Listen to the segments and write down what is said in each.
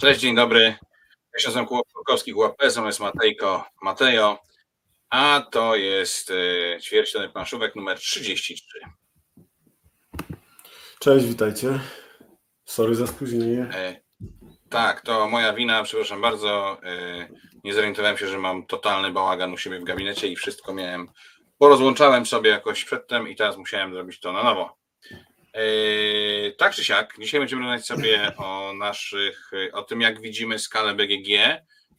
Cześć, dzień dobry. Ja się nazywam Kłopkowski, Kłopezą jest Matejko Matejo, a to jest y, ćwierćtony planszówek numer 33. Cześć, witajcie. Sorry za spóźnienie. E, tak, to moja wina, przepraszam bardzo. E, nie zorientowałem się, że mam totalny bałagan u siebie w gabinecie i wszystko miałem. Porozłączałem sobie jakoś przedtem i teraz musiałem zrobić to na nowo. E, tak czy siak, dzisiaj będziemy rozmawiać sobie o naszych, o tym, jak widzimy skalę BGG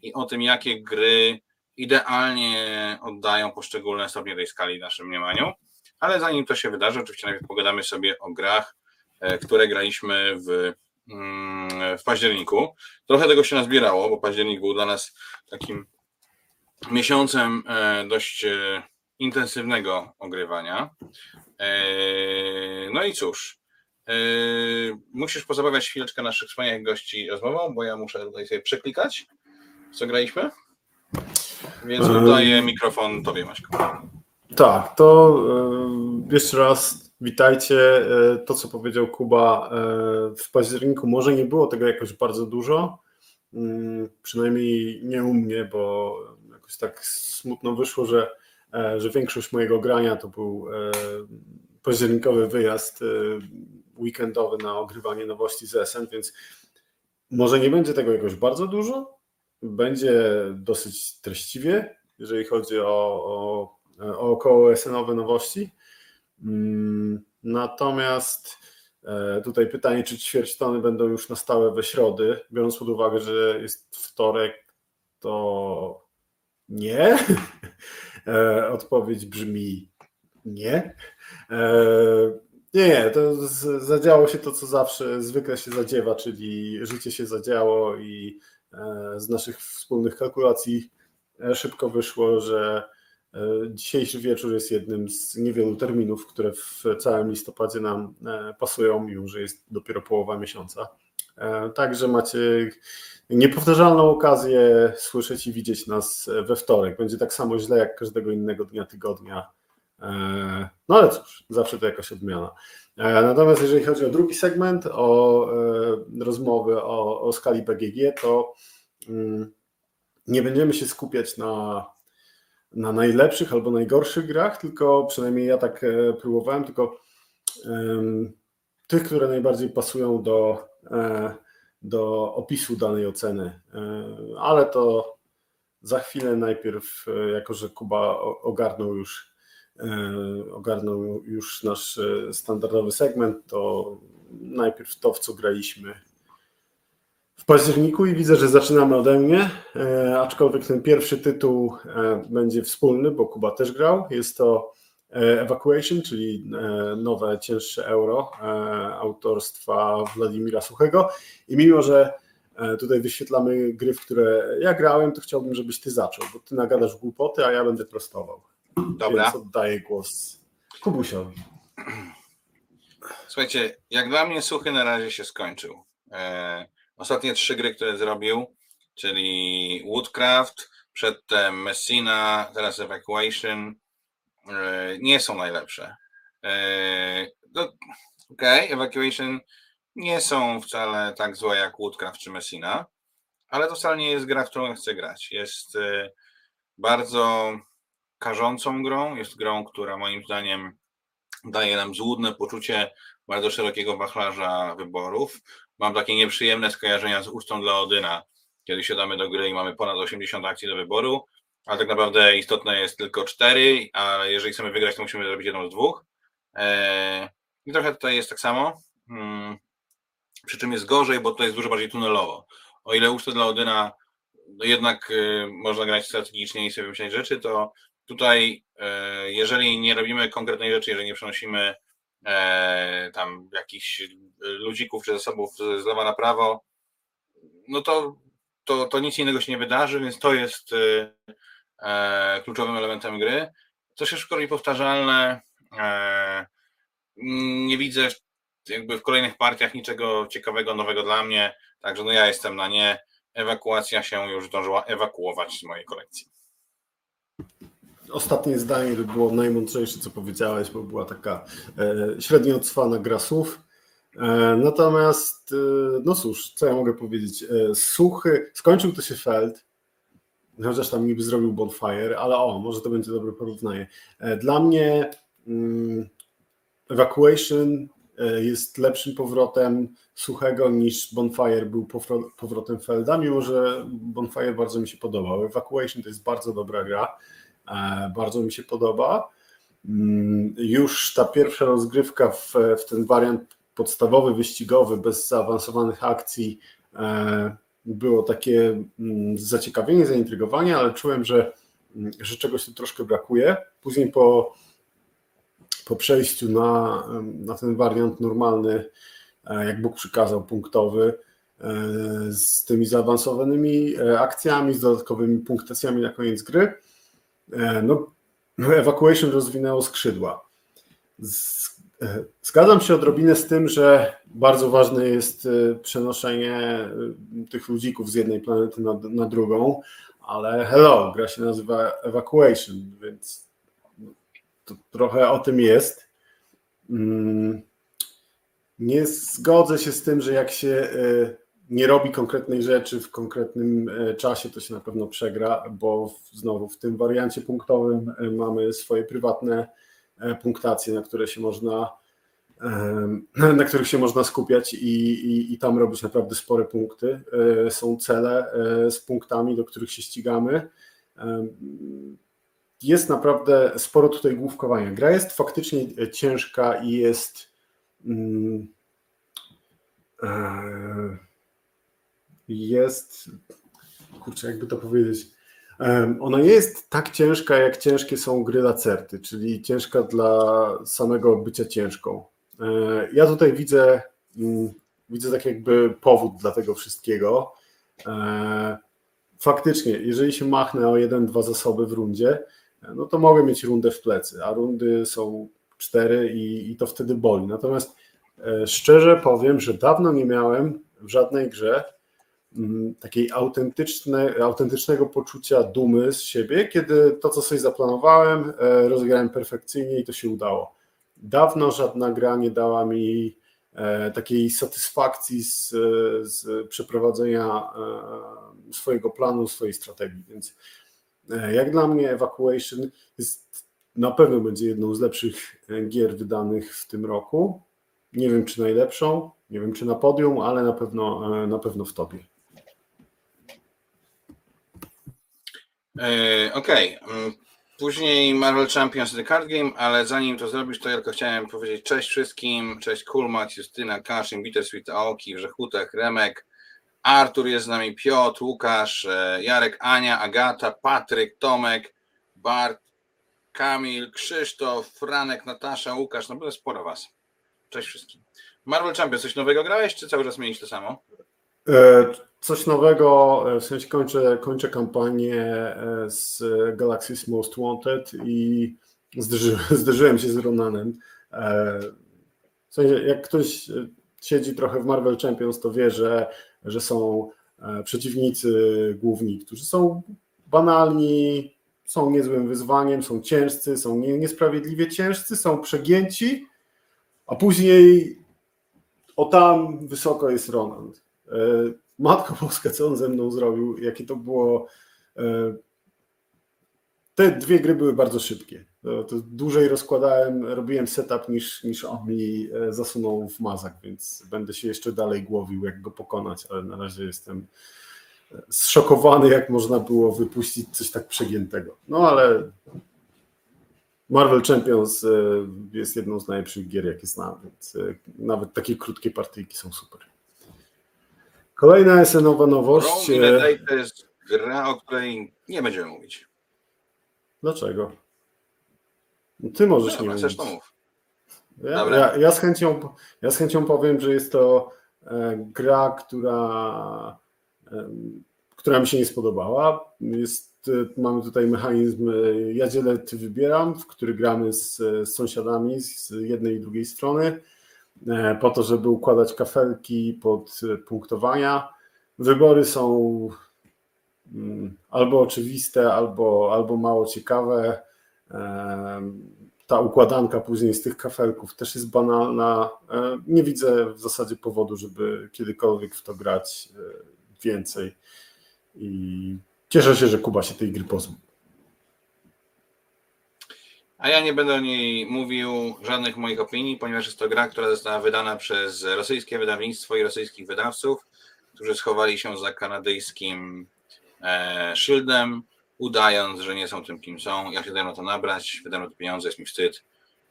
i o tym, jakie gry idealnie oddają poszczególne stopnie tej skali w naszym mniemaniu. Ale zanim to się wydarzy, oczywiście najpierw pogadamy sobie o grach, które graliśmy w, mm, w październiku. Trochę tego się nazbierało, bo październik był dla nas takim miesiącem e, dość e, intensywnego ogrywania. E, no i cóż, musisz pozabawiać chwileczkę naszych wspaniałych gości rozmową, bo ja muszę tutaj sobie przeklikać, co graliśmy. Więc oddaję mikrofon Tobie, Maćko. Tak, to jeszcze raz witajcie. To, co powiedział Kuba, w październiku może nie było tego jakoś bardzo dużo, mm, przynajmniej nie u mnie, bo jakoś tak smutno wyszło, że, że większość mojego grania to był październikowy wyjazd weekendowy na ogrywanie nowości z SN, więc może nie będzie tego jakoś bardzo dużo, będzie dosyć treściwie, jeżeli chodzi o, o, o około SN-owe nowości. Mm, natomiast e, tutaj pytanie, czy ćwierćtony będą już na stałe we środy, biorąc pod uwagę, że jest wtorek, to nie. E, odpowiedź brzmi nie. E, nie, nie, to zadziało się to, co zawsze zwykle się zadziewa, czyli życie się zadziało i z naszych wspólnych kalkulacji szybko wyszło, że dzisiejszy wieczór jest jednym z niewielu terminów, które w całym listopadzie nam pasują, mimo że jest dopiero połowa miesiąca. Także macie niepowtarzalną okazję słyszeć i widzieć nas we wtorek. Będzie tak samo źle jak każdego innego dnia tygodnia. No ale cóż, zawsze to jakaś odmiana. Natomiast jeżeli chodzi o drugi segment, o rozmowy o, o skali BGG, to nie będziemy się skupiać na, na najlepszych albo najgorszych grach, tylko przynajmniej ja tak próbowałem, tylko tych, które najbardziej pasują do, do opisu danej oceny. Ale to za chwilę najpierw, jako że Kuba ogarnął już ogarnął już nasz standardowy segment, to najpierw to, w co graliśmy w październiku i widzę, że zaczynamy ode mnie, aczkolwiek ten pierwszy tytuł będzie wspólny, bo Kuba też grał. Jest to Evacuation, czyli nowe, cięższe euro autorstwa Władimira Suchego i mimo, że tutaj wyświetlamy gry, w które ja grałem, to chciałbym, żebyś ty zaczął, bo ty nagadasz głupoty, a ja będę prostował. Dobra. Więc oddaję głos Kubusiowi. Słuchajcie, jak dla mnie suchy na razie się skończył. E, ostatnie trzy gry, które zrobił, czyli Woodcraft, przedtem Messina, teraz Evacuation, e, nie są najlepsze. E, no, Okej, Evacuation nie są wcale tak złe jak Woodcraft czy Messina, ale to wcale nie jest gra, w którą chcę grać. Jest e, bardzo karzącą grą, jest grą, która moim zdaniem daje nam złudne poczucie bardzo szerokiego wachlarza wyborów. Mam takie nieprzyjemne skojarzenia z ustą dla Odyna, kiedy siadamy do gry i mamy ponad 80 akcji do wyboru, ale tak naprawdę istotne jest tylko 4, a jeżeli chcemy wygrać, to musimy zrobić jedną z dwóch. Eee, I trochę tutaj jest tak samo. Hmm. Przy czym jest gorzej, bo to jest dużo bardziej tunelowo. O ile usta dla Odyna jednak y, można grać strategicznie i sobie wymyślać rzeczy, to Tutaj, e, jeżeli nie robimy konkretnej rzeczy, jeżeli nie przenosimy e, tam jakichś ludzików czy zasobów z lewa na prawo, no to, to, to nic innego się nie wydarzy, więc to jest e, kluczowym elementem gry. Co się szkoli powtarzalne, nie widzę jakby w kolejnych partiach niczego ciekawego, nowego dla mnie, także no ja jestem na nie. Ewakuacja się już zdążyła ewakuować z mojej kolekcji ostatnie zdanie to było najmądrzejsze, co powiedziałeś, bo była taka e, średnio cwana gra słów. Natomiast, no cóż, co ja mogę powiedzieć? Suchy, skończył to się Feld, chociaż tam niby zrobił Bonfire, ale o, może to będzie dobre porównanie. Dla mnie mm, Evacuation E, jest lepszym powrotem Suchego niż Bonfire był powrotem Felda, mimo że Bonfire bardzo mi się podobał. Evacuation to jest bardzo dobra gra, e, bardzo mi się podoba. Mm, już ta pierwsza rozgrywka w, w ten wariant podstawowy, wyścigowy, bez zaawansowanych akcji e, było takie mm, zaciekawienie, zaintrygowanie, ale czułem, że, mm, że czegoś tu troszkę brakuje. Później po po przejściu na, na ten wariant normalny, e, jak Bóg przykazał, punktowy, e, z tymi zaawansowanymi e, akcjami, z dodatkowymi punktacjami na koniec gry, no, Evacuation rozwinęło skrzydła. Zgadzam się odrobinę z tym, że bardzo ważne jest przenoszenie tych ludzików z jednej planety na, na drugą, ale hello, gra się nazywa Evacuation, więc trochę o tym jest. Mm, nie zgodzę się z tym, że jak się e, nie robi konkretnej rzeczy w konkretnym e, czasie, to się na pewno przegra, bo znowu w tym wariancie punktowym e, mamy swoje prywatne punktacje, na które się można na których się można skupiać i, i, i tam robić naprawdę spore punkty. Są cele z punktami, do których się ścigamy jest naprawdę sporo tutaj główkowania. Gra jest faktycznie e, ciężka i jest. Mm, e, jest. Kurczę, jakby to powiedzieć. Ona nie jest tak ciężka, jak ciężkie są gry lacerty, czyli ciężka dla samego bycia ciężką. E, ja tutaj widzę, mm, widzę tak jakby powód dla tego wszystkiego. Faktycznie, jeżeli się machnę o jeden, dwa zasoby w rundzie, no to mogę mieć rundę w plecy, a rundy są cztery i, i to wtedy boli. Natomiast e, szczerze powiem, że dawno nie miałem w żadnej grze takiej autentyczne, autentycznego poczucia dumy z siebie, kiedy to, co sobie zaplanowałem, e, rozegrałem perfekcyjnie i to się udało. Dawno żadna gra nie dała mi e, takiej satysfakcji z, z przeprowadzenia swojego planu, swojej strategii, więc E, jak dla mnie Evacuation jest na pewno będzie jedną z lepszych e, gier wydanych w tym roku. Nie wiem czy najlepszą, nie wiem czy na podium, ale na pewno, e, na pewno w topie. Okej. Okay. Mm, później Marvel Champions The Card Game, ale zanim to zrobisz, to ja tylko chciałem powiedzieć cześć wszystkim. Cześć Kulmat, Justyna, Kaszyn, Bittersweet, Aoki, Wrzechutech, Remek, Artur jest z nami, Piotr, Łukasz, e, Jarek, Ania, Agata, Patryk, Tomek, Bart, Kamil, Krzysztof, Franek, Natasza, Łukasz, no będzie sporo was. Cześć wszystkim. Marvel Champions, coś nowego grałeś, czy cały czas mieliś to samo? E, coś nowego, e, w sensie kończę, kończę kampanię z Galaxy's Most Wanted i zderzyłem, zderzyłem się z Ronanem. W sensie, jak ktoś siedzi trochę w Marvel Champions, to wie, że że są e, przeciwnicy główni, którzy są banalni, są niezłym wyzwaniem, są ciężcy, są niesprawiedliwie ciężcy, są przegięci, a później o tam wysoko jest Ronald. Matko Boska, co on ze mną zrobił, jakie to było. E, te dwie gry były bardzo szybkie. To, to dłużej rozkładałem, robiłem setup niż, niż on mi e, zasunął w mazak, więc będę się jeszcze dalej głowił, jak go pokonać, ale na razie jestem e, zszokowany, jak można było wypuścić coś tak przegiętego. No ale Marvel Champions jest jedną z najlepszych gier, jakie znam, więc nawet takie krótkie partyjki są super. Kolejna SN-owa nowość. to jest gra, o której nie będziemy mówić. Dlaczego? No ty możesz no, nie mówić. mów. Ja, ja, ja, z chęcią, ja z chęcią powiem, że jest to e, gra, która, e, która mi się nie spodobała. Jest, e, mamy tutaj mechanizm ja dzielę, ty wybieram, w który gramy z, z sąsiadami z jednej i drugiej strony, po to, żeby układać kafelki pod punktowania. Wybory są mm, albo oczywiste, albo, albo mało ciekawe ta układanka później z tych kafelków też jest banalna. Nie widzę w zasadzie powodu, żeby kiedykolwiek w to grać więcej. I cieszę się, że Kuba się tej gry pozbył. A ja nie będę o niej mówił żadnych moich opinii, ponieważ jest to gra, która została wydana przez rosyjskie wydawnictwo i rosyjskich wydawców, którzy schowali się za kanadyjskim e, szyldem, udając, że nie są tym, kim są. Ja się daję na to nabrać, wydam na to pieniądze, jest mi wstyd.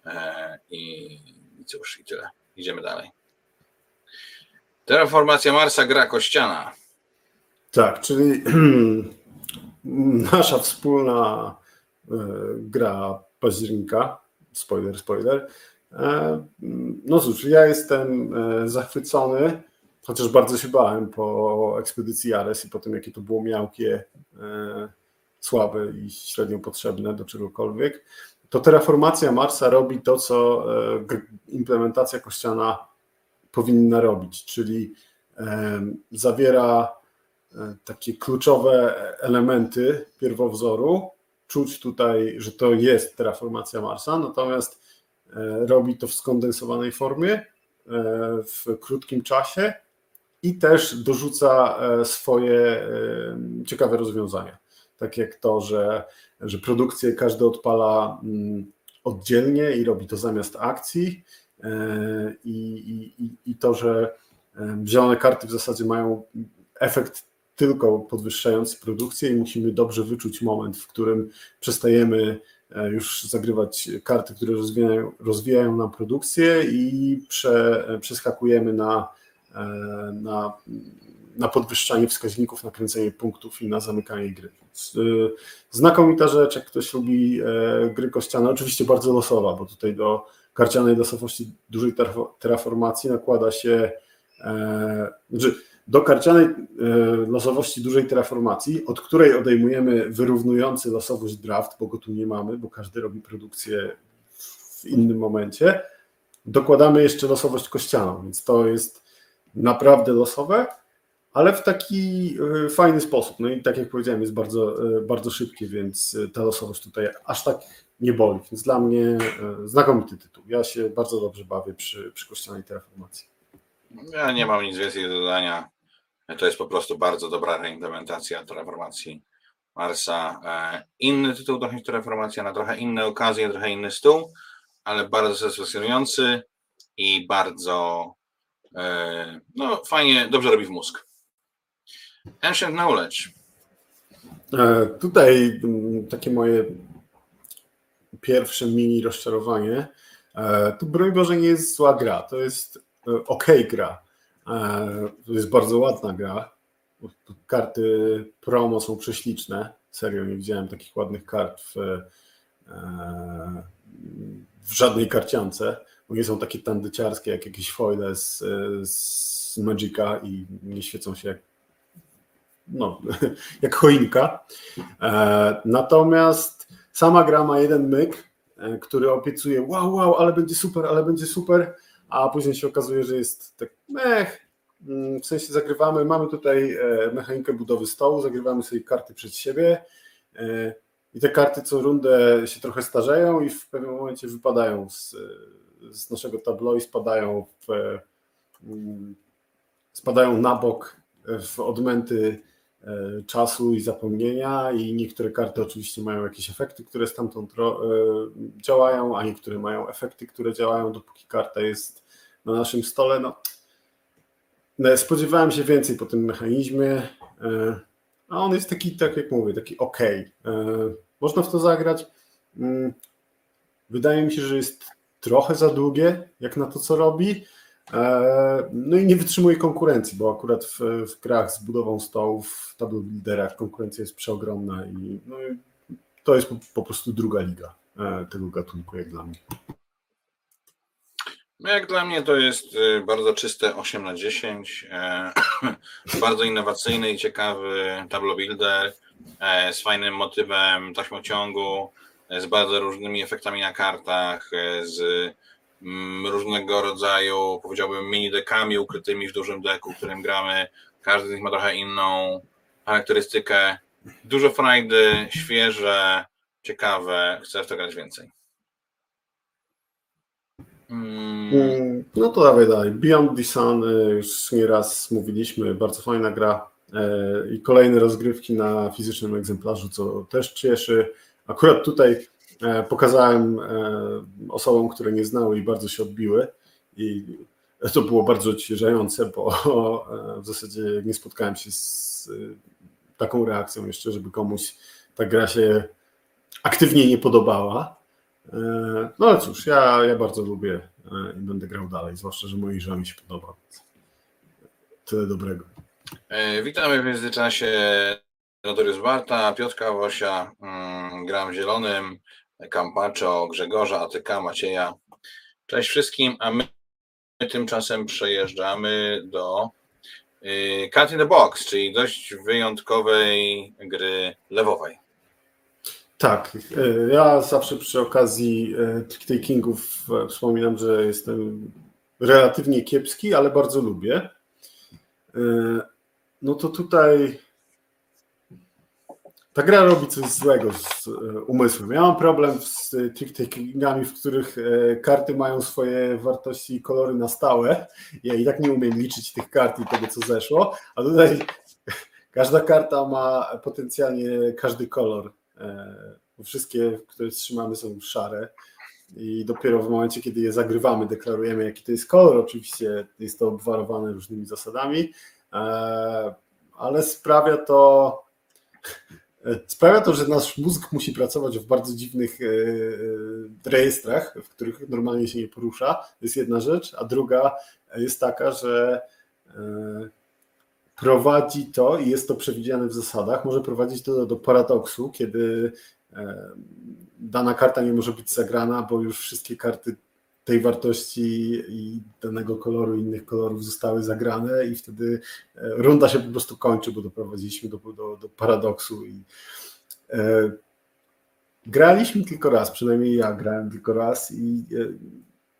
E, i, I cóż, i tyle. Idziemy dalej. Terraformacja Marsa gra kościana. Tak, czyli nasza wspólna e, gra października, spoiler, spoiler. E, no cóż, ja jestem e, zachwycony, chociaż bardzo się bałem po ekspedycji Ares i po tym, jakie to było miałkie, słabe i średnio potrzebne do czegokolwiek. To terraformacja Marsa robi to, co implementacja kościana powinna robić, czyli zawiera E, takie kluczowe elementy pierwowzoru. Czuć tutaj, że to jest terraformacja Marsa, natomiast e, robi to w skondensowanej formie, e, w krótkim czasie i też dorzuca swoje ciekawe rozwiązania. Tak jak to, że, że produkcję każdy odpala mm, oddzielnie i robi to zamiast akcji, i, i, i to, że zielone karty w zasadzie mają efekt tylko podwyższając produkcję i musimy dobrze wyczuć moment, w którym przestajemy e, już zagrywać karty, które rozwijają, rozwijają nam produkcję i prze, e, przeskakujemy na, e, na, na podwyższanie wskaźników, na kręcenie punktów i na zamykanie gry. Znakomita rzecz, jak ktoś lubi gry kościane, oczywiście bardzo losowa, bo tutaj do karcianej losowości dużej terraformacji nakłada się, znaczy do karcianej e, losowości dużej terraformacji, od której odejmujemy wyrównujący losowość draft, bo go tu nie mamy, bo każdy robi produkcję w innym momencie, dokładamy jeszcze losowość kościaną, więc to jest naprawdę losowe, ale w taki e, fajny sposób. No i tak jak powiedziałem, jest bardzo, e, bardzo szybkie, więc ta losowość tutaj aż tak nie boli. Więc dla mnie znakomity tytuł. Ja się bardzo dobrze bawię przy, przy kościanej terraformacji. Ja nie mam nic więcej do dodania. To jest po prostu bardzo dobra reimplementacja reformacji Marsa. E, inny tytuł trochę reformacja na trochę inne okazje, trochę inny stół, ale bardzo satysfakcjonujący i bardzo e, no fajnie, dobrze robi w mózg. Ancient Knowledge. E, tutaj mm, takie moje pierwsze mini rozczarowanie. Tu broń Boże nie jest zła gra, to jest ok gra to jest bardzo ładna gra. Karty promo są prześliczne. Serio, nie widziałem takich ładnych kart w, e, w żadnej karciance, bo nie są takie tandyciarskie jak jakieś foile z, z Magica i nie świecą się jak, no, jak choinka. E, natomiast sama gra ma jeden myk, który obiecuje wow, wow, ale będzie super, ale będzie super a później się okazuje, że jest tak mech, mm, w sensie zagrywamy, mamy tutaj e, mechanikę budowy stołu, zagrywamy sobie karty przed siebie e, i te karty co rundę się trochę starzeją i w pewnym momencie wypadają z, z naszego tableau i spadają w, mm, spadają na bok w odmęty e, czasu i zapomnienia i niektóre karty oczywiście mają jakieś efekty, które stamtąd działają, a niektóre mają efekty, które działają dopóki karta jest na naszym stole. No, no, spodziewałem się więcej po tym mechanizmie, e, a on jest taki, tak jak mówię, taki ok. E, można w to zagrać. Mm, wydaje mi się, że jest trochę za długie, jak na to, co robi. E, no i nie wytrzymuje konkurencji, bo akurat w, w grach z budową stołów, w tableau builderach konkurencja jest przeogromna i no, to jest po, po prostu druga liga tego gatunku, jak dla mnie. No jak dla mnie to jest y, bardzo czyste 8 na 10. E, bardzo innowacyjny i ciekawy tableau builder e, z fajnym motywem taśmociągu, e, z bardzo różnymi efektami na kartach, z różnego rodzaju, powiedziałbym, mini dekami ukrytymi w dużym deku, w którym gramy. Każdy z nich ma trochę inną charakterystykę. Dużo frajdy, świeże, ciekawe. Chcę w to grać więcej. Mm. No to dawaj dalej. Beyond the Sun, y, już nieraz mówiliśmy, bardzo fajna gra y, i kolejne rozgrywki na fizycznym egzemplarzu, co też cieszy. Akurat tutaj e, pokazałem e, osobom, które nie znały i bardzo się odbiły i to było bardzo odświeżające, bo e, w zasadzie nie spotkałem się z taką reakcją jeszcze, żeby komuś ta gra się aktywnie nie podobała. No ale cóż, ja, ja bardzo lubię i będę grał dalej, zwłaszcza, że mojej żonie się podoba. Tyle dobrego. Witamy w międzyczasie Notorius Barta, Piotka Wosia, mm, gram zielonym, Kampaczo, Grzegorza, ATK, Macieja. Cześć wszystkim, a my tymczasem przejeżdżamy do y, Cut in the Box, czyli dość wyjątkowej gry lewowej. Tak, y, ja zawsze przy okazji y, trick-takingów wspominam, że jestem relatywnie kiepski, ale bardzo lubię. No to tutaj ta gra robi coś złego z e, umysłem. Ja mam problem z trick-takingami, w których e, karty mają swoje wartości i kolory na stałe. Ja i tak nie umiem liczyć tych kart i tego, co zeszło, a tutaj każda karta ma potencjalnie każdy kolor. E, wszystkie, które trzymamy, są szare. I dopiero w momencie, kiedy je zagrywamy, deklarujemy, jaki to jest kolor. Oczywiście jest to obwarowane różnymi zasadami, ale sprawia to Sprawia to, że nasz mózg musi pracować w bardzo dziwnych e, e, rejestrach, w których normalnie się nie porusza. To jest jedna rzecz, a druga jest taka, że e, prowadzi to i jest to przewidziane w zasadach, może prowadzić to do paradoksu, kiedy dana karta nie może być zagrana, bo już wszystkie karty tej wartości i danego koloru, innych kolorów zostały zagrane i wtedy e, runda się po prostu kończy, bo doprowadziliśmy do, do, do paradoksu i e, graliśmy tylko raz, przynajmniej ja grałem tylko raz i e,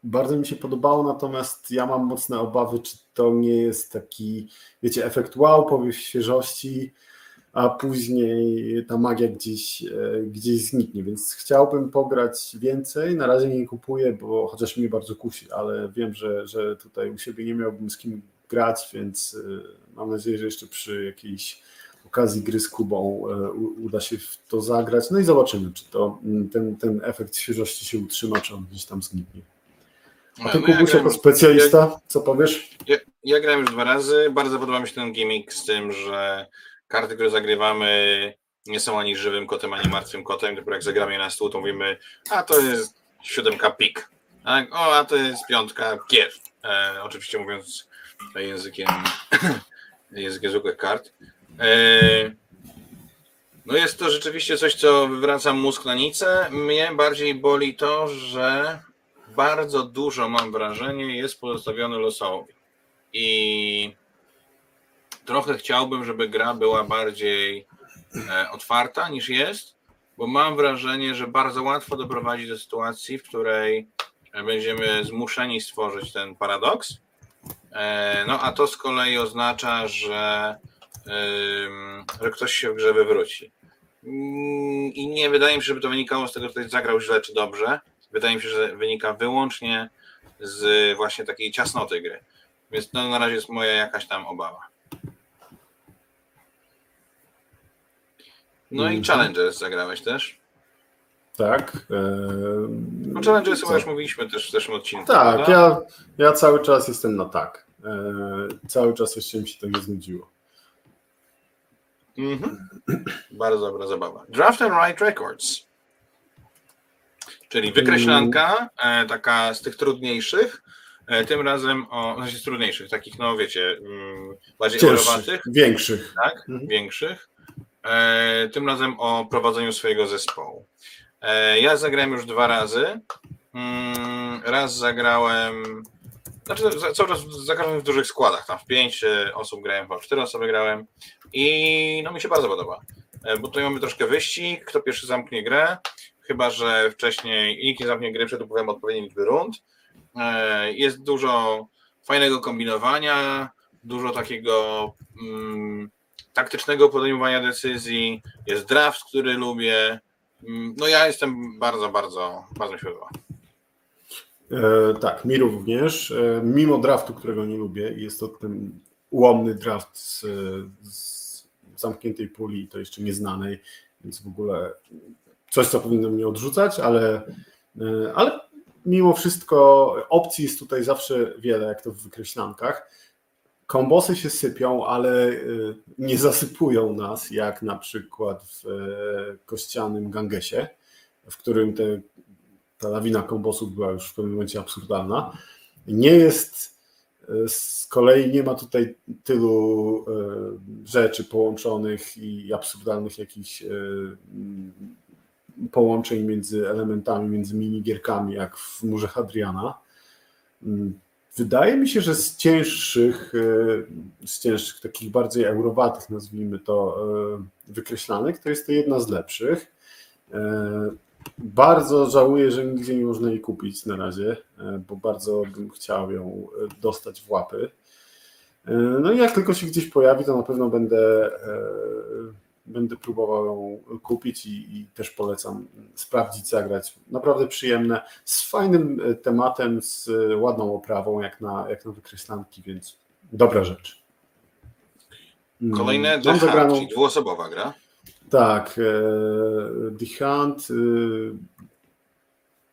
bardzo mi się podobało, natomiast ja mam mocne obawy, czy to nie jest taki, wiecie, efekt wow, powiew świeżości, a później ta magia gdzieś, e, gdzieś zniknie, więc chciałbym pograć więcej. Na razie nie kupuję, bo chociaż mnie bardzo kusi, ale wiem, że, że tutaj u siebie nie miałbym z kim grać, więc e, mam nadzieję, że jeszcze przy jakiejś okazji gry z Kubą e, uda się w to zagrać. No i zobaczymy, czy to ten, ten efekt świeżości się utrzyma, czy on gdzieś tam zniknie. A ty, no, Kubuś, ja jako specjalista, co powiesz? Ja, ja grałem już dwa razy. Bardzo podoba mi się ten gimmick z tym, że karty, które zagrywamy, nie są ani żywym kotem, ani martwym kotem. Dopiero jak zagramy je na stół, to mówimy, a to jest siódemka pik. Tak? O, a to jest piątka gier. E, oczywiście mówiąc językiem, językiem zwykłych kart. E, no jest to rzeczywiście coś, co wywraca mózg na nicę. Mnie bardziej boli to, że bardzo dużo, mam wrażenie, jest pozostawione losowi. I trochę chciałbym, żeby gra była bardziej e, otwarta niż jest, bo mam wrażenie, że bardzo łatwo doprowadzi do sytuacji, w której będziemy zmuszeni stworzyć ten paradoks. E, no a to z kolei oznacza, że, że ktoś się w grze wywróci. Mm, I nie wydaje mi się, żeby to wynikało z tego, że ktoś zagrał źle czy dobrze. Wydaje mi się, że wynika wyłącznie z właśnie takiej ciasnoty gry. Więc to na razie jest moja jakaś tam obawa. No i mhm. Challengers zagrałeś też? Tak. No Challengers chyba już mówiliśmy też w zeszłym odcinku. Tak, ja, ja cały czas jestem na tak. cały czas jeszcze mi się to nie znudziło. Mhm. Bardzo dobra zabawa. Draft and Write Records. Czyli wykreślanka, mm. taka z tych trudniejszych, e, tym razem o, znaczy z trudniejszych, takich, no wiecie, mm, bardziej Cięższych, Większych. Tak, mhm. większych. E, tym razem o prowadzeniu swojego zespołu. E, ja zagrałem już dwa razy. Mm, raz zagrałem, znaczy cały czas zagrałem w dużych składach, tam w pięć e, osób grałem, w cztery osoby grałem i no mi się bardzo podoba, bo tutaj mamy troszkę wyścig, kto pierwszy zamknie grę, chyba że wcześniej nikt nie zamknie gry przed upływem odpowiedniej liczby rund. Jest dużo fajnego kombinowania, dużo takiego mm, taktycznego podejmowania decyzji, jest draft, który lubię. Mm, no ja jestem bardzo, bardzo, bardzo świadoma. E, tak, mi również. E, mimo draftu, którego nie lubię, jest to ten ułomny draft z, z zamkniętej puli, to jeszcze nieznanej, więc w ogóle coś, co powinno mnie odrzucać, ale, e, ale mimo wszystko opcji jest tutaj zawsze wiele, jak to w wykreślankach. Kombosy się sypią, ale nie zasypują nas, jak na przykład w kościanym gangesie, w którym te ta lawina kombosów była już w pewnym momencie absurdalna. Nie jest, e, z kolei nie ma tutaj tylu e, rzeczy połączonych i absurdalnych jakichś e, połączeń między elementami, między minigierkami, jak w Murze Hadriana. Wydaje mi się, że z cięższych, z cięższych, takich bardziej eurowatych, nazwijmy to, wykreślanek, to jest to jedna z lepszych. Bardzo żałuję, że nigdzie nie można jej kupić na razie, e, bo bardzo bym chciał ją e, dostać w łapy. E, no i jak tylko się gdzieś pojawi, to na pewno będę, będę próbował ją kupić i, i też polecam sprawdzić, zagrać. Naprawdę przyjemne, z fajnym tematem, z ładną oprawą, jak na, jak na wykreślanki, więc dobra rzecz. Kolejne The zagraną... czyli dwuosobowa gra. Tak, e, The Hunt e,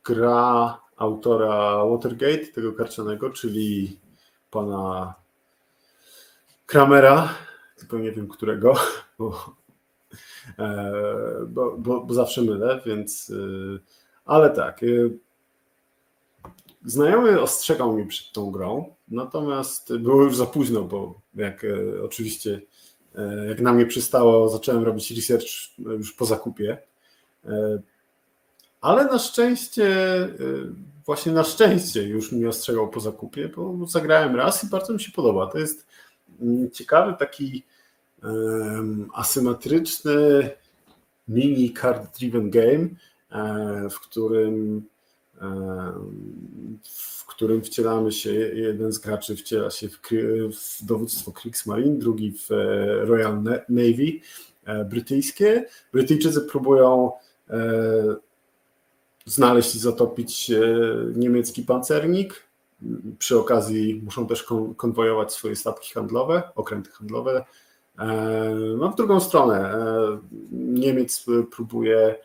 gra autora Watergate, tego karczanego, czyli pana Kramera, tylko nie wiem którego, bo, e, bo, bo, bo zawsze mylę, więc ale tak. Znajomy ostrzegał mnie przed tą grą, natomiast było już za późno, bo jak oczywiście E, jak na mnie przystało, zacząłem robić research już po zakupie. Ale na szczęście, właśnie na szczęście już mi ostrzegał po zakupie, bo zagrałem raz i bardzo mi się podoba. To jest mm, ciekawy taki asymetryczny mini card driven game, w którym w którym wcielamy się, jeden z graczy wciela się w, w dowództwo Kriegsmarine, drugi w e, Royal Navy e, brytyjskie. Brytyjczycy próbują e, znaleźć i zatopić niemiecki pancernik. Przy okazji muszą też konwojować swoje statki handlowe, okręty handlowe. No w drugą stronę Niemiec próbuje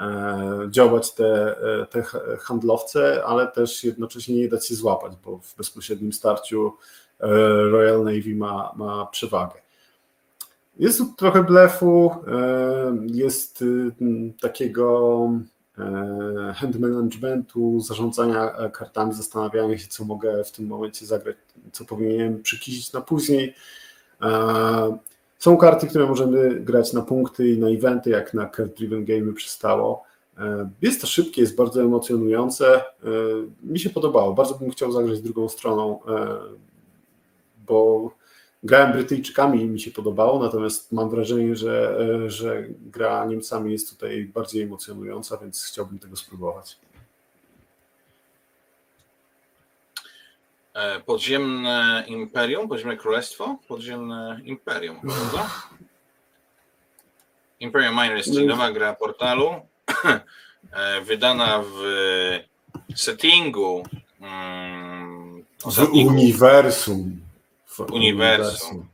E, działać te, e, te handlowce, ale też jednocześnie nie dać się złapać, bo w bezpośrednim starciu e, Royal Navy ma, ma przewagę. Jest tu trochę blefu, jest takiego hand managementu, zarządzania kartami, zastanawiania się, co mogę w tym momencie zagrać, co powinienem przykisić na później. Są karty, które możemy grać na punkty i na eventy, jak na Card Driven Game przystało. E, jest to szybkie, jest bardzo emocjonujące. E, mi się podobało. Bardzo bym chciał zagrać drugą stroną, e, bo grałem Brytyjczykami i mi się podobało, natomiast mam wrażenie, że, że gra Niemcami jest tutaj bardziej emocjonująca, więc chciałbym tego spróbować. Podziemne Imperium, Podziemne Królestwo, Podziemne Imperium, prawda? Imperium Minor jest nowa gra portalu, e, wydana w settingu um, w uniwersum. W uniwersum.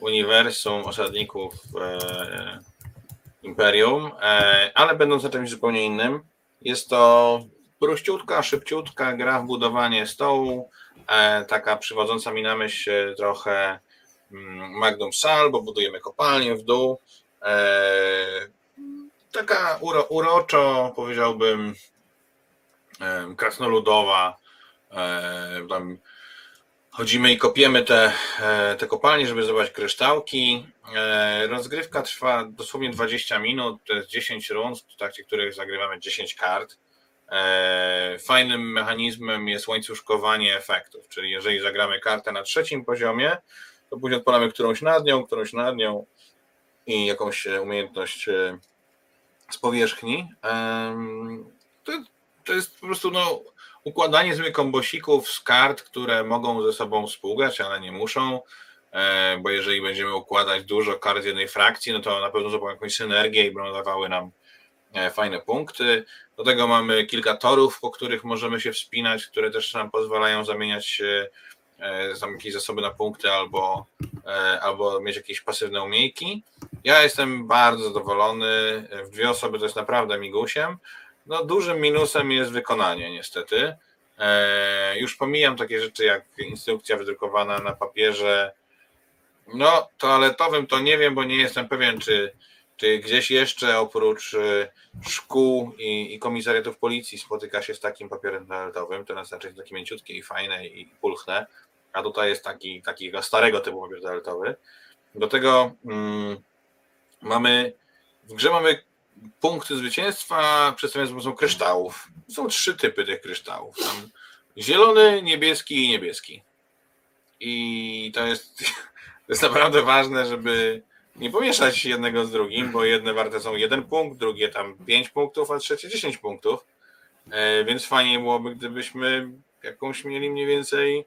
Uniwersum osadników e, Imperium, e, ale będąc na czymś zupełnie innym. Jest to prościutka, szybciutka gra w budowanie stołu, E, taka przywodząca mi na myśl e, trochę mm, Magnum Sal, bo budujemy kopalnię w dół. E, taka uro, uroczo, powiedziałbym, krasnoludowa. Tam chodzimy i kopiemy te, te kopalnie, żeby zdobywać kryształki. Rozgrywka trwa dosłownie 20 minut, to jest 10 rund, w trakcie których zagrywamy 10 kart. E, fajnym mechanizmem jest łańcuszkowanie efektów, czyli jeżeli zagramy kartę na trzecim poziomie, to później odpalamy którąś nad nią, którąś nad nią i jakąś umiejętność e, z powierzchni. To, to jest po prostu no, układanie złych kombosików z kart, które mogą ze sobą współgrać, ale nie muszą, e, bo jeżeli będziemy układać dużo kart z jednej frakcji, no to na pewno zrobią jakąś synergię i będą dawały nam e, fajne punkty. Do tego mamy kilka torów, po których możemy się wspinać, które też nam pozwalają zamieniać e, tam jakieś zasoby na punkty albo, albo mieć jakieś pasywne umiejki. Ja jestem bardzo zadowolony. W dwie osoby to jest naprawdę migusiem. No, dużym minusem jest wykonanie, niestety. Już pomijam takie rzeczy jak instrukcja wydrukowana na papierze. No, toaletowym to nie wiem, bo nie jestem pewien, czy czy gdzieś jeszcze oprócz y, szkół i, i komisariatów policji spotyka się z takim papierem toaletowym? To na znaczy jest takie mięciutkie i fajne i pulchne, a tutaj jest taki, takiego starego typu papier toaletowy. Do tego mm, mamy, w grze mamy punkty zwycięstwa przedstawione za pomocą kryształów. Są trzy typy tych kryształów. Tam zielony, niebieski i niebieski. I to jest, to jest naprawdę ważne, żeby nie pomieszać jednego z drugim, bo jedne warte są jeden punkt, drugie tam 5 punktów, a trzecie 10 punktów. E, więc fajnie byłoby, gdybyśmy jakąś mieli mniej więcej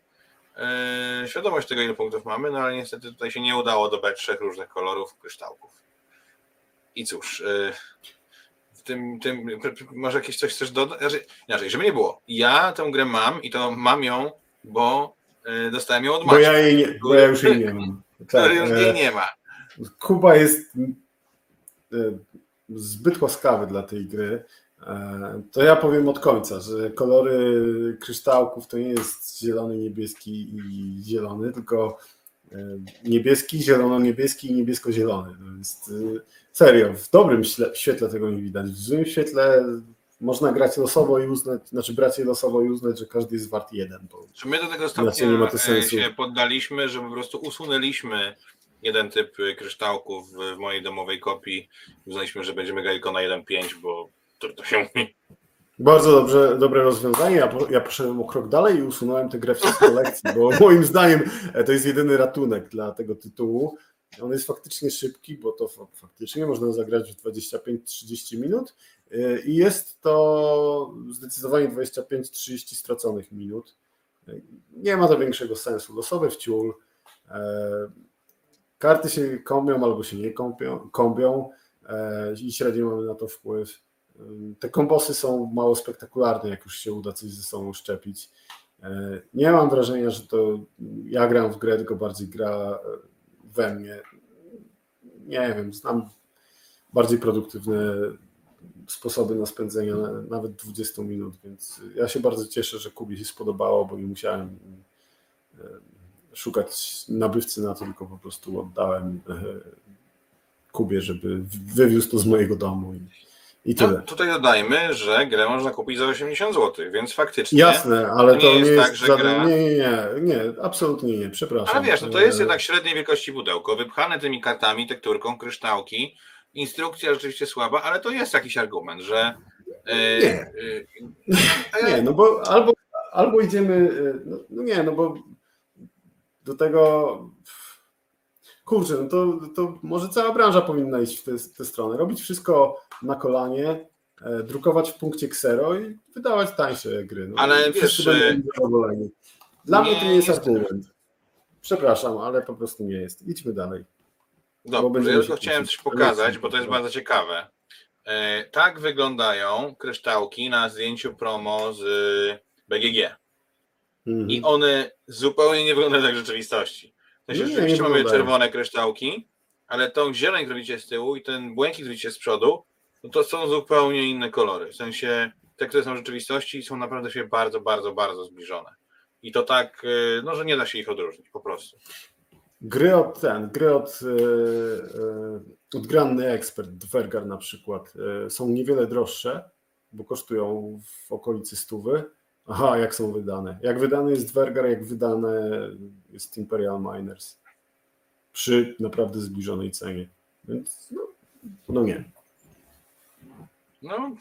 e, świadomość tego, ile punktów mamy, no ale niestety tutaj się nie udało dobrać trzech różnych kolorów kryształków. I cóż, e, w tym, tym może jakieś coś chcesz dodać? Znaczy, inaczej, żeby nie było. Ja tę grę mam i to mam ją, bo dostałem ją od Maciek. Bo ja, jej nie, bo ja już jej nie mam. Tak, już jej nie ma. Kuba jest e, zbyt łaskawy dla tej gry. E, to ja powiem od końca, że kolory kryształków to nie jest zielony, niebieski i zielony, tylko e, niebieski, zielono-niebieski i niebiesko-zielony. To jest serio, w dobrym świetle tego nie widać. W złym świetle można grać losowo i uznać, znaczy brać je losowo i uznać, że każdy jest wart jeden. Bo Czy my do tego stopnia się poddaliśmy, że po prostu usunęliśmy jeden typ kryształków w mojej domowej kopii. Uznaliśmy, że będziemy grali tylko na 1.5, bo to, to się mówi. Bardzo dobrze, dobre rozwiązanie. Ja, ja poszedłem o krok dalej i usunąłem tę grę z kolekcji, bo moim zdaniem e, to jest jedyny ratunek dla tego tytułu. On jest faktycznie szybki, bo to faktycznie można zagrać w 25-30 minut e, i jest to zdecydowanie 25-30 straconych minut. E, nie ma to większego sensu. Losowy wciół, Karty się kąpią albo się nie kąpią, kąpią e, i średnio mamy na to wpływ. Te kombosy są mało spektakularne, jak już się uda coś ze sobą szczepić. E, nie mam wrażenia, że to ja gram w grę, tylko bardziej gra e, we mnie. Nie wiem, znam bardziej produktywne sposoby na spędzenie nawet 20 minut, więc ja się bardzo cieszę, że Kubie się spodobało, bo nie musiałem szukać nabywcy na to, tylko po prostu oddałem e, Kubie, żeby wywiózł to z mojego domu i, i no, tyle. No, tutaj dodajmy, że grę można kupić za 80 zł, więc faktycznie. Jasne, ale to, to nie, jest, tak, że żaden, gra... nie, nie, nie, nie, absolutnie nie, przepraszam. Ale wiesz, no to jest e, jednak średniej wielkości pudełko, wypchane tymi kartami, tekturką, kryształki. Instrukcja rzeczywiście słaba, ale to jest jakiś argument, że. E, nie. nie, no bo albo, albo idziemy. No, no nie, no bo do tego kurczę, no to, to może cała branża powinna iść w tę, tę stronę. Robić wszystko na kolanie, e, drukować w punkcie ksero i wydawać tańsze gry. No, ale wiesz, e, Dla mnie to nie jest argument. Przepraszam, ale po prostu nie jest. Idźmy dalej. Dobrze, ja tylko chciałem coś pokazać, bo to jest bardzo ciekawe. E, tak wyglądają kryształki na zdjęciu promo z BGG. Mhm. I one zupełnie nie wyglądają tak w rzeczywistości. W sensie, nie, rzeczywiście nie mamy czerwone kryształki, ale tą zieleń, którą widzicie z tyłu i ten błękit, który widzicie z przodu, no to są zupełnie inne kolory. W sensie te, które są w rzeczywistości, są naprawdę się bardzo, bardzo, bardzo zbliżone. I to tak, y, no, że nie da się ich odróżnić po prostu. Gry od ten, gry od, yy, Granny Expert, Dwergar na przykład, yy, są niewiele droższe, bo kosztują w okolicy stówy, Aha, jak są wydane. Jak wydany jest Dwergar, jak wydane jest Imperial Miners. Przy naprawdę zbliżonej cenie. Więc no, no nie. No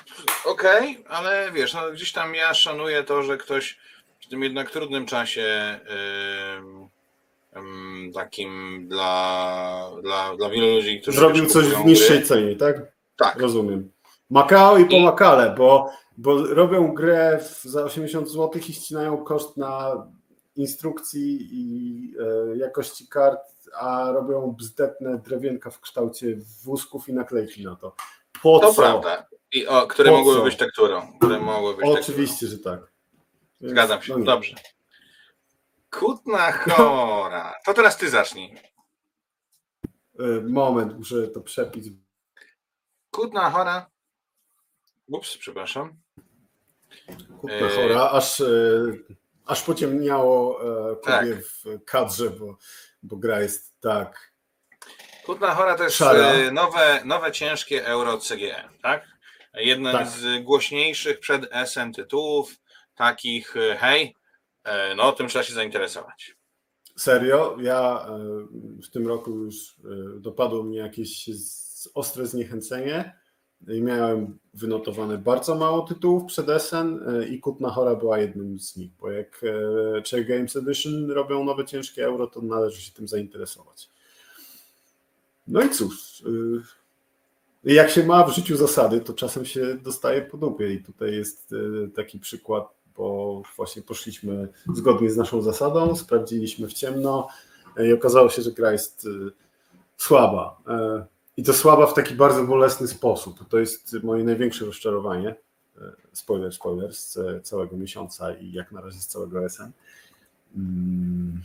okej, okay, ale wiesz, no, gdzieś tam ja szanuję to, że ktoś w tym jednak trudnym czasie yy, yy, takim dla, dla, dla wielu ludzi, którzy zrobił coś w niższej gry. cenie, tak? Tak. Rozumiem. Makao i po I... Makale, bo bo robią grę za 80 zł i ścinają koszt na instrukcji i e, jakości kart, a robią bzdetne drewienka w kształcie wózków i naklejki na to. Po to co? prawda. I o, które Po mogłyby co? być tekturą. Które mogły być Oczywiście, że tak. tekturą. Zgadzam się. No. Dobrze. Kutna chora. To teraz ty zacznij. Y, Moment, muszę to przepić. Kutna chora. Ups, przepraszam. Kupę Eee. chora, aż, y, aż pociemniało e, Tak. W kadrze, bo, bo gra jest tak. Kutna chora to jest Szara. e, nowe, nowe ciężkie euro CGE, tak? Jeden Tak. z głośniejszych przed SM tytułów, takich e, hej, e, no tym trzeba się zainteresować. Serio, ja e, w tym roku już e, dopadło mnie jakieś ostre zniechęcenie i miałem wynotowane bardzo mało tytułów przed SN e, i Kutna Chora była jednym z nich, bo jak e, Czech Games Edition robią nowe ciężkie euro, to należy się tym zainteresować. No i cóż, e, jak się ma w życiu zasady, to czasem się dostaje po dupie i tutaj jest taki przykład, bo właśnie poszliśmy zgodnie z naszą zasadą, sprawdziliśmy w ciemno i okazało się, że gra jest słaba. I to słaba w taki bardzo bolesny sposób. To jest moje największe rozczarowanie. E, Spoiler, spoiler z całego miesiąca i jak na razie z całego SN. Mm.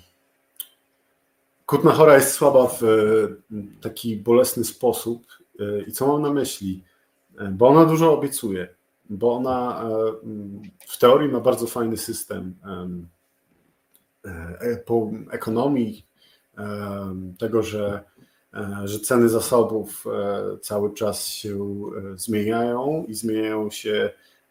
Kutna Chora jest słaba w taki bolesny sposób. E, I co mam na myśli? E, Bo ona dużo obiecuje, bo ona w teorii ma bardzo fajny system ekonomii, tego, że, że ceny zasobów e, cały czas się e, zmieniają i zmieniają się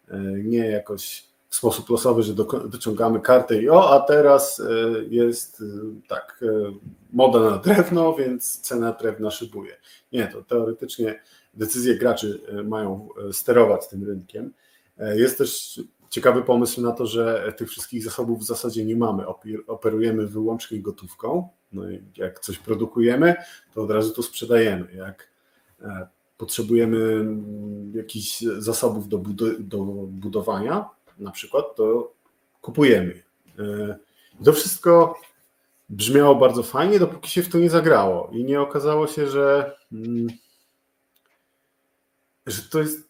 e, nie jakoś w sposób losowy, że dociągamy kartę i o, a teraz e, jest e, tak, e, moda na drewno, więc cena drewna szybuje. Nie, to teoretycznie decyzje graczy e, mają e, sterować tym rynkiem. E, Jest też ciekawy pomysł na to, że tych wszystkich zasobów w zasadzie nie mamy. Operujemy wyłącznie gotówką. No i jak coś produkujemy, to od razu to sprzedajemy. Jak e, potrzebujemy mm, jakichś zasobów do, do budowania, na przykład, to kupujemy. E, i To wszystko brzmiało bardzo fajnie, dopóki się w to nie zagrało i nie okazało się, że, mm, że to jest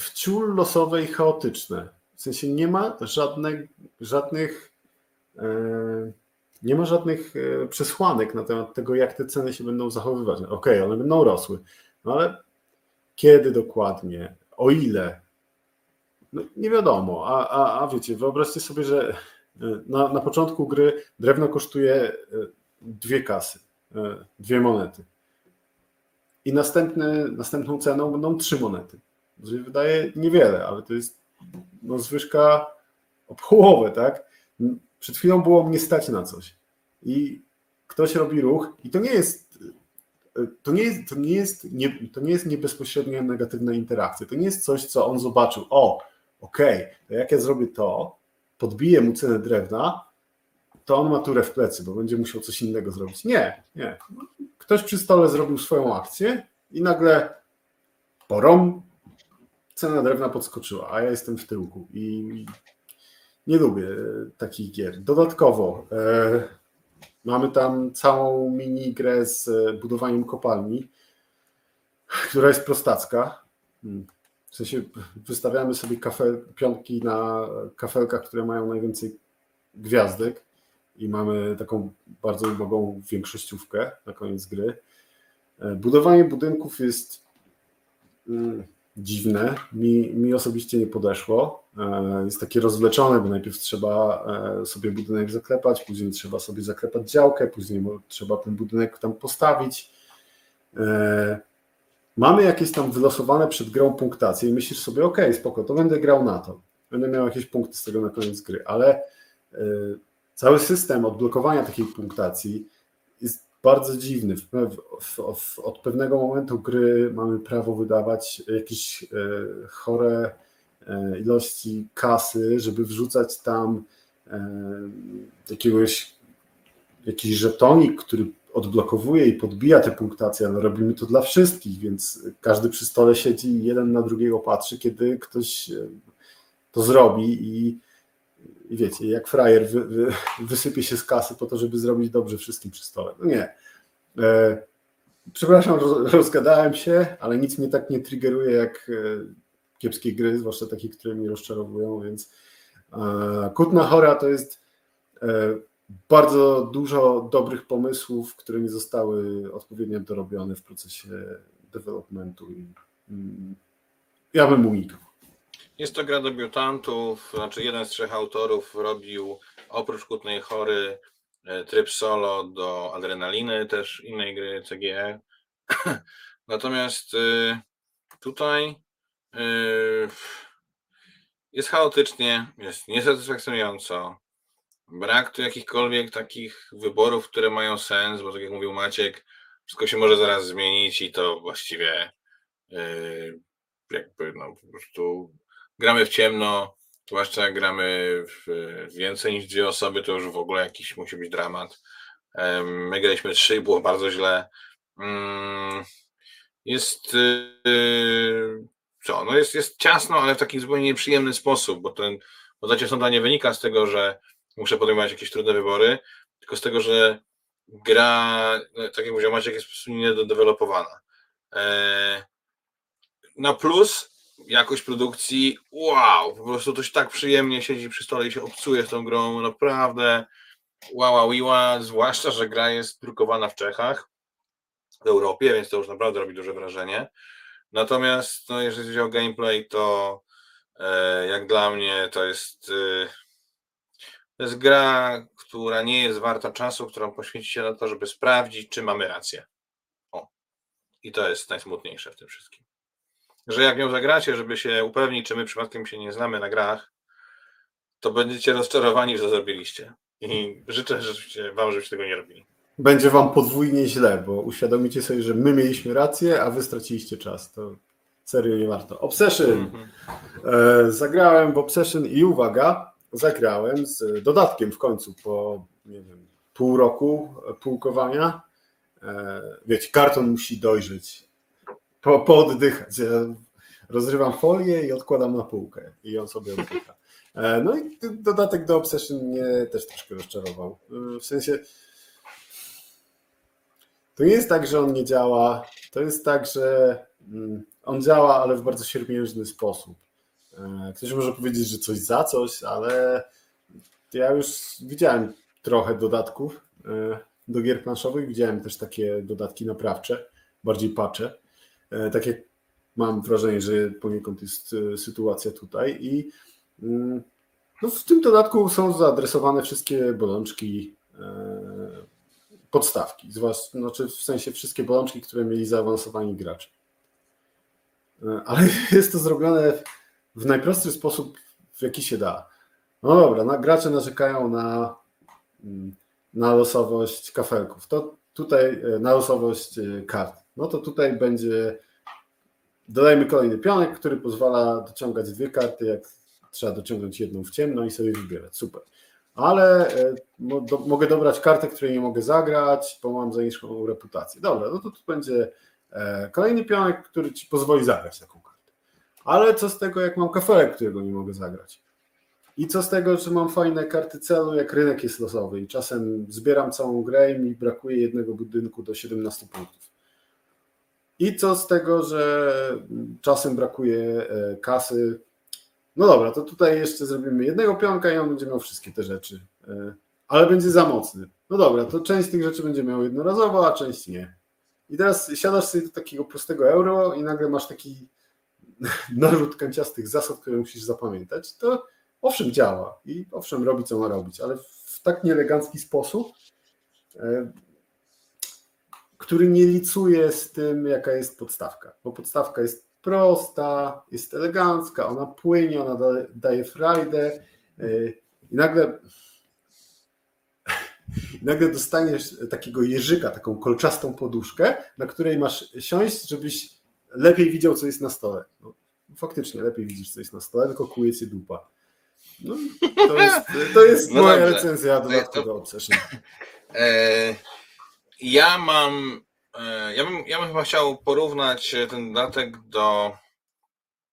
wciul losowe i chaotyczne. W sensie nie ma żadnych, żadnych e, nie ma żadnych e, przesłanek na temat tego, jak te ceny się będą zachowywać. Okej, one będą rosły, no ale kiedy dokładnie, o ile, no nie wiadomo. A, a, a wiecie, wyobraźcie sobie, że e, na, na początku gry drewno kosztuje e, dwie kasy, dwie monety. I następny, następną ceną będą trzy monety. Wydaje niewiele, ale to jest no, zwyżka o połowę, tak? Przed chwilą było mnie stać na coś. I ktoś robi ruch, i to nie jest. To nie jest, to nie jest, nie, to nie jest nie bezpośrednia negatywna interakcja. To nie jest coś, co on zobaczył. O, okej, to jak ja zrobię to, podbiję mu cenę drewna, to on ma turę w plecy, bo będzie musiał coś innego zrobić. Nie, nie. Ktoś przy stole zrobił swoją akcję i nagle porom, cena drewna podskoczyła, a ja jestem w tyłku i nie lubię e, takich gier. Dodatkowo e, mamy tam całą mini grę z e, budowaniem kopalni, która jest prostacka. Hmm. W sensie wystawiamy sobie kafel, pionki na kafelkach, które mają najwięcej gwiazdek i mamy taką bardzo ubogą większościówkę na koniec gry. E, Budowanie budynków jest mm, dziwne. Mi, mi osobiście nie podeszło. E, Jest takie rozwleczone, bo najpierw trzeba e, sobie budynek zaklepać, później trzeba sobie zaklepać działkę, później trzeba ten budynek tam postawić. E, Mamy jakieś tam wylosowane przed grą punktacje i myślisz sobie, ok, spoko, to będę grał na to. Będę miał jakieś punkty z tego na koniec gry, ale cały system odblokowania takiej punktacji bardzo dziwny. W, w, w, od pewnego momentu gry mamy prawo wydawać jakieś e, chore e, ilości kasy, żeby wrzucać tam e, jakiegoś jakiś żetonik, który odblokowuje i podbija te punktacje, ale robimy to dla wszystkich, więc każdy przy stole siedzi i jeden na drugiego patrzy, kiedy ktoś e, to zrobi i, i wiecie, jak frajer wy, wy, wysypie się z kasy po to, żeby zrobić dobrze wszystkim przy stole. No nie. E, przepraszam, roz, rozgadałem się, ale nic mnie tak nie triggeruje jak e, kiepskie gry, zwłaszcza takie, które mnie rozczarowują, więc e, Kutna Hora to jest e, bardzo dużo dobrych pomysłów, które nie zostały odpowiednio dorobione w procesie developmentu i mm, ja bym unikał. Jest to gra debiutantów, znaczy jeden z trzech autorów robił oprócz Kutnej Chory e, tryb solo do Adrenaliny, też innej gry CGE. Natomiast y, tutaj y, jest chaotycznie, jest niesatysfakcjonująco. Brak tu jakichkolwiek takich wyborów, które mają sens, bo tak jak mówił Maciek, wszystko się może zaraz zmienić i to właściwie y, jakby no po prostu gramy w ciemno, zwłaszcza jak gramy więcej niż dwie osoby, to już w ogóle jakiś musi być dramat. My graliśmy trzy i było bardzo źle. Mm, jest y, co, no jest, jest ciasno, ale w taki zupełnie nieprzyjemny sposób, bo ten, bo ta nie wynika z tego, że muszę podejmować jakieś trudne wybory, tylko z tego, że gra, no, tak jak mówił Maciek, jest po prostu niedodevelopowana. E, na plus jakość produkcji, wow, po prostu się tak przyjemnie siedzi przy stole i się obcuje z tą grą, naprawdę wow, wow, wow, zwłaszcza, że gra jest drukowana w Czechach, w Europie, więc to już naprawdę robi duże wrażenie. Natomiast no, jeżeli chodzi o gameplay, to e, jak dla mnie to jest, e, to jest gra, która nie jest warta czasu, którą poświęcicie na to, żeby sprawdzić, czy mamy rację. O. I to jest najsmutniejsze w tym wszystkim że jak ją zagracie, żeby się upewnić, czy my przypadkiem się nie znamy na grach, to będziecie rozczarowani, że zrobiliście. I życzę żebyście wam, żebyście tego nie robili. Będzie wam podwójnie źle, bo uświadomicie sobie, że my mieliśmy rację, a wy straciliście czas. To serio nie warto. Obsession. -hmm. e, zagrałem w Obsession i uwaga, zagrałem z dodatkiem w końcu po nie wiem, pół roku półkowania. E, wiecie, karton musi dojrzeć po, pooddychać. Ja rozrywam folię i odkładam na półkę i on sobie oddycha. E, no i dodatek do Obsession mnie też troszkę rozczarował. E, w sensie to nie jest tak, że on nie działa. To jest tak, że mm, on działa, ale w bardzo siermiężny sposób. E, ktoś może powiedzieć, że coś za coś, ale ja już widziałem trochę dodatków do gier planszowych. Widziałem też takie dodatki naprawcze, bardziej pacze. E, tak jak mam wrażenie, że poniekąd jest e, sytuacja tutaj i mm, no w tym dodatku są zaadresowane wszystkie bolączki e, podstawki, znaczy w sensie wszystkie bolączki, które mieli zaawansowani gracze. Ale jest to zrobione w najprostszy sposób, w jaki się da. No dobra, na, gracze narzekają na, mm, na losowość kafelków. To tutaj na losowość kart no to tutaj będzie dodajmy kolejny pionek, który pozwala dociągać dwie karty, jak trzeba dociągnąć jedną w ciemno i sobie wybierać. Super. Ale e, do, mogę dobrać kartę, której nie mogę zagrać, bo mam za niską reputację. Dobra, no to tu będzie e, kolejny pionek, który ci pozwoli zagrać taką kartę. Ale co z tego, jak mam kafelek, którego nie mogę zagrać? I co z tego, że mam fajne karty celu, jak rynek jest losowy i czasem zbieram całą grę i mi brakuje jednego budynku do 17 punktów. I co z tego, że czasem brakuje e, kasy? No dobra, to tutaj jeszcze zrobimy jednego pionka i on będzie miał wszystkie te rzeczy, e, ale będzie za mocny. No dobra, to część tych rzeczy będzie miał jednorazowo, a część nie. I teraz siadasz sobie do takiego prostego euro i nagle masz taki narzut kanciastych zasad, które musisz zapamiętać. To owszem działa i owszem robi, co ma robić, ale w tak nieelegancki sposób, e, który nie licuje z tym, jaka jest podstawka. Bo podstawka jest prosta, jest elegancka, ona płynie, ona daje frajdę y, i nagle i nagle dostaniesz takiego jeżyka, taką kolczastą poduszkę, na której masz siąść, żebyś lepiej widział, co jest na stole. No, faktycznie lepiej widzisz, co jest na stole, tylko kuje się dupa. No, to jest, to jest no moja dobrze. recenzja dodatku to... do Obsession. E, ja mam, e, ja bym, ja bym chyba chciał porównać ten dodatek do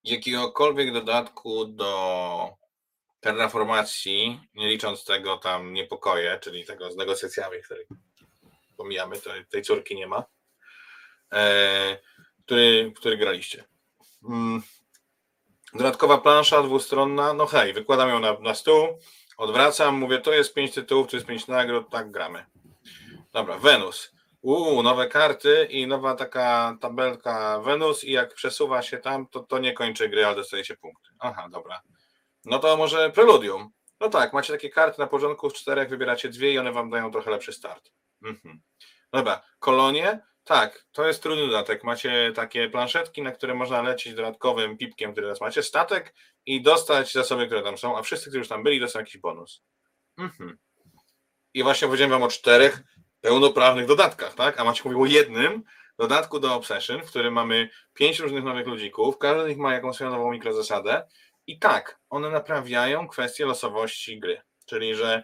jakiegokolwiek dodatku do terraformacji, nie licząc tego tam niepokoje, czyli tego z negocjacjami, których pomijamy, to, tej córki nie ma, e, który, który graliście. Mm. Dodatkowa plansza dwustronna, no hej, wykładam ją na, na stół, odwracam, mówię, to jest pięć tytułów, to jest pięć nagród, tak gramy. Dobra, Wenus. Uuu, nowe karty i nowa taka tabelka Wenus i jak przesuwa się tam, to, to nie kończy gry, ale dostaje się punkty. Aha, dobra. No to może Preludium. No tak, macie takie karty na porządku z czterech, wybieracie dwie i one wam dają trochę lepszy start. Mhm. Dobra, kolonie. Tak, to jest trudny dodatek. Macie takie planszetki, na które można lecieć dodatkowym pipkiem, który teraz macie, statek i dostać zasoby, które tam są, a wszyscy, którzy już tam byli, dostaną jakiś bonus. Mhm. I właśnie powiedziałem wam o czterech pełnoprawnych dodatkach, tak? A macie mówił o jednym dodatku do Obsession, w którym mamy pięć różnych nowych ludzików, każdy z nich ma jakąś swoją nową mikrozasadę i tak, one naprawiają kwestię losowości gry, czyli że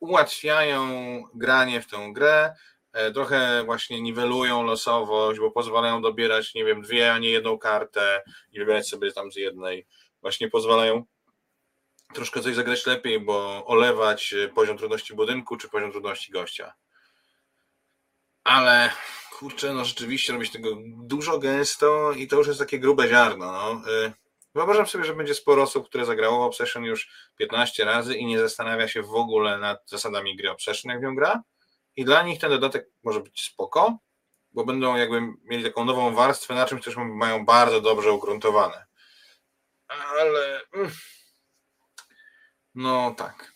ułatwiają granie w tę grę, e, trochę właśnie niwelują losowość, bo pozwalają dobierać, nie wiem, dwie, a nie jedną kartę i wybierać sobie tam z jednej. Właśnie pozwalają troszkę coś zagrać lepiej, bo olewać poziom trudności budynku czy poziom trudności gościa. Ale kurczę, no rzeczywiście robić tego dużo gęsto i to już jest takie grube ziarno. No. Wyobrażam sobie, że będzie sporo osób, które zagrało Obsession już 15 razy i nie zastanawia się w ogóle nad zasadami gry Obsession, jak w nią gra. I dla nich ten dodatek może być spoko, bo będą jakby mieli taką nową warstwę na czymś, co mają bardzo dobrze ugruntowane. Ale mm, no tak.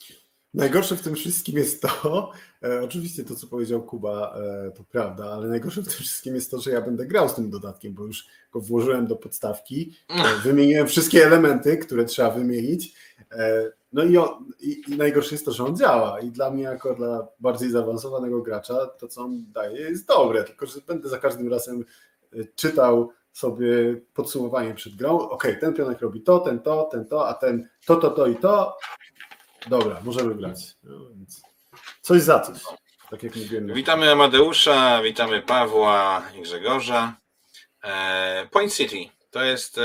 Najgorsze w tym wszystkim jest to, e, oczywiście to, co powiedział Kuba, e, to prawda, ale najgorsze w tym wszystkim jest to, że ja będę grał z tym dodatkiem, bo już go włożyłem do podstawki, e, wymieniłem wszystkie elementy, które trzeba wymienić. E, no i, on, i, i najgorsze jest to, że on działa i dla mnie, jako dla bardziej zaawansowanego gracza, to, co on daje, jest dobre, tylko że będę za każdym razem e, czytał sobie podsumowanie przed grą. Ok, ten pionek robi to, ten to, ten to, a ten to, to, to i to. Dobra, możemy grać. No, coś za coś. Tak jak mówiłem. Witamy Amadeusza, witamy Pawła i Grzegorza. Point City to jest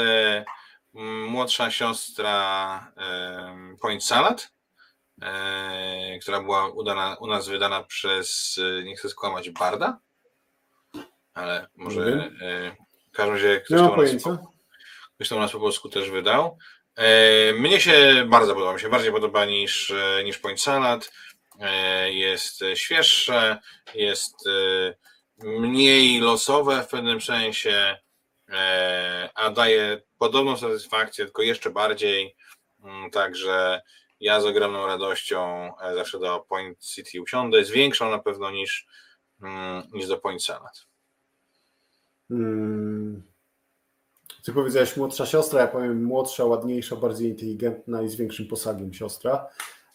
młodsza siostra Point Salad, która była udana, u nas wydana przez, nie chcę skłamać, Barda, ale może w każdym razie ktoś, to u nas po polsku też wydał. Mnie się bardzo podoba, mi się bardziej podoba niż, niż Point Salad. Jest świeższe, jest mniej losowe w pewnym sensie, a daje podobną satysfakcję, tylko jeszcze bardziej. Mm, także ja z ogromną radością zawsze do Point City usiądę. Jest większą na pewno niż, mm, niż do Point Salad. Hmm. Ty powiedziałeś młodsza siostra, ja powiem młodsza, ładniejsza, bardziej inteligentna i z większym posagiem siostra.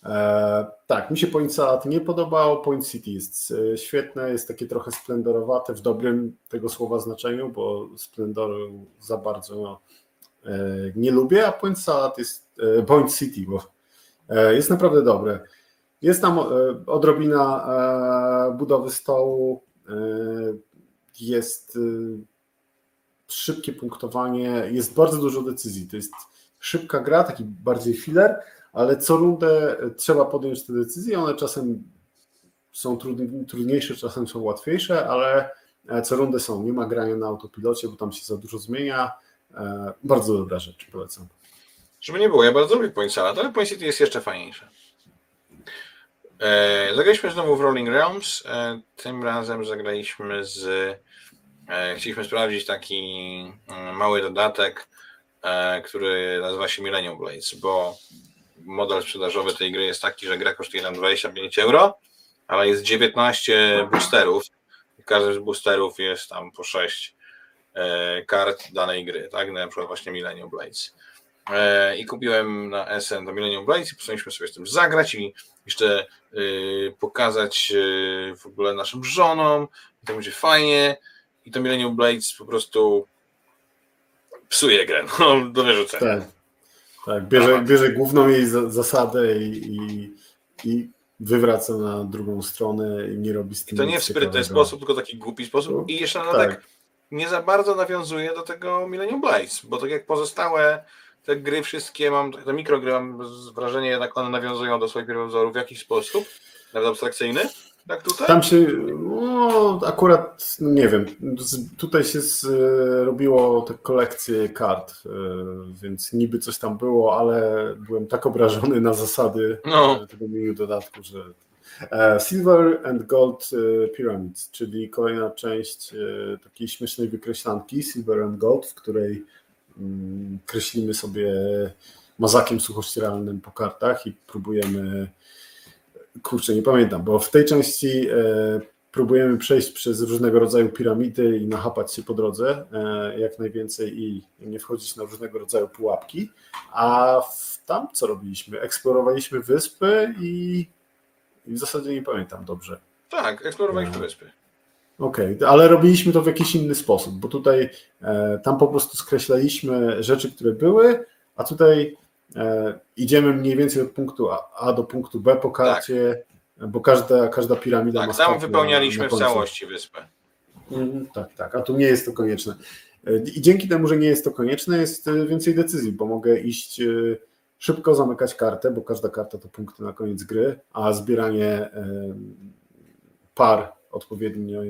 E, tak, mi się Point Salad nie podobał. Point City jest e, świetne, jest takie trochę splendorowate w dobrym tego słowa znaczeniu, bo splendoru za bardzo e, nie lubię, a Point Salad jest e, Point City, bo e, jest naprawdę dobre. Jest tam e, odrobina budowy stołu, jest szybkie punktowanie, jest bardzo dużo decyzji. To jest szybka gra, taki bardziej filler, ale co rundę trzeba podjąć te decyzje. One czasem są trudniejsze, czasem są łatwiejsze, ale co rundę są. Nie ma grania na autopilocie, bo tam się za dużo zmienia. E, bardzo dobra rzecz, polecam. Żeby nie było, ja bardzo lubię Point ale Point City jest jeszcze fajniejsze. E, zagraliśmy znowu w Rolling Realms. E, tym razem zagraliśmy z. Chcieliśmy sprawdzić taki mm, mały dodatek, który nazywa się Millennium Blades, bo model sprzedażowy tej gry jest taki, że gra kosztuje nam 25 euro, ale jest 19 boosterów. Każdy z boosterów jest tam po 6 kart danej gry, tak? Na przykład właśnie Millennium Blades. I kupiłem na SN do Millennium Blades i postanowiliśmy sobie z tym zagrać i jeszcze pokazać w ogóle naszym żonom. To będzie fajnie. I to Millennium Blades po prostu psuje grę no, do wyrzucenia. Tak. Tak, bierze, bierze główną jej zasadę i, i, i wywraca na drugą stronę i nie robi z tym. I to nie w sprytny sposób, tylko taki głupi sposób. I jeszcze na tak. tak nie za bardzo nawiązuje do tego Millennium Blades, bo tak jak pozostałe te gry wszystkie, mam te mikrogry, mam wrażenie, jednak one nawiązują do swoich pierwowzorów w jakiś sposób, nawet abstrakcyjny, Tak tutaj? Tam się, no akurat, no nie wiem, tutaj się zrobiło te kolekcje kart, e, więc niby coś tam było, ale byłem tak obrażony na zasady no. tego mini dodatku, że e, Silver and Gold e, Pyramids, czyli kolejna część takiej śmiesznej wykreślanki Silver and Gold, w której mm, kreślimy sobie mazakiem suchościeralnym po kartach i próbujemy kurczę, nie pamiętam, bo w tej części e, próbujemy przejść przez różnego rodzaju piramidy i nachapać się po drodze e, jak najwięcej i nie wchodzić na różnego rodzaju pułapki. A tam co robiliśmy? Eksplorowaliśmy wyspy i, i w zasadzie nie pamiętam dobrze. Tak, eksplorowaliśmy e, wyspy. Okej, okay, ale robiliśmy to w jakiś inny sposób, bo tutaj tam po prostu skreślaliśmy rzeczy, które były, a tutaj idziemy mniej więcej od punktu A, do punktu B po karcie, tak. bo każda, każda piramida tak, ma tam wypełnialiśmy w całości wyspę. Mhm, tak, tak, a tu nie jest to konieczne. E, I dzięki temu, że nie jest to konieczne, jest e, więcej decyzji, bo mogę iść szybko zamykać kartę, bo każda karta to punkty na koniec gry, a zbieranie par odpowiednio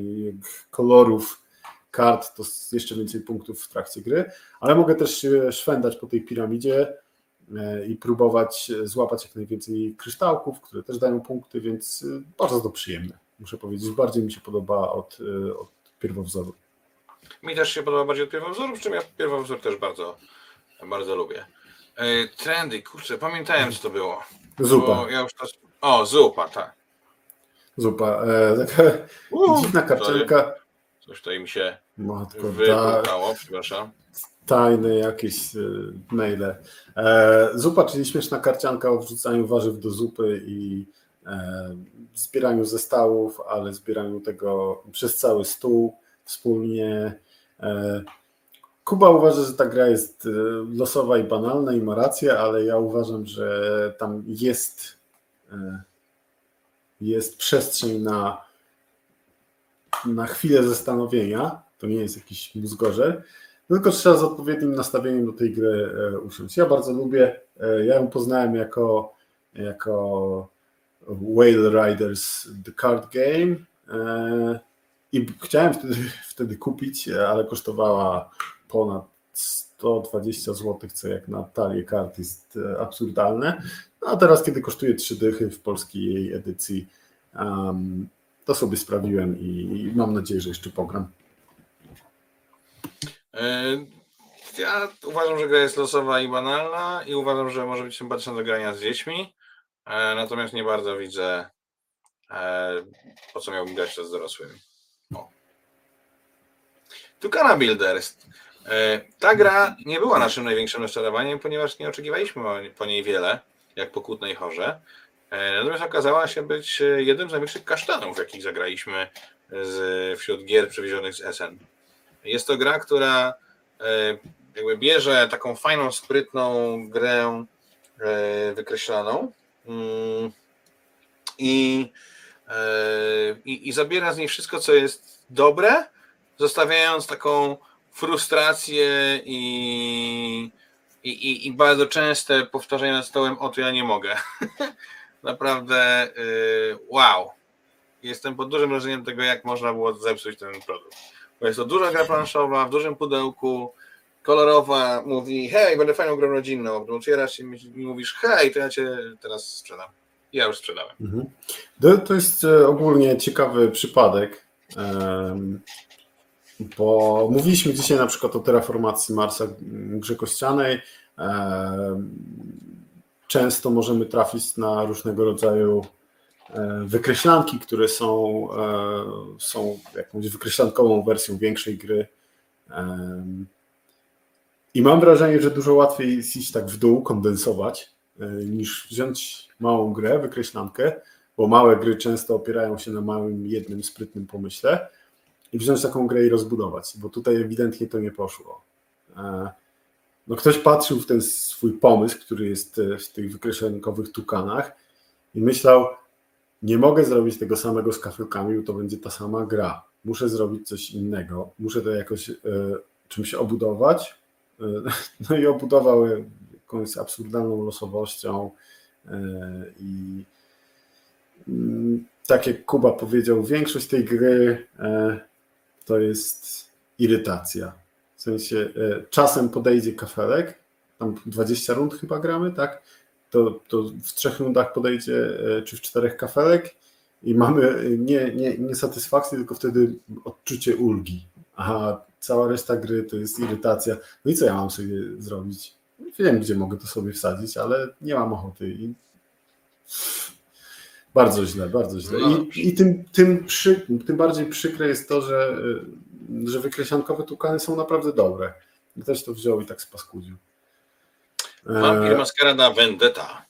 kolorów kart to jeszcze więcej punktów w trakcie gry, ale mogę też szwendać po tej piramidzie, E, i próbować złapać jak najwięcej kryształków, które też dają punkty, więc e, bardzo to przyjemne. Muszę powiedzieć, bardziej mi się podoba od, e, od pierwowzoru. Mi też się podoba bardziej od pierwowzoru, przy czym ja pierwowzór też bardzo, bardzo lubię. Trendy, kurczę, pamiętałem co to było. Zupa. Ja to... O, zupa, tak. Zupa. E, taka dziwna karczenka. Coś tutaj mi się Matko, wybuchało, przepraszam tajne jakieś e, maile. E, zupa, czyli śmieszna karcianka o wrzucaniu warzyw do zupy i e, zbieraniu zestawów, ale zbieraniu tego przez cały stół wspólnie. Kuba uważa, że ta gra jest losowa i banalna i ma rację, ale ja uważam, że tam jest, jest przestrzeń na, na chwilę zastanowienia. To nie jest jakiś mózgorzer tylko trzeba z odpowiednim nastawieniem do tej gry e, usiąść. Ja bardzo lubię. E, ja ją poznałem jako, jako Whale Riders The Card Game e, i chciałem wtedy, wtedy kupić, ale kosztowała ponad 120 zł, co jak na talię kart jest absurdalne. No a teraz, kiedy kosztuje 3 dychy w polskiej edycji, to sobie sprawiłem i, i mam nadzieję, że jeszcze pogram. E, ja uważam, że gra jest losowa i banalna i uważam, że może być sympatyczna do grania z dziećmi, e, natomiast nie bardzo widzę e, po co miałbym grać to z dorosłymi. O. Tukana Builders. Ta gra nie była naszym największym rozczarowaniem, ponieważ nie oczekiwaliśmy po niej wiele, jak po Kłótnej Chorze. Natomiast okazała się być jednym z największych kasztanów, jakich zagraliśmy z, wśród gier przewiezionych z SN. Jest to gra, która e, jakby bierze taką fajną, sprytną grę e, wykreśloną mm, i, e, i, i zabiera z niej wszystko, co jest dobre, zostawiając taką frustrację i, i, i, bardzo częste powtarzanie nad stołem, o to ja nie mogę. Naprawdę wow. Jestem pod dużym wrażeniem tego, jak można było zepsuć ten produkt. Bo jest to duża gra planszowa, w dużym pudełku, kolorowa, mówi hej, będę fajną grą rodzinną, otwierasz i mówisz hej, to ja cię teraz sprzedam. Ja już sprzedałem. Mhm. To, jest e, ogólnie ciekawy przypadek, bo mówiliśmy dzisiaj na przykład o terraformacji Marsa grze kościanej. Często możemy trafić na różnego rodzaju wykreślanki, które są, e, są jakąś wykreślankową wersją większej gry. I mam wrażenie, że dużo łatwiej jest iść tak w dół, kondensować, e, niż wziąć małą grę, wykreślankę, bo małe gry często opierają się na małym, jednym, sprytnym pomyśle i wziąć taką grę i rozbudować, bo tutaj ewidentnie to nie poszło. No ktoś patrzył w ten swój pomysł, który jest w tych wykreślankowych tukanach i myślał, nie mogę zrobić tego samego z kafelkami, bo to będzie ta sama gra. Muszę zrobić coś innego, muszę to jakoś y, czymś obudować. Y, no i obudował jakąś absurdalną losowością y, i mm, tak jak Kuba powiedział, większość tej gry e, to jest irytacja. W sensie e, czasem podejdzie kafelek, tam 20 rund chyba gramy, tak? To, to w trzech rundach podejdzie, czy w czterech kafelek i mamy nie, nie, nie satysfakcję, tylko wtedy odczucie ulgi. A cała reszta gry to jest irytacja. No i co ja mam sobie zrobić? Wiem, gdzie mogę to sobie wsadzić, ale nie mam ochoty. I... Bardzo źle, bardzo źle. I, i tym, tym, przy, tym bardziej przykre jest to, że, że wykreślankowe tukany są naprawdę dobre. Ktoś to wziął i tak spaskudził. Vampir Maskarada Vendetta.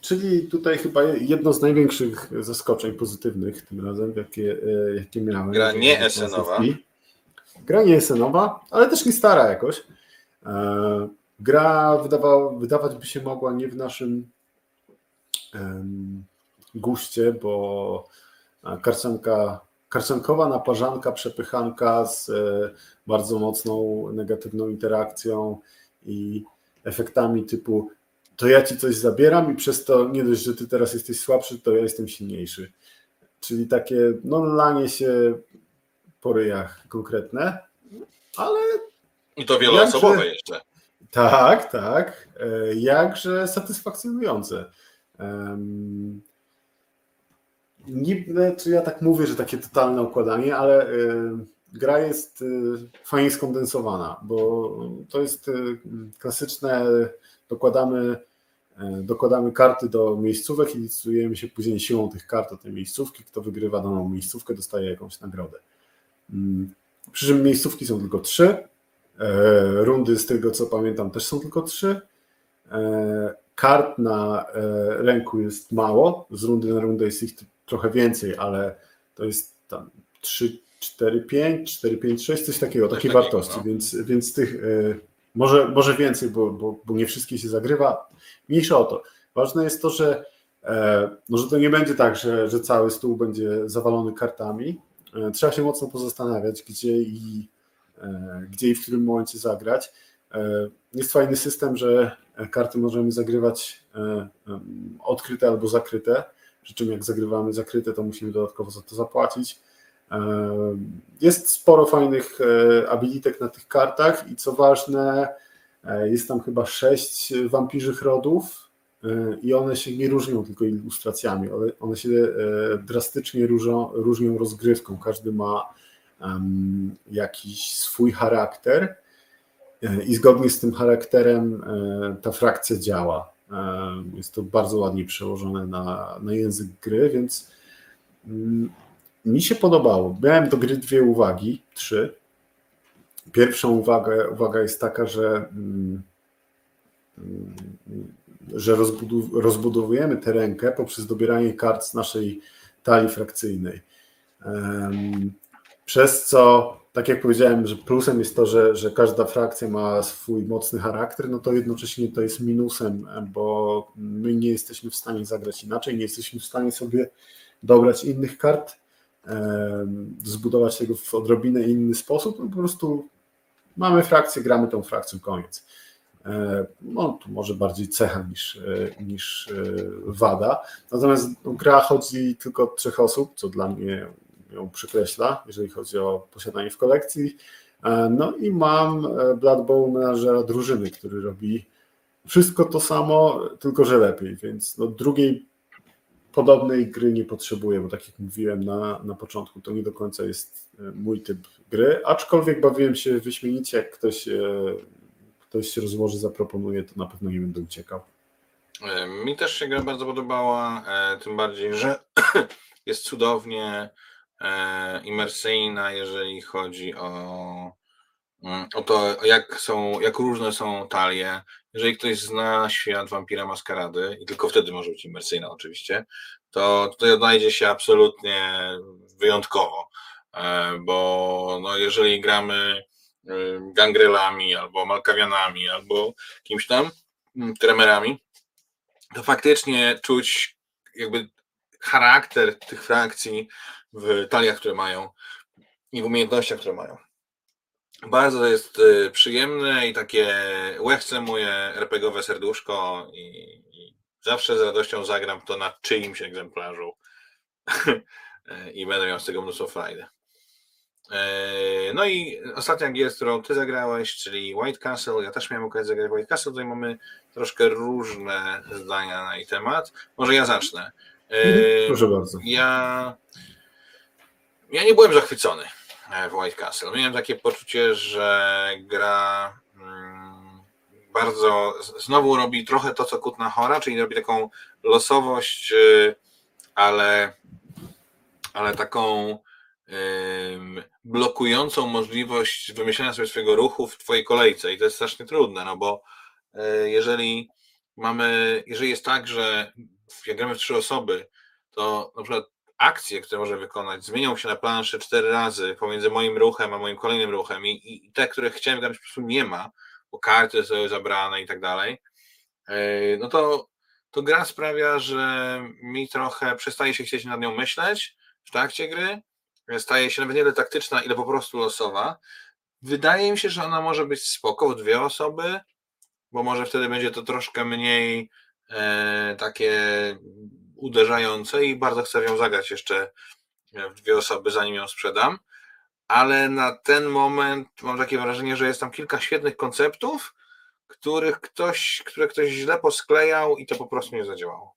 Czyli tutaj chyba jedno z największych zaskoczeń pozytywnych tym razem, jakie, e, jakie miałem. Gra nie esenowa. Gra nie esenowa, ale też nie stara jakoś. E, gra wydawał, wydawać by się mogła nie w naszym um, guście, bo karczanka, karczankowa naparzanka, przepychanka z e, bardzo mocną negatywną interakcją i efektami typu to ja ci coś zabieram i przez to nie dość, że ty teraz jesteś słabszy, to ja jestem silniejszy. Czyli takie no lanie się po ryjach konkretne, ale... I to wieloosobowe jakże, jeszcze. Tak, tak. E, jakże satysfakcjonujące. Um, niby, czy ja tak mówię, że takie totalne układanie, ale y, gra jest y, fajnie skondensowana, bo to jest y, klasyczne dokładamy, e, dokładamy karty do miejscówek i decydujemy się później siłą tych kart do tej miejscówki. Kto wygrywa daną miejscówkę, dostaje jakąś nagrodę. Mm, przy czym miejscówki są tylko trzy. E, rundy, z tego co pamiętam, też są tylko trzy. E, kart na ręku jest mało. Z rundy na rundę jest ich trochę więcej, ale to jest tam 3, 4, 5, 4, 5, 6, coś takiego, takiej wartości. No. Więc, więc tych może, może więcej, bo, bo, bo nie wszystkie się zagrywa. Mniejsza o to. Ważne jest to, że, e, no, że to nie będzie tak, że, że cały stół będzie zawalony kartami. E, trzeba się mocno pozastanawiać, gdzie i, e, gdzie i w którym momencie zagrać. E, jest fajny system, że karty możemy zagrywać e, odkryte albo zakryte. Przy czym jak zagrywamy zakryte, to musimy dodatkowo za to zapłacić. Jest sporo fajnych e, abilitek na tych kartach i co ważne, e, jest tam chyba sześć wampirzych rodów e, i one się nie różnią tylko ilustracjami, one się drastycznie różnią, różnią rozgrywką. Każdy ma jakiś swój charakter i zgodnie z tym charakterem ta frakcja działa. Jest to bardzo ładnie przełożone na, na język gry, więc mm, mi się podobało. Miałem do gry dwie uwagi, trzy. Pierwszą uwagę, uwaga jest taka, że, mm, że rozbudowujemy tę rękę poprzez dobieranie kart z naszej talii frakcyjnej. Przez co, tak jak powiedziałem, że plusem jest to, że, że każda frakcja ma swój mocny charakter, no to jednocześnie to jest minusem, bo my nie jesteśmy w stanie zagrać inaczej, nie jesteśmy w stanie sobie dobrać innych kart zbudować tego w odrobinę inny sposób, no po prostu mamy frakcję, gramy tą frakcją, koniec. No, to może bardziej cecha niż, e, niż e, wada. Natomiast gra chodzi tylko od trzech osób, co dla mnie ją przykreśla, jeżeli chodzi o posiadanie w kolekcji. E, no i mam Blood Bowl drużyny, który robi wszystko to samo, tylko że lepiej, więc no, drugiej podobnej gry nie potrzebuję, bo tak jak mówiłem na, na początku, to nie do końca jest e, mój typ gry, aczkolwiek bawiłem się wyśmienicie, jak ktoś, e, ktoś się rozłoży, zaproponuje, to na pewno nie będę uciekał. E, mi też się gra bardzo podobała, tym bardziej, że jest cudownie imersyjna, jeżeli chodzi o, o to, jak, są, jak różne są talie, jeżeli ktoś zna świat Wampira Maskarady, i tylko wtedy może być imersyjna oczywiście, to tutaj odnajdzie się absolutnie wyjątkowo, e, bo no jeżeli gramy e, gangrelami, albo malkawianami, albo kimś tam, mm, tremerami, to faktycznie czuć jakby charakter tych frakcji w taliach, które mają i w umiejętnościach, które mają. Bardzo jest y, przyjemne i takie łechce moje RPGowe serduszko i, i zawsze z radością zagram to na czyimś egzemplarzu. i będę miał z tego mnóstwo frajdy. No i ostatnia gier, którą ty zagrałeś, czyli White Castle, ja też miałem okazję zagrać White Castle, tutaj mamy troszkę różne zdania na jej temat. Może ja zacznę. Mhm, proszę bardzo. Ja, ja nie byłem zachwycony w White Castle. Miałem takie poczucie, że gra mm, bardzo znowu robi trochę to, co Kutna Chora, czyli robi taką losowość, y, ale, ale taką blokującą możliwość wymyślenia sobie swojego ruchu w twojej kolejce i to jest strasznie trudne, no bo e, jeżeli mamy, jeżeli jest tak, że jak gramy w trzy osoby, to na przykład akcje, które może wykonać, zmienią się na planszy cztery razy pomiędzy moim ruchem a moim kolejnym ruchem i, i te, które chciałem grać, po prostu nie ma, bo karty są zabrane i tak dalej, e, no to, to gra sprawia, że mi trochę przestaje się chcieć nad nią myśleć w trakcie gry, staje się nawet nie tyle taktyczna, ile po prostu losowa. Wydaje mi się, że ona może być spoko w dwie osoby, bo może wtedy będzie to troszkę mniej e, takie uderzające i bardzo chcę ją zagrać jeszcze w dwie osoby, zanim ją sprzedam. Ale na ten moment mam takie wrażenie, że jest tam kilka świetnych konceptów, których ktoś, które ktoś źle posklejał i to po prostu nie zadziałało.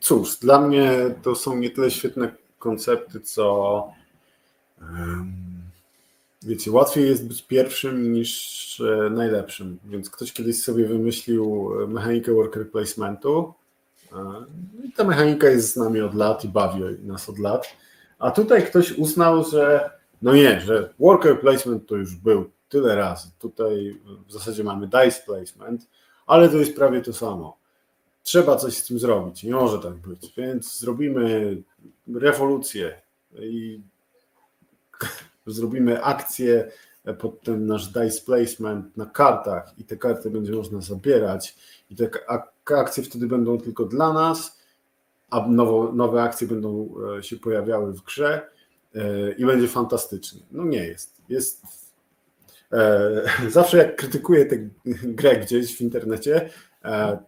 Cóż, dla mnie to są nie tyle świetne koncepty, co wiecie, łatwiej jest być pierwszym niż e, najlepszym. Więc ktoś kiedyś sobie wymyślił mechanikę worker placementu. E, no I ta mechanika jest z nami od lat i bawi nas od lat. A tutaj ktoś uznał, że no nie, że worker placement to już był tyle razy. Tutaj w zasadzie mamy dice placement, ale to jest prawie to samo trzeba coś z tym zrobić. Nie może tak być. Więc zrobimy rewolucję i zrobimy akcję pod ten nasz dice placement na kartach i te karty będzie można zabierać i te akcje wtedy będą tylko dla nas, a nowo, nowe akcje będą e, się pojawiały w grze e, i będzie fantastycznie. No nie jest. Jest e, zawsze jak krytykuję tę grę gdzieś w internecie,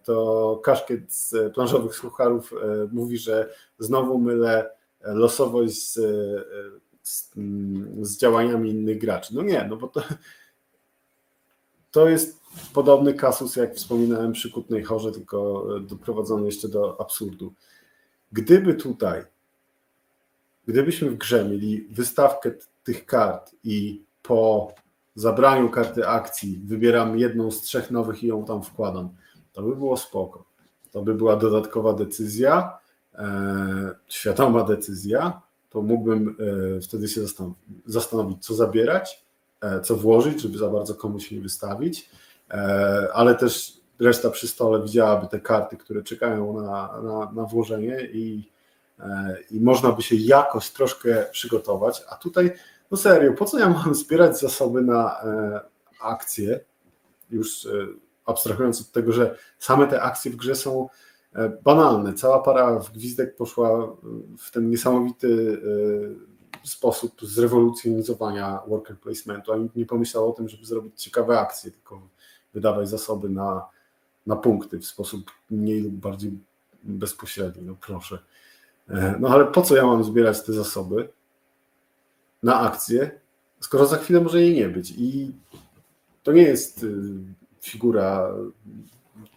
to kaszkiet z planszowych sucharów e, mówi, że znowu mylę losowość z, z, z, działaniami innych graczy. No nie, no bo to, to jest podobny kasus, jak wspominałem przy Kutnej Chorze, tylko doprowadzony jeszcze do absurdu. Gdyby tutaj, gdybyśmy w grze mieli wystawkę tych kart i po zabraniu karty akcji wybieram jedną z trzech nowych i ją tam wkładam, to by było spoko. To by była dodatkowa decyzja, e, świadoma decyzja, to mógłbym e, wtedy się zastanowić, co zabierać, e, co włożyć, żeby za bardzo komuś nie wystawić, e, ale też reszta przy stole widziałaby te karty, które czekają na, na, na włożenie i, i można by się jakoś troszkę przygotować, a tutaj, no serio, po co ja mam zbierać zasoby na akcje, już abstrahując od tego, że same te akcje w grze są banalne. Cała para w gwizdek poszła w ten niesamowity e, sposób zrewolucjonizowania worker placementu, a nikt nie pomyślał o tym, żeby zrobić ciekawe akcje, tylko wydawać zasoby na, na punkty w sposób mniej lub bardziej bezpośredni. No proszę. E, no ale po co ja mam zbierać te zasoby na akcje, skoro za chwilę może jej nie być? I to nie jest figura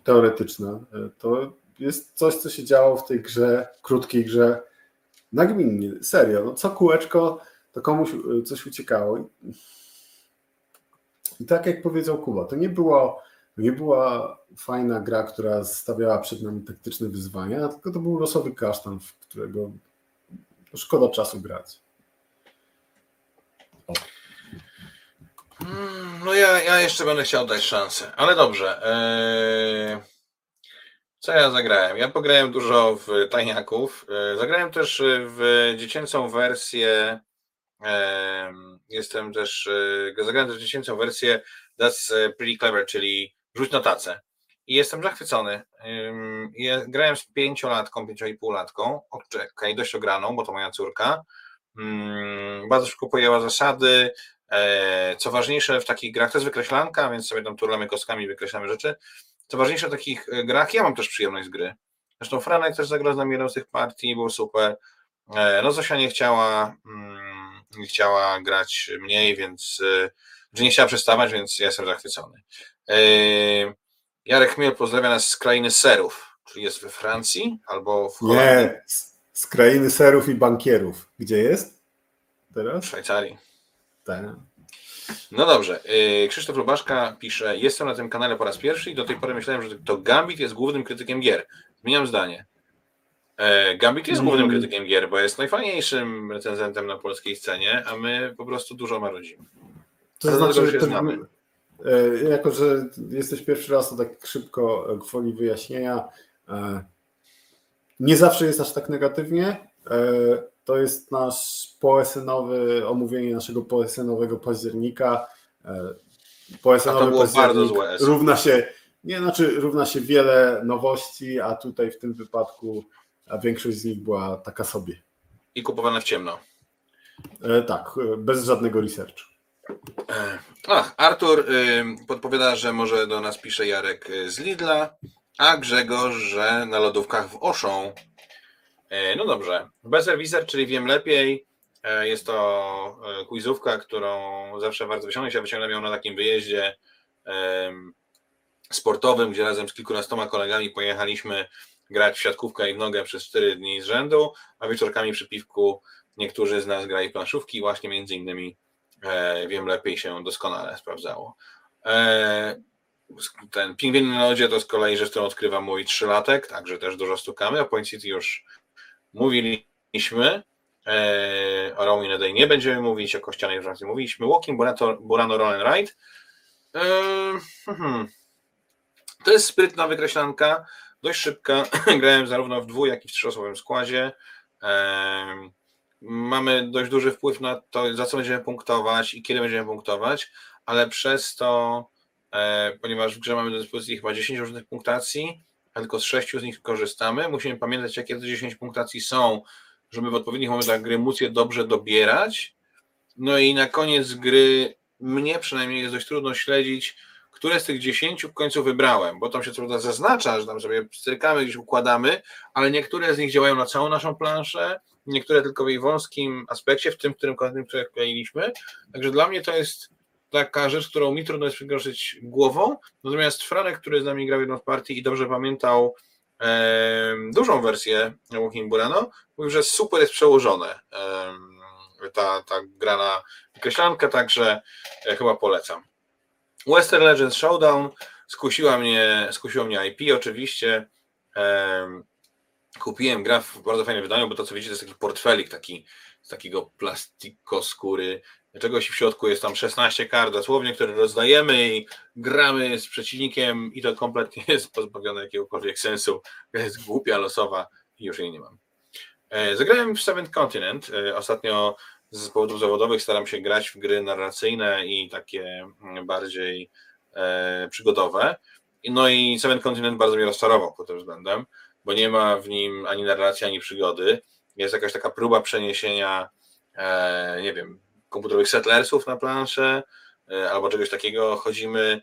teoretyczna, to jest coś, co się działo w tej grze, krótkiej grze, nagminnie, serio. No, co kółeczko, to komuś y, coś uciekało. I tak jak powiedział Kuba, to nie, było, nie była fajna gra, która stawiała przed nami taktyczne wyzwania, tylko to był losowy kasztan, w którego szkoda czasu grać. Mm, no ja, ja jeszcze będę chciał dać szansę, ale dobrze. Eee, co ja zagrałem? Ja pograłem dużo w tajniaków. Eee, zagrałem też w dziecięcą wersję. Jestem też. Zagrałem też dziecięcą wersję That's Pretty Clever, czyli rzuć na tacę. I jestem zachwycony. Ja grałem z pięciolatką, pięcio i półlatką, okej, dość ograną, bo to moja córka. Mm, bardzo szybko pojęła zasady, E, co ważniejsze w takich grach, to jest wykreślanka, więc sobie tam turlamy kostkami, wykreślamy rzeczy. Co ważniejsze w takich e, grach, ja mam też przyjemność z gry. Zresztą Franek też zagrał z nami jedną z tych partii, był super. No Zosia nie chciała, mm, nie chciała grać mniej, więc że nie chciała przestawać, więc ja jestem zachwycony. Jarek Chmiel pozdrawia nas z krainy serów, czyli jest we Francji albo w Holandii. Nie, z krainy serów i bankierów. Gdzie jest teraz? W Szwajcarii. Tak. No dobrze. Y, Krzysztof Lubaszka pisze, jestem na tym kanale po raz pierwszy i do tej pory myślałem, że to Gambit jest głównym krytykiem gier. Zmieniam zdanie. E, Gambit jest głównym mm. krytykiem gier, bo jest najfajniejszym recenzentem na polskiej scenie, a my po prostu dużo marudzimy. To znaczy, że znamy. E, jako, że jesteś pierwszy raz, to tak szybko gwoli wyjaśnienia. E, nie zawsze jest aż tak negatywnie. To jest nasz poesenowy, omówienie naszego poesenowego października. Poesenowy październik równa się, nie, znaczy równa się wiele nowości, a tutaj w tym wypadku większość z nich była taka sobie. I kupowana w ciemno. E, tak, bez żadnego researchu. E, ach, Artur y, podpowiada, że może do nas pisze Jarek z Lidla, a Grzegorz, że na lodówkach w Oszą E, no dobrze. Bez Rewiser, czyli wiem lepiej. E, jest to e, quizówka, którą zawsze bardzo wyciągnę się. Wyciągnę ją na takim wyjeździe sportowym, gdzie razem z kilkunastoma kolegami pojechaliśmy grać w siatkówkę i w nogę przez 4 dni z rzędu, a wieczorkami przy piwku niektórzy z nas grali planszówki, właśnie między innymi wiem lepiej się doskonale sprawdzało. Ten Pingwin na lodzie to z kolei rzecz, którą odkrywa mój trzylatek, także też dużo stukamy, a Point City już mówiliśmy, e, o Rowan Day nie będziemy mówić, o Kościanej Francji mówiliśmy, Walking Burano Roll and Ride. E, hmm. To jest sprytna wykreślanka, dość szybka. Grałem zarówno w dwu, jak i w trzyosobowym składzie. E, mamy dość duży wpływ na to, za co będziemy punktować i kiedy będziemy punktować, ale przez to, ponieważ w grze mamy do dyspozycji chyba 10 różnych punktacji, tylko z sześciu z nich korzystamy. Musimy pamiętać, jakie te 10 punktacji są, żeby w odpowiednich momentach gry móc je dobrze dobierać. No i na koniec gry mnie przynajmniej jest dość trudno śledzić, które z tych 10 w końcu wybrałem, bo tam się co prawda zaznacza, że tam sobie strykamy, gdzieś układamy, ale niektóre z nich działają na całą naszą planszę, niektóre tylko w jej wąskim aspekcie, w tym, którym konkretnym, które wkleiliśmy. Także dla mnie to jest taka rzecz, którą mi trudno jest przygroszyć głową. Natomiast Franek, który z nami grał jedną w partii i dobrze pamiętał e, dużą wersję Walking Burano, mówił, że super jest przełożone e, ta, ta grana wykreślanka, także e, chyba polecam. Western Legends Showdown skusiła mnie, skusiło mnie IP oczywiście. Kupiłem gra w bardzo fajnym wydaniu, bo to co widzicie to jest taki portfelik taki z takiego plastikoskóry czegoś w środku jest tam 16 kart dosłownie, które rozdajemy i gramy z przeciwnikiem i to kompletnie jest pozbawione jakiegokolwiek sensu. Jest głupia, losowa i już jej nie mam. E, zagrałem w Seventh Continent. E, ostatnio z powodów zawodowych staram się grać w gry narracyjne i takie mm, bardziej e, przygodowe. No i Seventh Continent bardzo mnie rozczarował pod tym względem, bo nie ma w nim ani narracji, ani przygody. Jest jakaś taka próba przeniesienia, nie wiem, komputerowych settlersów na planszę e, albo czegoś takiego. Chodzimy,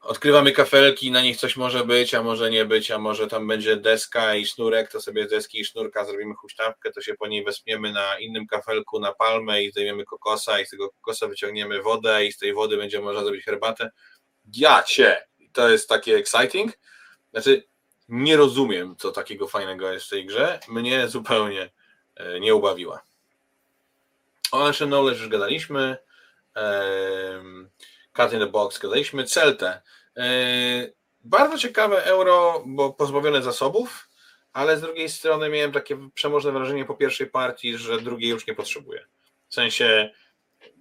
odkrywamy kafelki, na nich coś może być, a może nie być, a może tam będzie deska i sznurek, to sobie z deski i sznurka zrobimy huśtawkę, to się po niej wespniemy na innym kafelku na palmę i zdejmiemy kokosa i z tego kokosa wyciągniemy wodę i z tej wody będzie można zrobić herbatę. Ja cię! To jest takie exciting. Znaczy, nie rozumiem, co takiego fajnego jest w tej grze. Mnie zupełnie e, nie ubawiła. O Ancient Knowledge już gadaliśmy. Cut in the Box gadaliśmy. Celtę. Bardzo ciekawe euro, bo pozbawione zasobów, ale z drugiej strony miałem takie przemożne wrażenie po pierwszej partii, że drugiej już nie potrzebuję. W sensie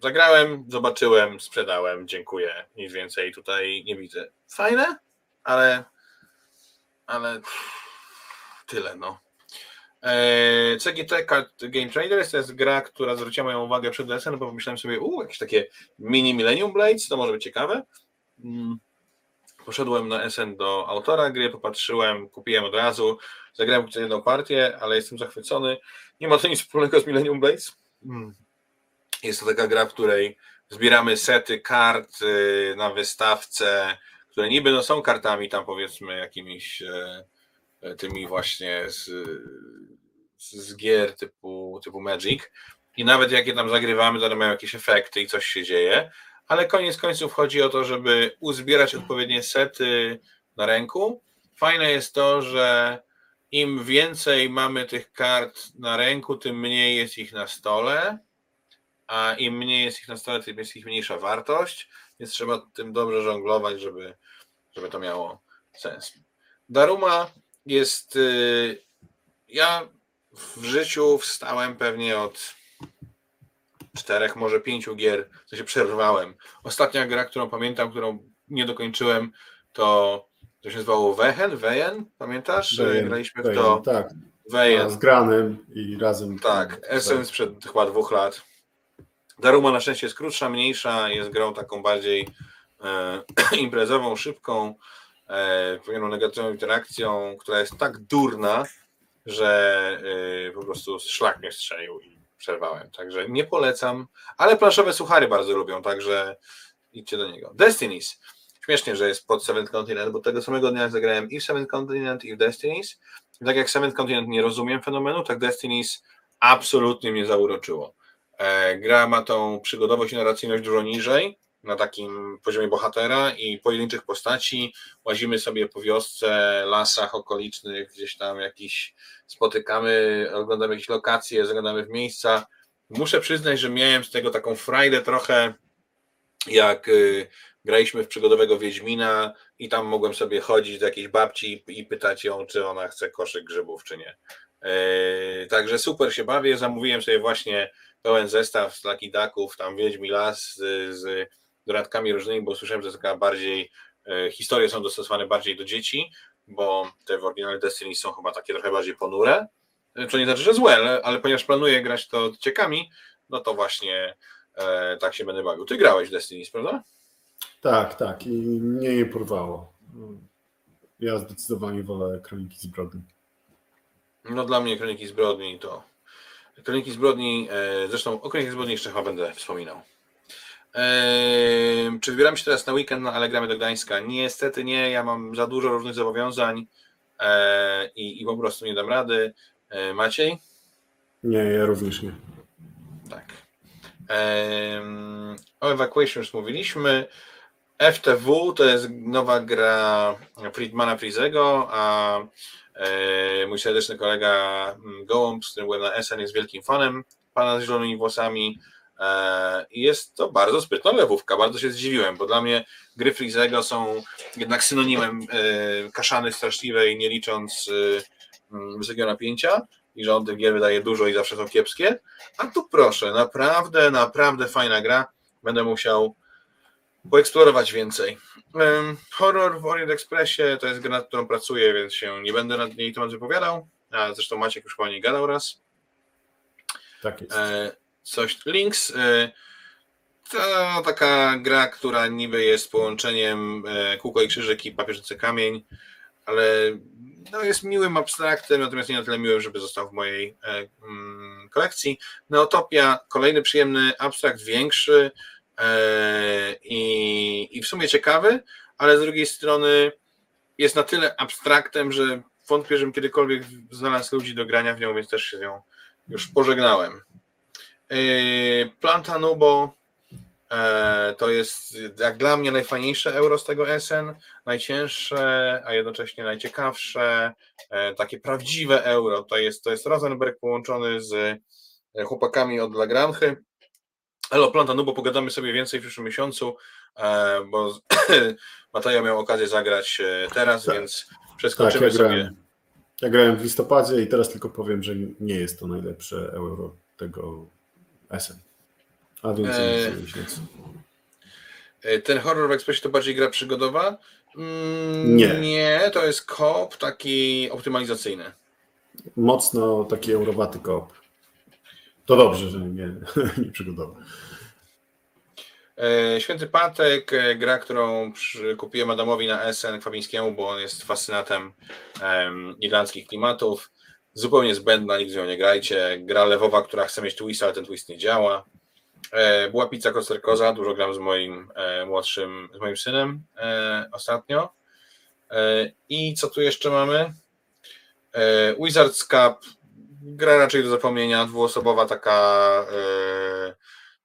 zagrałem, zobaczyłem, sprzedałem, dziękuję. Nic więcej tutaj nie widzę. Fajne, ale ale tyle no. E, CGT Game Traders to jest gra, która zwróciła moją uwagę przed SN, bo pomyślałem sobie, u, jakieś takie mini Millennium Blades, to może być ciekawe. Mm. Poszedłem na SN do autora gry, popatrzyłem, kupiłem od razu, zagrałem jedną partię, ale jestem zachwycony. Nie ma to nic wspólnego z Millennium Blades. Mm. Jest to taka gra, w której zbieramy sety kart y, na wystawce, które niby no, są kartami tam powiedzmy jakimiś e, tymi właśnie z, z gier typu, typu Magic. I nawet jak je tam zagrywamy, to one mają jakieś efekty i coś się dzieje. Ale koniec końców chodzi o to, żeby uzbierać odpowiednie sety na ręku. Fajne jest to, że im więcej mamy tych kart na ręku, tym mniej jest ich na stole, a im mniej jest ich na stole, tym jest ich mniejsza wartość, więc trzeba tym dobrze żonglować, żeby, żeby to miało sens. Daruma jest. Y, ja w życiu wstałem pewnie od czterech, może pięciu gier, co się przerwałem. Ostatnia gra, którą pamiętam, którą nie dokończyłem, to to się nazywało Wehen, Wejen, pamiętasz? Wejen, Graliśmy Wejen, w to. Tak, Wejen. z granym i razem. Tak, Essence przed chyba dwóch lat. Daruma na szczęście jest krótsza, mniejsza, jest grą taką bardziej e, imprezową, szybką, pewną negatywną interakcją, która jest tak durna, że e, po prostu szlak mnie strzelił i przerwałem. Także nie polecam, ale planszowe suchary bardzo lubią, także idźcie do niego. Destinies. Śmiesznie, że jest pod Seventh Continent, bo tego samego dnia zagrałem i w Seventh Continent, i w Destinies. I tak jak Seventh Continent nie rozumiem fenomenu, tak Destinies absolutnie mnie zauroczyło. E, gra ma tą przygodowość i narracyjność dużo niżej, na takim poziomie bohatera i pojedynczych postaci. Łazimy sobie po wiosce, lasach okolicznych, gdzieś tam jakiś spotykamy, oglądamy jakieś lokacje, zaglądamy w miejsca. Muszę przyznać, że miałem z tego taką frajdę trochę, jak y, graliśmy w przygodowego Wiedźmina i tam mogłem sobie chodzić do jakiejś babci i pytać ją, czy ona chce koszyk grzybów, czy nie. Yy, także super się bawię. Zamówiłem sobie właśnie pełen zestaw z Lucky Ducków, tam Wiedźmi Las z, z dodatkami różnymi, bo słyszałem, że taka bardziej yy, historie są dostosowane bardziej do dzieci, bo te w oryginalnej Destiny są chyba takie trochę bardziej ponure. To nie znaczy, że złe, ale, ale ponieważ planuję grać to ciekami, no to właśnie e, tak się będę bawił. Ty grałeś w Destiny, prawda? Tak, tak. I mnie nie porwało. Ja zdecydowanie wolę Kroniki Zbrodni. No dla mnie Kroniki Zbrodni to... Kroniki Zbrodni, e, zresztą o Kronikach Zbrodni jeszcze chyba będę wspominał. Eee, czy wybieram się teraz na weekend na Allegramy do Gdańska? Niestety nie, ja mam za dużo różnych zobowiązań e, i, i po prostu nie dam rady. E, Maciej? Nie, ja również nie. Tak. O Evacuation już mówiliśmy. FTW to jest nowa gra Friedmana Frizego, a e, mój serdeczny kolega mm, Gołąb, z którym byłem na SN, jest wielkim fanem pana z zielonymi włosami i jest to bardzo sprytna lewówka, bardzo się zdziwiłem, bo dla mnie gry Frizego są jednak synonimem e, kaszany straszliwej, nie licząc mm, wysokiego napięcia i że on tych gier wydaje dużo i zawsze są kiepskie, a tu proszę, naprawdę, naprawdę fajna gra, będę musiał poeksplorować więcej. Horror w Orient Expressie to jest gra, nad którą pracuję, więc się nie będę nad niej temat wypowiadał. A zresztą Maciek już po niej gadał raz. Tak jest. Coś Links. E, to taka gra, która niby jest połączeniem e, kółko i krzyżyk i papieżycy kamień, ale no jest miłym abstraktem, natomiast nie na tyle miłym, żeby został w mojej mm, kolekcji. Neotopia, kolejny przyjemny abstrakt, większy, i, i w sumie ciekawy, ale z drugiej strony jest na tyle abstraktem, że wątpię, żebym kiedykolwiek znalazł ludzi do grania w nią, więc też się z nią już pożegnałem. E, Planta Nubo e, to jest jak dla mnie najfajniejsze euro z tego SN, najcięższe, a jednocześnie najciekawsze, takie prawdziwe euro. To jest, to jest Rosenberg połączony z chłopakami od Lagrange Elo Planta, no bo pogadamy sobie więcej w przyszłym miesiącu, e, bo Mataja miał okazję zagrać e, teraz, tak. więc przeskoczymy tak, ja sobie. Ja grałem w listopadzie i teraz tylko powiem, że nie jest to najlepsze euro tego SM. A więc e, Ten horror w Expressie to bardziej gra przygodowa? Mm, nie. Nie, to jest koop taki optymalizacyjny. Mocno taki eurowaty koop. To dobrze, że nie, nie przygodowa. E, Święty Patek, e, gra, którą kupiłem Adamowi na SN Kwabińskiemu, bo on jest fascynatem um, irlandzkich klimatów. Zupełnie zbędna, nigdy ją nie grajcie. Gra lewowa, która chce mieć twist, ale ten twist nie działa. E, była pizza kosterkoza, dużo gram z moim e, młodszym, z moim synem e, ostatnio. I co tu jeszcze mamy? Wizards Cup, gra raczej do zapomnienia, dwuosobowa taka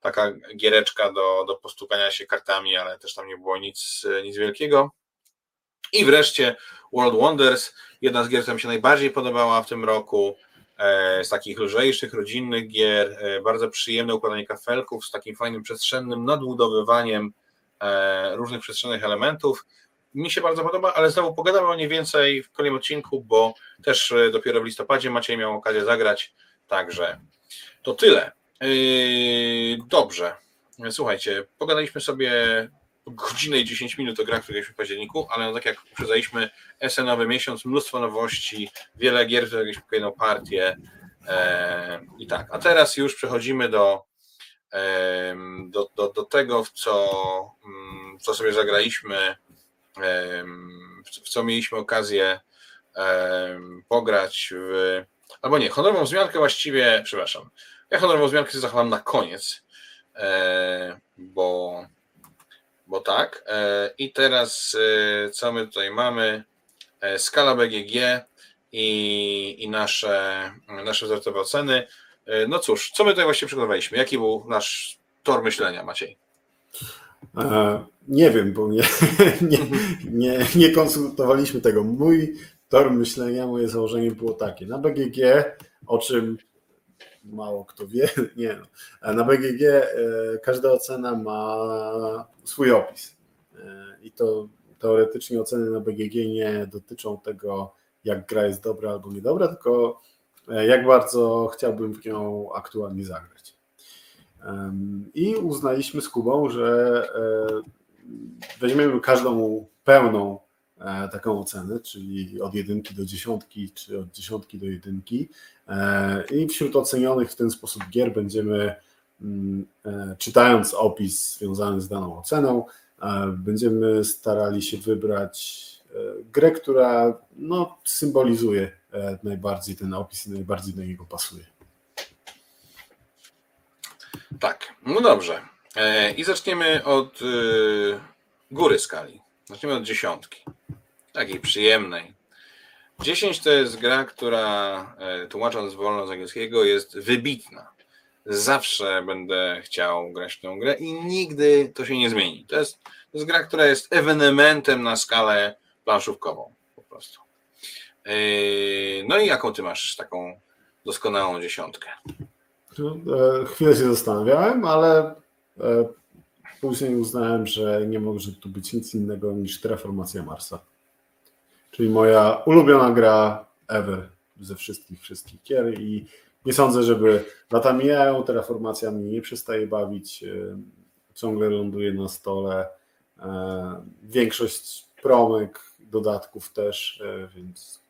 taka giereczka do, do postukania się kartami, ale też tam nie było nic, nic wielkiego. I wreszcie World Wonders, jedna z gier, która mi się najbardziej podobała w tym roku, e, z takich lżejszych, rodzinnych gier, e, bardzo przyjemne układanie kafelków z takim fajnym przestrzennym nadbudowywaniem e, różnych przestrzennych elementów. Mi się bardzo podoba, ale znowu pogadamy o niej więcej w kolejnym odcinku, bo też dopiero w listopadzie Maciej miał okazję zagrać, także to tyle. Dobrze. Słuchajcie, pogadaliśmy sobie godzinę i 10 minut o grach, które w październiku, ale no tak jak uprzedzaliśmy, SN-owy miesiąc, mnóstwo nowości, wiele gier, które jakieś kolejną partię e, i tak. A teraz już przechodzimy do, e, do, do, do tego, w co, mm, w co sobie zagraliśmy, e, w co mieliśmy okazję pograć w, albo nie, honorową zmiankę właściwie, przepraszam, ja honorową zmiankę sobie zachowam na koniec, e, bo, bo tak. E, I teraz e, co my tutaj mamy? Skala BGG i, i nasze, nasze wzorcowe oceny. No cóż, co my tutaj właśnie przygotowaliśmy? Jaki był nasz tor myślenia, Maciej? Nie wiem, bo nie, nie, nie, nie konsultowaliśmy tego. Mój tor myślenia, moje założenie było takie. Na BGG, o czym mało kto wie, nie no. Na BGG e, każda ocena ma swój opis e, i to teoretycznie oceny na BGG nie dotyczą tego, jak gra jest dobra albo niedobra, tylko e, jak bardzo chciałbym w nią aktualnie zagrać. I uznaliśmy z Kubą, że weźmiemy każdą pełną E, taką ocenę, czyli od jedynki do dziesiątki, czy od dziesiątki do jedynki. E, I wśród ocenionych w ten sposób gier będziemy, mm, e, czytając opis związany z daną oceną, będziemy starali się wybrać grę, która no, symbolizuje najbardziej ten opis i najbardziej do niego pasuje. Tak, no dobrze. I zaczniemy od góry skali. Zaczniemy od dziesiątki takiej przyjemnej. 10 to jest gra, która e, tłumacząc wolno z angielskiego jest wybitna. Zawsze będę chciał grać w tę grę i nigdy to się nie zmieni. To jest, to jest gra, która jest ewenementem na skalę planszówkową po prostu. E, no i jaką ty masz taką doskonałą dziesiątkę? E, chwilę się zastanawiałem, ale później uznałem, że nie może tu być nic innego niż Terraformacja Marsa czyli moja ulubiona gra ever ze wszystkich, wszystkich gier i nie sądzę, żeby lata mijają, terraformacja mnie nie przestaje bawić, e, ciągle ląduje na stole, e, większość promek, dodatków też, e, więc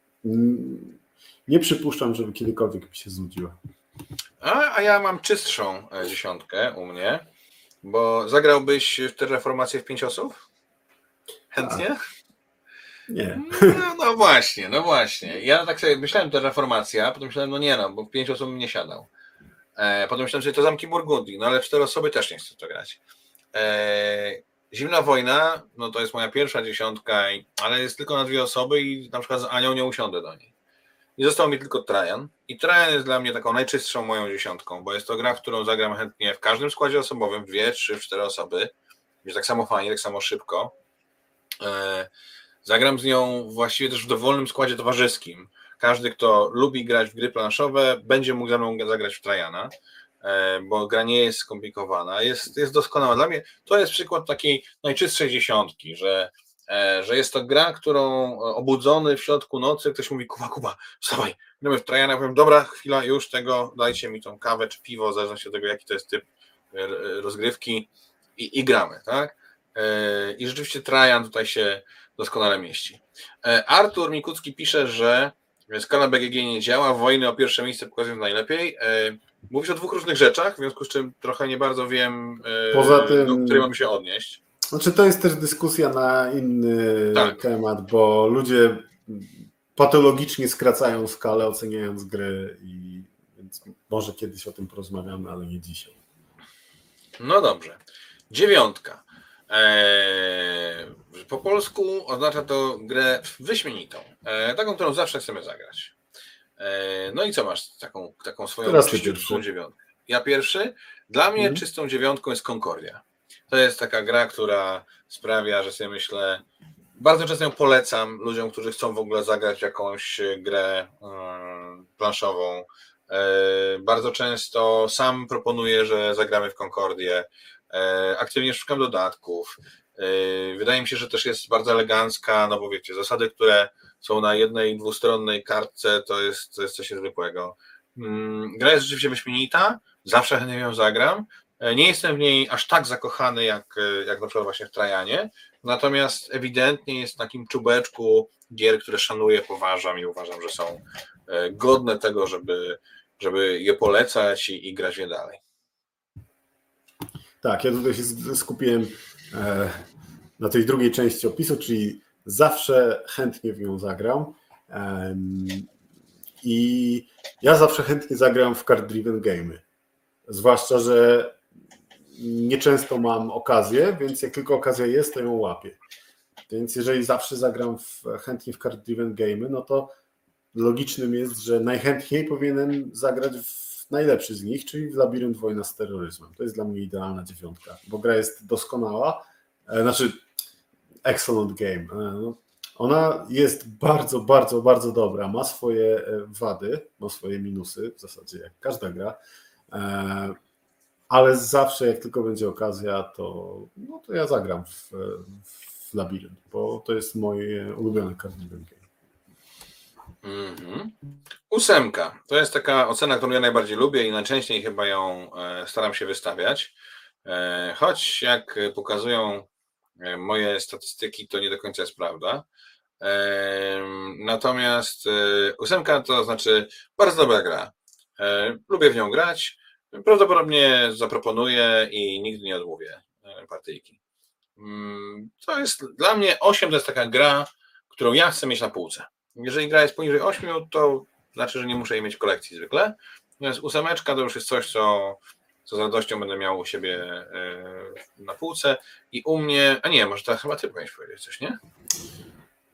nie przypuszczam, żeby kiedykolwiek mi się znudziła. A, a ja mam czystszą dziesiątkę u mnie, bo zagrałbyś w Terraformację w pięć osób? Chętnie? Tak. Nie. No, no, właśnie, no właśnie. Ja tak sobie myślałem, to reformacja, potem myślałem, no nie no, bo pięć osób nie siadał. E, potem myślałem, że to zamki Burgundii, no ale cztery osoby też nie chcą to grać. E, Zimna wojna, no to jest moja pierwsza dziesiątka, ale jest tylko na dwie osoby i na przykład z Anią nie usiądę do niej. I został mi tylko Trajan. I Trajan jest dla mnie taką najczystszą moją dziesiątką, bo jest to gra, w którą zagram chętnie w każdym składzie osobowym, dwie, trzy, cztery osoby. Jest tak samo fajnie, tak samo szybko. E, Zagram z nią właściwie też w dowolnym składzie towarzyskim. Każdy, kto lubi grać w gry planszowe, będzie mógł ze mną zagrać w Trajana, e, bo gra nie jest skomplikowana, jest, jest doskonała. Dla mnie to jest przykład takiej najczystszej dziesiątki, że, e, że jest to gra, którą obudzony w środku nocy ktoś mówi, Kuba, Kuba, wstawaj, gramy w Trajana, powiem, dobra, chwila, już tego, dajcie mi tą kawę czy piwo, w zależności od tego, jaki to jest typ e, rozgrywki i, i gramy, tak? I rzeczywiście Trajan tutaj się doskonale mieści. E, Artur Mikucki pisze, że skala BGG nie działa, wojny o pierwsze miejsce pokazują najlepiej. E, mówisz o dwóch różnych rzeczach, w związku z czym trochę nie bardzo wiem, e, Poza tym, do której mamy się odnieść. Znaczy to jest też dyskusja na inny tak. temat, bo ludzie patologicznie skracają skalę oceniając gry i więc może kiedyś o tym porozmawiamy, ale nie dzisiaj. No dobrze. Dziewiątka. Eee, po polsku oznacza to grę wyśmienitą, eee, taką, którą zawsze chcemy zagrać. No i co masz taką, taką swoją Teraz czyściutką dziewiątkę? Ja pierwszy? Dla mnie hmm. czystą dziewiątką jest Concordia. To jest taka gra, która sprawia, że sobie myślę, bardzo często ją polecam ludziom, którzy chcą w ogóle zagrać jakąś grę planszową. Bardzo często sam proponuję, że zagramy w Concordię. Aktywnie szukam dodatków. Wydaje mi się, że też jest bardzo elegancka, no bo wiecie, zasady, które są na jednej dwustronnej kartce, to jest, to jest coś niezwykłego. Mm, gra jest rzeczywiście wyśmienita, zawsze chętnie ją zagram. E, nie jestem w niej aż tak zakochany, jak, e, jak na przykład właśnie w Trajanie, natomiast ewidentnie jest na takim czubeczku gier, które szanuję, poważam i uważam, że są e, godne tego, żeby, żeby je polecać i, i grać je dalej. Tak, ja tutaj się skupiłem na tej drugiej części opisu, czyli zawsze chętnie w nią zagram. I ja zawsze chętnie zagram w card-driven gamey. Zwłaszcza, że nieczęsto mam okazję, więc jak tylko okazja jest, to ją łapię. Więc jeżeli zawsze zagram w, chętnie w card-driven gamey, no to logicznym jest, że najchętniej powinienem zagrać w najlepszy z nich, czyli w Labirynt Wojna z terroryzmem. To jest dla mnie idealna dziewiątka, bo gra jest doskonała, e, znaczy excellent game. E, no, ona jest bardzo, bardzo, bardzo dobra. Ma swoje e, wady, ma swoje minusy, w zasadzie jak każda gra, ale zawsze jak tylko będzie okazja, to, no to ja zagram w, w Labirynt, bo to jest moje ulubione card game. Mm-hmm. Ósemka. To jest taka ocena, którą ja najbardziej lubię i najczęściej chyba ją staram się wystawiać. Choć jak pokazują moje statystyki, to nie do końca jest prawda. Natomiast e, ósemka to znaczy bardzo dobra gra. E, lubię w nią grać. Prawdopodobnie zaproponuję i nigdy nie odmówię e, partyjki. Mm, to jest dla mnie 8 to jest taka gra, którą ja chcę mieć na półce. Jeżeli gra jest poniżej 8, to znaczy, że nie muszę jej mieć kolekcji zwykle. Natomiast ósemeczka to już jest coś, co, co z radością będę miał u siebie na półce. I u mnie, a nie, może teraz chyba ty powinieneś powiedzieć coś, nie?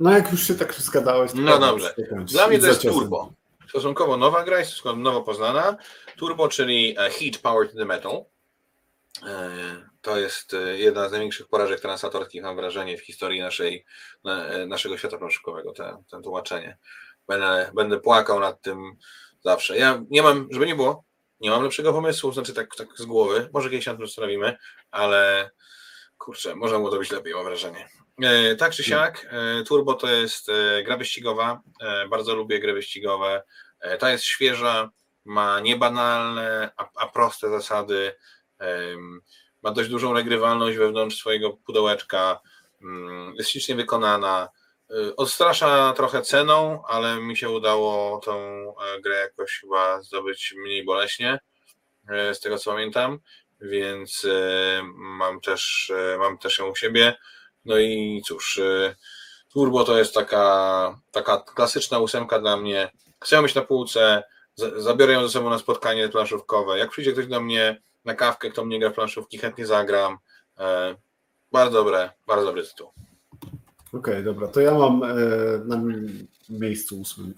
No jak już się tak zgadałeś. To no dobrze. Dla mnie to jest Turbo. Stosunkowo nowa gra, jest stosunkowo nowo poznana. Turbo, czyli e, Heat Powered to the Metal. E, to jest e, jedna z największych porażek translatorskich, mam wrażenie, w historii naszej, naszego świata planszówkowego, to, to tłumaczenie. Będę, będę płakał nad tym zawsze. Ja nie mam, żeby nie było, nie mam lepszego pomysłu, znaczy tak, tak z głowy, może kiedyś na tym zastanowimy, ale kurczę, można było to być lepiej, mam wrażenie. E, tak czy siak, e, Turbo to jest e, gra wyścigowa. Bardzo lubię gry wyścigowe. Ta jest świeża, ma niebanalne, a, a proste zasady. Ma dość dużą regrywalność wewnątrz swojego pudełeczka. Mm, jest ślicznie wykonana. Odstrasza trochę ceną, ale mi się udało tą grę jakoś chyba zdobyć mniej boleśnie, z tego co pamiętam, więc mam też, mam też ją u siebie. No i cóż, y, Turbo to jest taka, taka klasyczna ósemka dla mnie. Chcę mieć na półce, zabiorę ją ze sobą na spotkanie planszówkowe. Jak przyjdzie ktoś do mnie na kawkę, kto mnie gra w planszówki, chętnie zagram. E, bardzo dobre, bardzo dobry tytuł. Okej, okay, dobra, to ja mam e, na miejscu ósmym.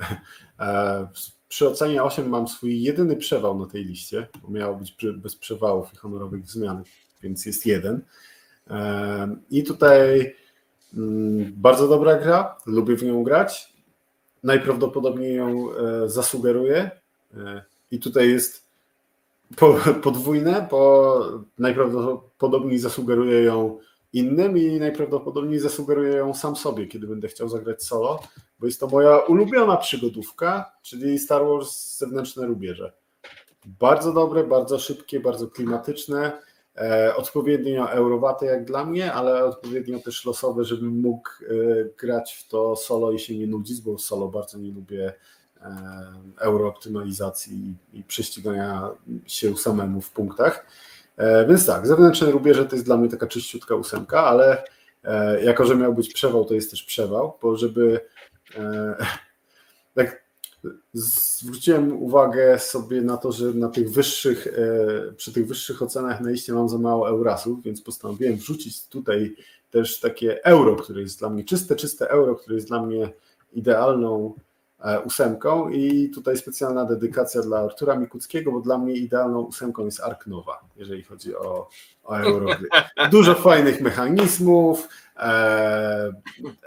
E, przy ocenie 8 mam swój jedyny przewał na tej liście, bo miało być bez przewałów i honorowych zmian, więc jest jeden. I tutaj mm, bardzo dobra gra, lubię w nią grać. Najprawdopodobniej ją zasugeruję. I tutaj jest podwójne, bo najprawdopodobniej zasugeruję ją innym i najprawdopodobniej zasugeruję ją sam sobie, kiedy będę chciał zagrać solo, bo jest to moja ulubiona przygodówka, czyli Star Wars Zewnętrzne Rubieże. Bardzo dobre, bardzo szybkie, bardzo klimatyczne E, odpowiednio eurowate jak dla mnie, ale odpowiednio też losowe, żebym mógł e, grać w to solo i się nie nudzić, bo solo bardzo nie lubię eurooptymalizacji i prześcigania się samemu w punktach. Więc tak, zewnętrzne rubieże to jest dla mnie taka czyściutka ósemka, ale jako, że miał być przewał, to jest też przewał, bo żeby tak zwróciłem uwagę sobie na to, że na tych wyższych, e, przy tych wyższych ocenach na liście mam za mało eurasów, więc postanowiłem wrzucić tutaj też takie euro, które jest dla mnie czyste, czyste euro, które jest dla mnie idealną e, ósemką i tutaj specjalna dedykacja dla Artura Mikuckiego, bo dla mnie idealną ósemką jest Ark Nowa, jeżeli chodzi o, o Eurogry. Dużo fajnych mechanizmów, e,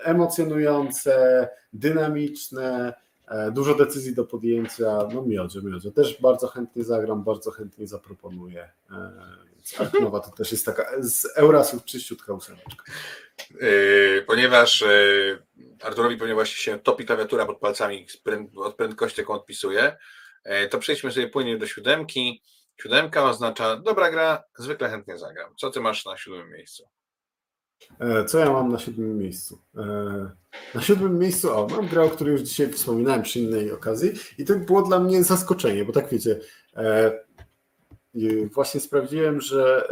emocjonujące, dynamiczne, e, dużo decyzji do podjęcia, no miodzie, miodzie. Też bardzo chętnie zagram, bardzo chętnie zaproponuję. E, więc Ark Nowa to też jest taka z Eurasów czyściutka ósemeczka. Yy, ponieważ Arturowi właśnie się topi klawiatura pod palcami od prędkości, jaką odpisuje, to przejdźmy sobie płynnie do siódemki. Siódemka oznacza dobra gra, zwykle chętnie zagram. Co ty masz na siódmym miejscu? E, co ja mam na siódmym miejscu? E, na siódmym miejscu, o, mam grę, o której już dzisiaj wspominałem przy innej okazji i to było dla mnie zaskoczenie, bo tak wiecie, e, właśnie sprawdziłem, że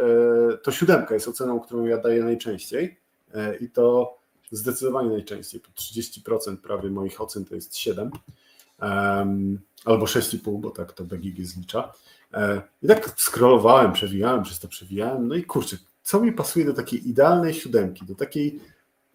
to siódemka jest oceną, którą ja daję najczęściej i to zdecydowanie najczęściej, po 30% prawie moich ocen to jest 7 albo 6,5, bo tak to BGG zlicza. I tak scrollowałem, przewijałem, przez to przewijałem, no i kurczę, co mi pasuje do takiej idealnej siódemki, do takiej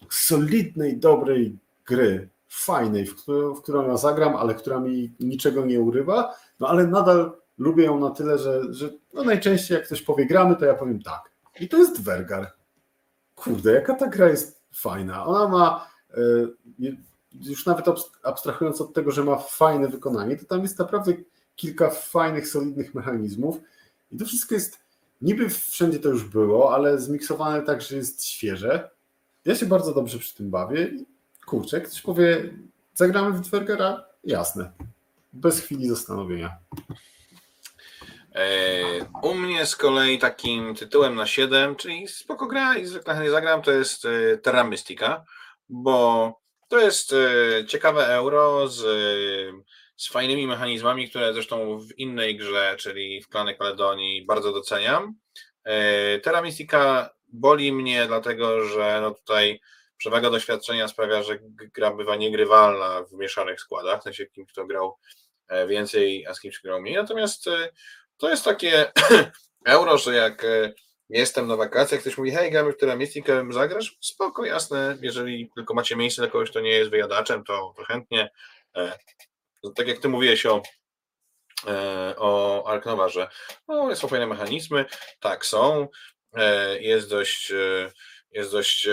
solidnej, dobrej gry, fajnej, w, którą, w którą ja zagram, ale która mi niczego nie urywa, no ale nadal lubię ją na tyle, że, że no najczęściej jak ktoś powie gramy, to ja powiem tak. I to jest Wergar. Kurde, jaka ta gra jest fajna. Ona ma, e, już nawet abstrahując od tego, że ma fajne wykonanie, to tam jest naprawdę kilka fajnych, solidnych mechanizmów i to wszystko jest Niby wszędzie to już było, ale zmiksowane tak, że jest świeże. Ja się bardzo dobrze przy tym bawię. Kurczę, ktoś powie, zagramy w Twergera? Jasne. Bez chwili zastanowienia. E, u mnie z kolei takim tytułem na 7, czyli spoko gra i zwykle zagram, to jest e, Terra Mystica, bo to jest e, ciekawe euro z z fajnymi mechanizmami, które zresztą w innej grze, czyli w Klanie Kaledonii, bardzo doceniam. E, Terra Mystica boli mnie, dlatego że no tutaj przewaga doświadczenia sprawia, że gra bywa niegrywalna w mieszanych składach, w sensie kimś, kto grał e, więcej, a z kimś grał mniej. Natomiast e, to jest takie euro, że jak jestem na wakacjach, ktoś mówi, hej, gramy w Terra Mystica, zagrasz? Spoko, jasne, jeżeli tylko macie miejsce dla kogoś, kto nie jest wyjadaczem, to, to chętnie tak jak ty mówiłeś o, e, o Arknowa, że no, są fajne mechanizmy, tak są, e, jest dość e, jest dość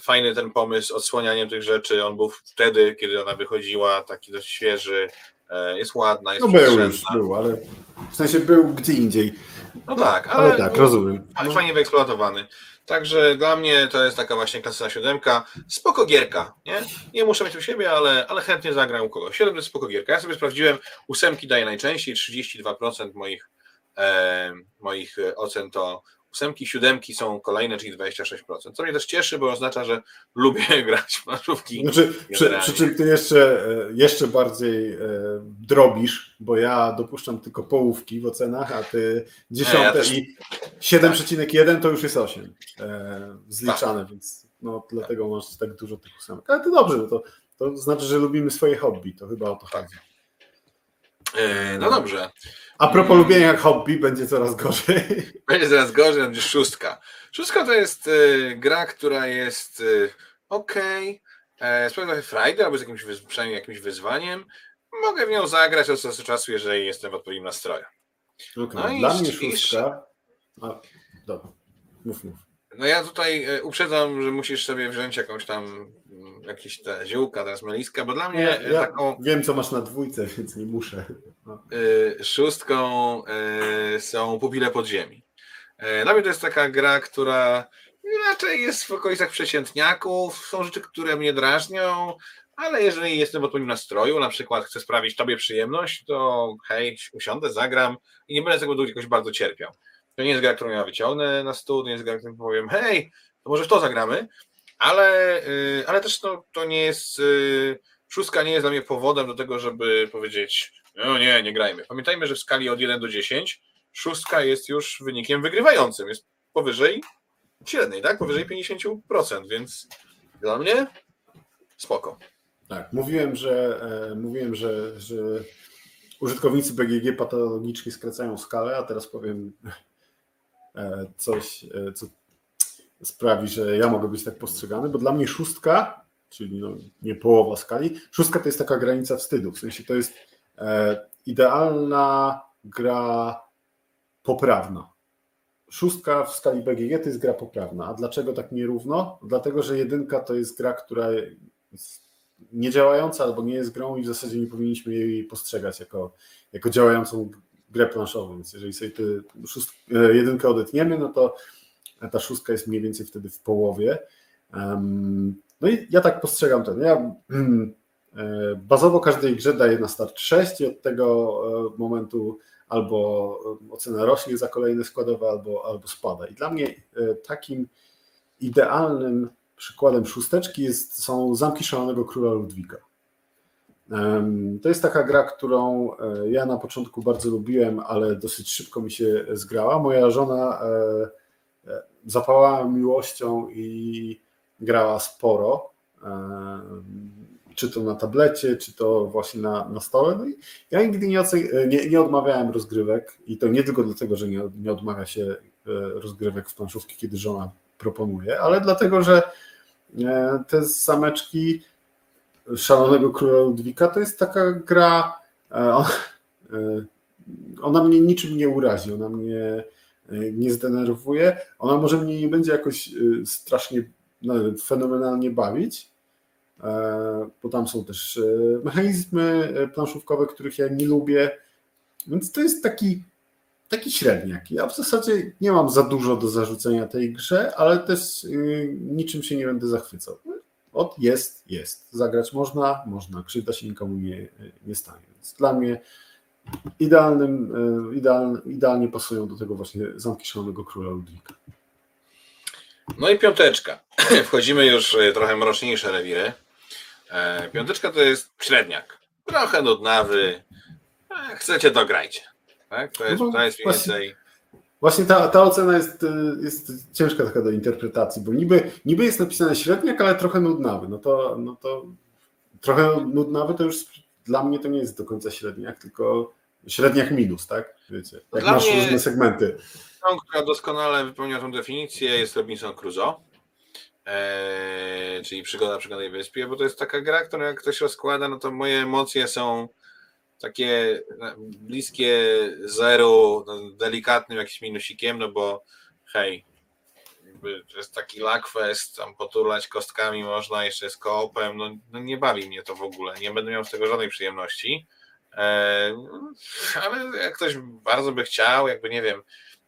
fajny ten pomysł odsłanianiem tych rzeczy. On był wtedy, kiedy ona wychodziła, taki dość świeży, jest ładna, jest No był już, był, ale w sensie był gdzie indziej. No tak, ale, ale tak, rozumiem. Fajnie wyeksploatowany. Także dla mnie to jest taka właśnie klasyczna siódemka. Spoko gierka, nie? Nie muszę mieć u siebie, ale, ale chętnie zagram u kogoś. Siedem to jest spoko gierka. Ja sobie sprawdziłem, ósemki daje najczęściej, 32% moich, e, moich ocen to ósemki, siódemki są kolejne, czyli 26%. Co mnie też cieszy, bo oznacza, że lubię grać w maszówki. Znaczy, przy, przy, czym ty jeszcze, e, jeszcze bardziej e, drobisz, bo ja dopuszczam tylko połówki w ocenach, a ty dziesiąte ja też... i 7,1 tak. to już jest 8 e, zliczane, tak. więc no, dlatego tak. masz tak dużo tych ósemek. Ale to dobrze, no to, to znaczy, że lubimy swoje hobby, to chyba o to chodzi. E, no dobrze. A propos lubienia hobby, będzie coraz gorzej. Będzie coraz gorzej, będzie szóstka. Szóstka to jest y, gra, która jest y, ok, e, sprawia Friday albo z jakimś, przynajmniej jakimś wyzwaniem. Mogę w nią zagrać od czasu do czasu, jeżeli jestem w odpowiednim nastroju. Okay. No Dla mnie szóstka... A, dobra, mów, mów. No ja tutaj uprzedzam, że musisz sobie wziąć jakąś tam jakieś te ziółka, teraz meliska, bo dla mnie ja, ja taką... Wiem, co masz na dwójce, więc nie muszę. No. Y, szóstką y, są pupile podziemi. Y, dla mnie to jest taka gra, która raczej jest w okolicach przeciętniaków, są rzeczy, które mnie drażnią, ale jeżeli jestem w odpowiednim nastroju, na przykład chcę sprawić Tobie przyjemność, to hej, usiądę, zagram i nie będę z tego jakoś bardzo cierpiał. To nie jest gra, którą ja wyciągnę na stół, to nie jest gra, którą powiem, hej, to może w to zagramy, ale, y, ale też to, to nie jest, y, szóstka nie jest dla mnie powodem do tego, żeby powiedzieć, no nie, nie grajmy. Pamiętajmy, że w skali od 1 do 10 szóstka jest już wynikiem wygrywającym, jest powyżej średniej, tak? Powyżej 50%, więc dla mnie spoko. Tak, mówiłem, że e, mówiłem, że, że użytkownicy BGG patologicznie skracają skalę, a teraz powiem e, coś, e, co sprawi, że ja mogę być tak postrzegany, bo dla mnie szóstka czyli no nie połowa skali. Szóstka to jest taka granica wstydu, w sensie to jest e, idealna gra poprawna. Szóstka w skali BGG to jest gra poprawna. A dlaczego tak nierówno? Dlatego, że jedynka to jest gra, która jest niedziałająca albo nie jest grą i w zasadzie nie powinniśmy jej postrzegać jako, jako działającą grę planszową. Więc jeżeli sobie tę e, jedynkę odetniemy, no to ta szóstka jest mniej więcej wtedy w połowie. No i ja tak postrzegam to. Ja mm, e, bazowo każdej grze daję na start 6 i od tego e, momentu albo ocena rośnie za kolejne składowe, albo, albo spada. I dla mnie takim idealnym przykładem szósteczki jest, są Zamki Szalonego Króla Ludwika. To jest taka gra, którą e, ja na początku bardzo lubiłem, ale dosyć szybko mi się zgrała. Moja żona e, e, zapałała miłością i grała sporo. Czy to na tablecie, czy to właśnie na, na stole. No i ja nigdy nie, nie, nie, odmawiałem rozgrywek i to nie tylko dlatego, że nie, nie odmawia się rozgrywek w planszówki, kiedy żona proponuje, ale dlatego, że te zameczki Szalonego Króla Ludwika to jest taka gra, e, e, ona mnie niczym nie urazi, ona mnie e, nie zdenerwuje, ona może mnie nie będzie jakoś strasznie, nawet fenomenalnie bawić, bo tam są też mechanizmy planszówkowe, których ja nie lubię, więc to jest taki, taki średniak. Ja w zasadzie nie mam za dużo do zarzucenia tej grze, ale też niczym się nie będę zachwycał od jest, jest. Zagrać można, można. Krzywda się nikomu nie, nie stanie. Więc dla mnie idealnym, e, idealnie, idealnie pasują do tego właśnie zamki szalonego króla Ludwika. No i piąteczka. Wchodzimy już e, trochę mroczniejsze rewiry. E, piąteczka to jest średniak. Trochę nudnawy. Chcecie, to grajcie. Tak? To jest, no to jest więcej Właśnie ta, ta ocena jest, jest ciężka taka do interpretacji, bo niby, niby jest napisane średniak, ale trochę nudnawy. No to, no to trochę nudnawy to już dla mnie to nie jest do końca średniak, tylko średniak minus, tak? Wiecie, jak dla masz różne segmenty. Tą, która doskonale wypełnia tą definicję jest Robinson Crusoe. Eee, czyli przygoda przy Godnej Wyspie, bo to jest taka gra, która jak ktoś rozkłada, no to moje emocje są takie bliskie zeru, no, delikatnym jakimś minusikiem, no bo hej, to jest taki lagfest, tam potulać kostkami można, jeszcze z koopem, no, no, nie bawi mnie to w ogóle, nie będę miał z tego żadnej przyjemności, ale jak ktoś bardzo by chciał, jakby nie wiem,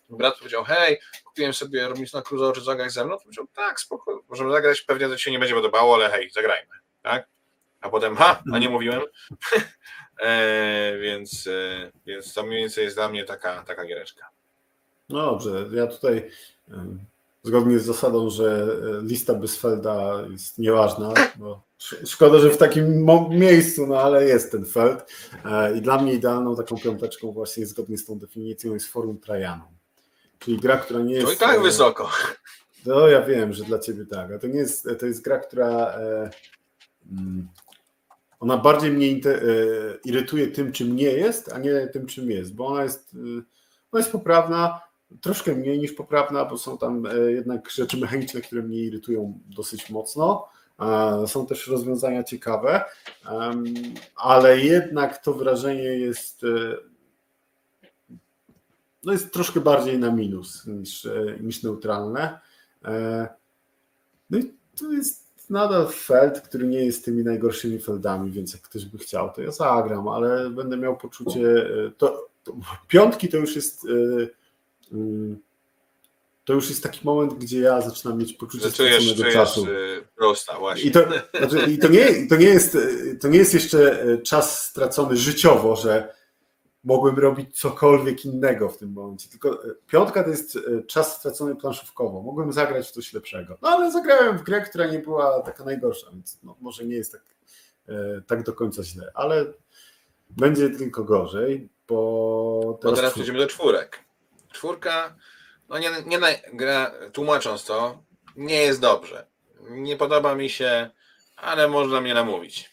brat powiedział, hej, kupiłem sobie Robinson Crusoe, czy zagrać ze mną, to powiedział, tak, spoko, możemy zagrać, pewnie to ci się nie będzie podobało, ale hej, zagrajmy, tak? A potem, ha, a nie mówiłem. E, więc, e, więc to mniej więcej jest dla mnie taka, taka giereczka. No dobrze, ja tutaj zgodnie z zasadą, że e, lista Bysfelda jest nieważna, bo szkoda, że w takim miejscu, no ale jest ten Feld i dla mnie idealną taką piąteczką właśnie zgodnie z tą definicją jest Forum Trajanu. Czyli gra, która nie jest... To i tak wysoko. No ja wiem, że dla ciebie tak, a to nie jest, to jest gra, która mm, ona bardziej mnie e, irytuje tym, czym nie jest, a nie tym, czym jest, bo ona jest, e, ona jest poprawna, troszkę mniej niż poprawna, bo są tam e, jednak rzeczy mechaniczne, które mnie irytują dosyć mocno. Są też rozwiązania ciekawe, ale jednak to wrażenie jest no jest troszkę bardziej na minus niż, niż neutralne. No i to jest nadal feld, który nie jest tymi najgorszymi feldami, więc jak ktoś by chciał, to ja zagram, ale będę miał poczucie. E, to, to piątki to już jest. E, mm, to już jest taki moment, gdzie ja zaczynam mieć poczucie straconego czasu. E, prosta, właśnie. I, to, znaczy, i to, nie, to, nie jest, to nie jest jeszcze czas stracony życiowo, że mogłem robić cokolwiek innego w tym momencie. Tylko e, piątka to jest e, czas stracony planszówkowo. Mogłem zagrać w coś lepszego. No ale zagrałem w grę, która nie była taka najgorsza, więc no, może nie jest tak, e, tak do końca źle, ale będzie tylko gorzej, bo teraz, teraz przejdziemy do czwórek. Czwórka, no nie, nie gra, tłumacząc to, nie jest dobrze. Nie podoba mi się, ale można mnie namówić.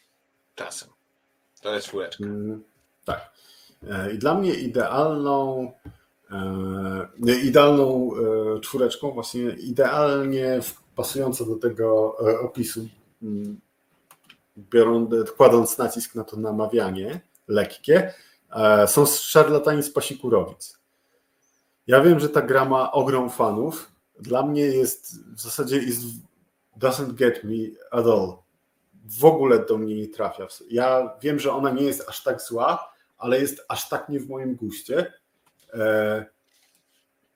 Czasem. To jest czwóreczka. Mm, tak. E, I dla mnie idealną, e, idealną e, czwóreczką, właśnie idealnie pasującą do tego opisu, mm, biorąc, kładąc nacisk na to namawianie lekkie, są szarlatani z pasikurowic. Ja wiem, że ta gra ma ogrom fanów. Dla mnie jest w zasadzie jest, doesn't get me at all. W ogóle do mnie nie trafia. Ja wiem, że ona nie jest aż tak zła, ale jest aż tak nie w moim guście. E,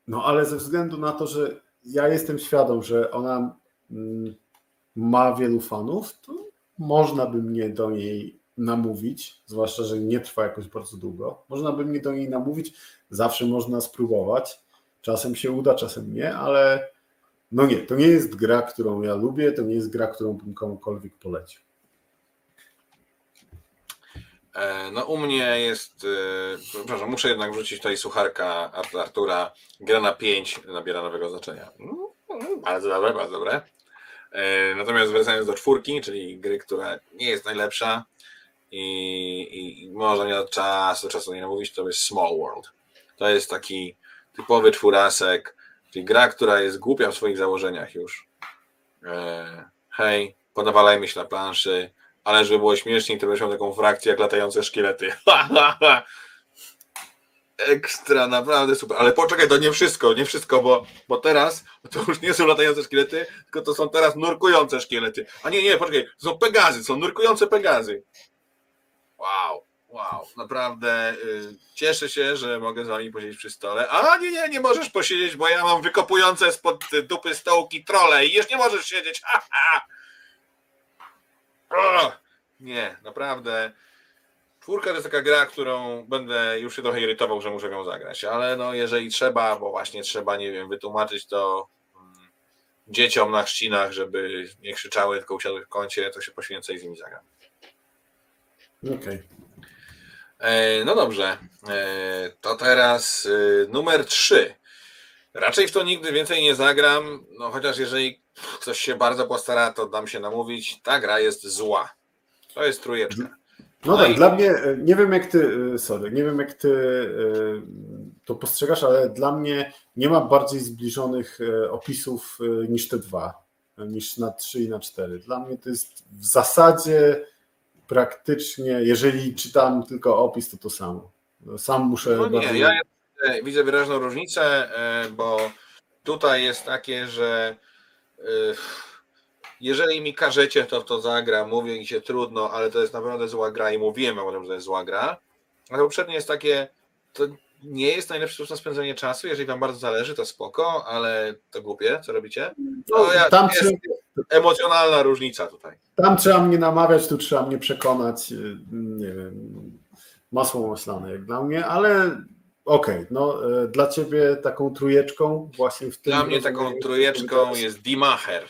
no ale ze względu na to, że ja jestem świadom, że ona mm, ma wielu fanów, to można by mnie do niej namówić, zwłaszcza, że nie trwa jakoś bardzo długo. Można by mnie do niej namówić, zawsze można spróbować. Czasem się uda, czasem nie, ale no nie, to nie jest gra, którą ja lubię, to nie jest gra, którą bym komukolwiek polecił. E, no u mnie jest, e, przepraszam, muszę jednak wrzucić tutaj sucharka Artura. Gra na 5 nabiera nowego znaczenia. Mm, mm, bardzo dobre, bardzo dobre. E, natomiast wracając do czwórki, czyli gry, która nie jest najlepsza i, i można mnie od czasu do czasu nie namówić, to jest Small World. To jest taki typowy czwórasek, czyli gra, która jest głupia w swoich założeniach już. Hej, podawalajmy się na planszy, ale żeby było śmieszniej, to miał taką frakcję jak latające szkielety. Ekstra, naprawdę super. Ale poczekaj, to nie wszystko, nie wszystko, bo, bo teraz to już nie są latające szkielety, tylko to są teraz nurkujące szkielety. A nie, nie, poczekaj, są pegazy, są nurkujące pegazy. Wow, wow, naprawdę y, cieszę się, że mogę z wami posiedzieć przy stole. A nie, nie, nie możesz posiedzieć, bo ja mam wykopujące spod dupy stołki trole i już nie możesz siedzieć. Ha, ha. Nie, naprawdę. Czwórka to jest taka gra, którą będę już się trochę irytował, że muszę ją zagrać, ale no jeżeli trzeba, bo właśnie trzeba, nie wiem, wytłumaczyć to mm, dzieciom na chrzcinach, żeby nie krzyczały, tylko usiadły w kącie, to się poświęcę i z nimi zagram. Okej. Okay. E, no dobrze, e, to teraz e, numer 3. Raczej w to nigdy więcej nie zagram, no chociaż jeżeli ktoś się bardzo postara, to dam się namówić. Ta gra jest zła. To jest trójeczka. No, no tak, i... dla mnie, nie wiem jak ty, sorry, nie wiem jak ty to postrzegasz, ale dla mnie nie ma bardziej zbliżonych opisów niż te dwa, niż na trzy i na cztery. Dla mnie to jest w zasadzie praktycznie, jeżeli czytam tylko opis, to to samo. Sam muszę. No nie, bardziej... ja widzę wyraźną różnicę, e, bo tutaj jest takie, że e, jeżeli mi każecie, to to zagra, mówię i się trudno, ale to jest naprawdę zła gra i mówiłem o tym, że to jest zła gra. A poprzednie jest takie, to nie jest najlepszy sposób na spędzenie czasu, jeżeli wam bardzo zależy, to spoko, ale to głupie, co robicie? No, ja, tam jest emocjonalna różnica tutaj. Tam trzeba mnie namawiać, tu trzeba mnie przekonać, nie wiem, masło maślane jak dla mnie, ale Okej, okay, no e, dla ciebie taką trójeczką właśnie w tym. Dla mnie taką trójeczką jest Dimacher.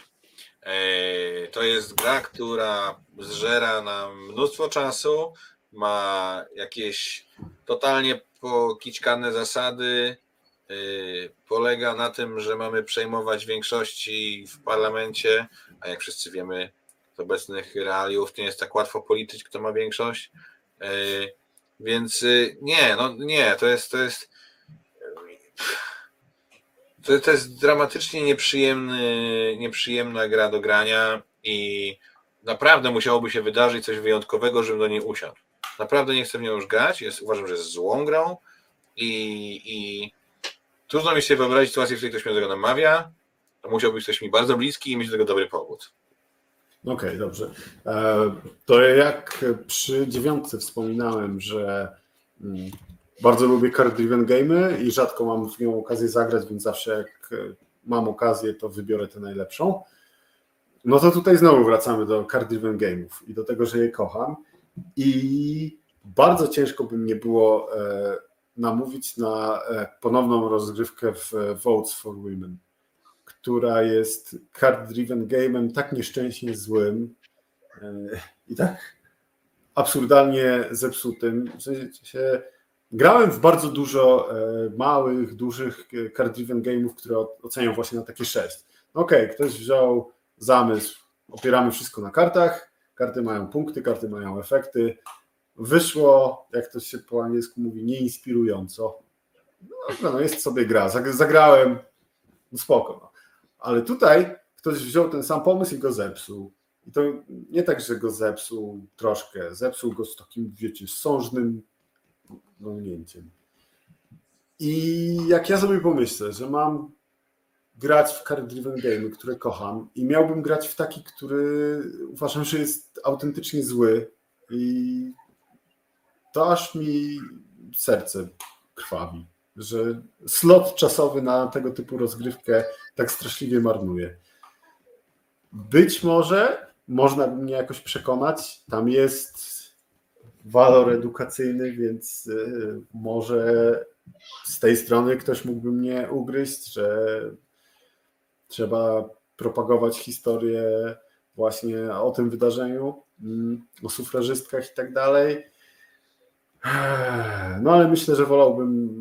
E, to jest gra, która zżera nam mnóstwo czasu, ma jakieś totalnie pokićkane zasady, e, polega na tym, że mamy przejmować większości w parlamencie, a jak wszyscy wiemy z obecnych realiów, nie jest tak łatwo policzyć, kto ma większość. Więc y, nie, no nie, to jest, to jest to, to jest dramatycznie nieprzyjemny, nieprzyjemna gra do grania i naprawdę musiałoby się wydarzyć coś wyjątkowego, żebym do niej usiadł. Naprawdę nie chcę w nią już grać, jest, uważam, że jest złą grą i, i trudno mi sobie wyobrazić sytuację, w której ktoś mnie do tego namawia, musiał być ktoś mi bardzo bliski i mieć do tego dobry powód. Okej, okay, dobrze. E, to jak przy dziewiątce wspominałem, że mm, bardzo lubię card-driven game i rzadko mam w nią okazję zagrać, więc zawsze jak mam okazję, to wybiorę tę najlepszą. No to tutaj znowu wracamy do card-driven game'ów i do tego, że je kocham i bardzo ciężko by mnie było e, namówić na e, ponowną rozgrywkę w Votes for Women która jest card-driven game'em tak nieszczęśnie złym e, i tak absurdalnie zepsutym. W sensie, grałem w bardzo dużo małych, dużych card-driven game'ów, które oceniam właśnie na takie 6. Okej, okay, ktoś wziął zamysł, opieramy wszystko na kartach, karty mają punkty, karty mają efekty. Wyszło, jak to się po angielsku mówi, nieinspirująco. No, no jest sobie gra. Zagrałem, no spoko. No. Ale tutaj ktoś wziął ten sam pomysł i go zepsuł. I to nie tak, że go zepsuł troszkę, zepsuł go z takim, wiecie, sążnym walnięciem. I jak ja sobie pomyślę, że mam grać w card driven game, które kocham i miałbym grać w taki, który uważam, że jest autentycznie zły i to aż mi serce krwawi, że slot czasowy na tego typu rozgrywkę tak straszliwie marnuje. Być może można by mnie jakoś przekonać, tam jest walor edukacyjny, więc y, może z tej strony ktoś mógłby mnie ugryźć, że trzeba propagować historię właśnie o tym wydarzeniu, mm, o sufrażystkach i tak dalej. No ale myślę, że wolałbym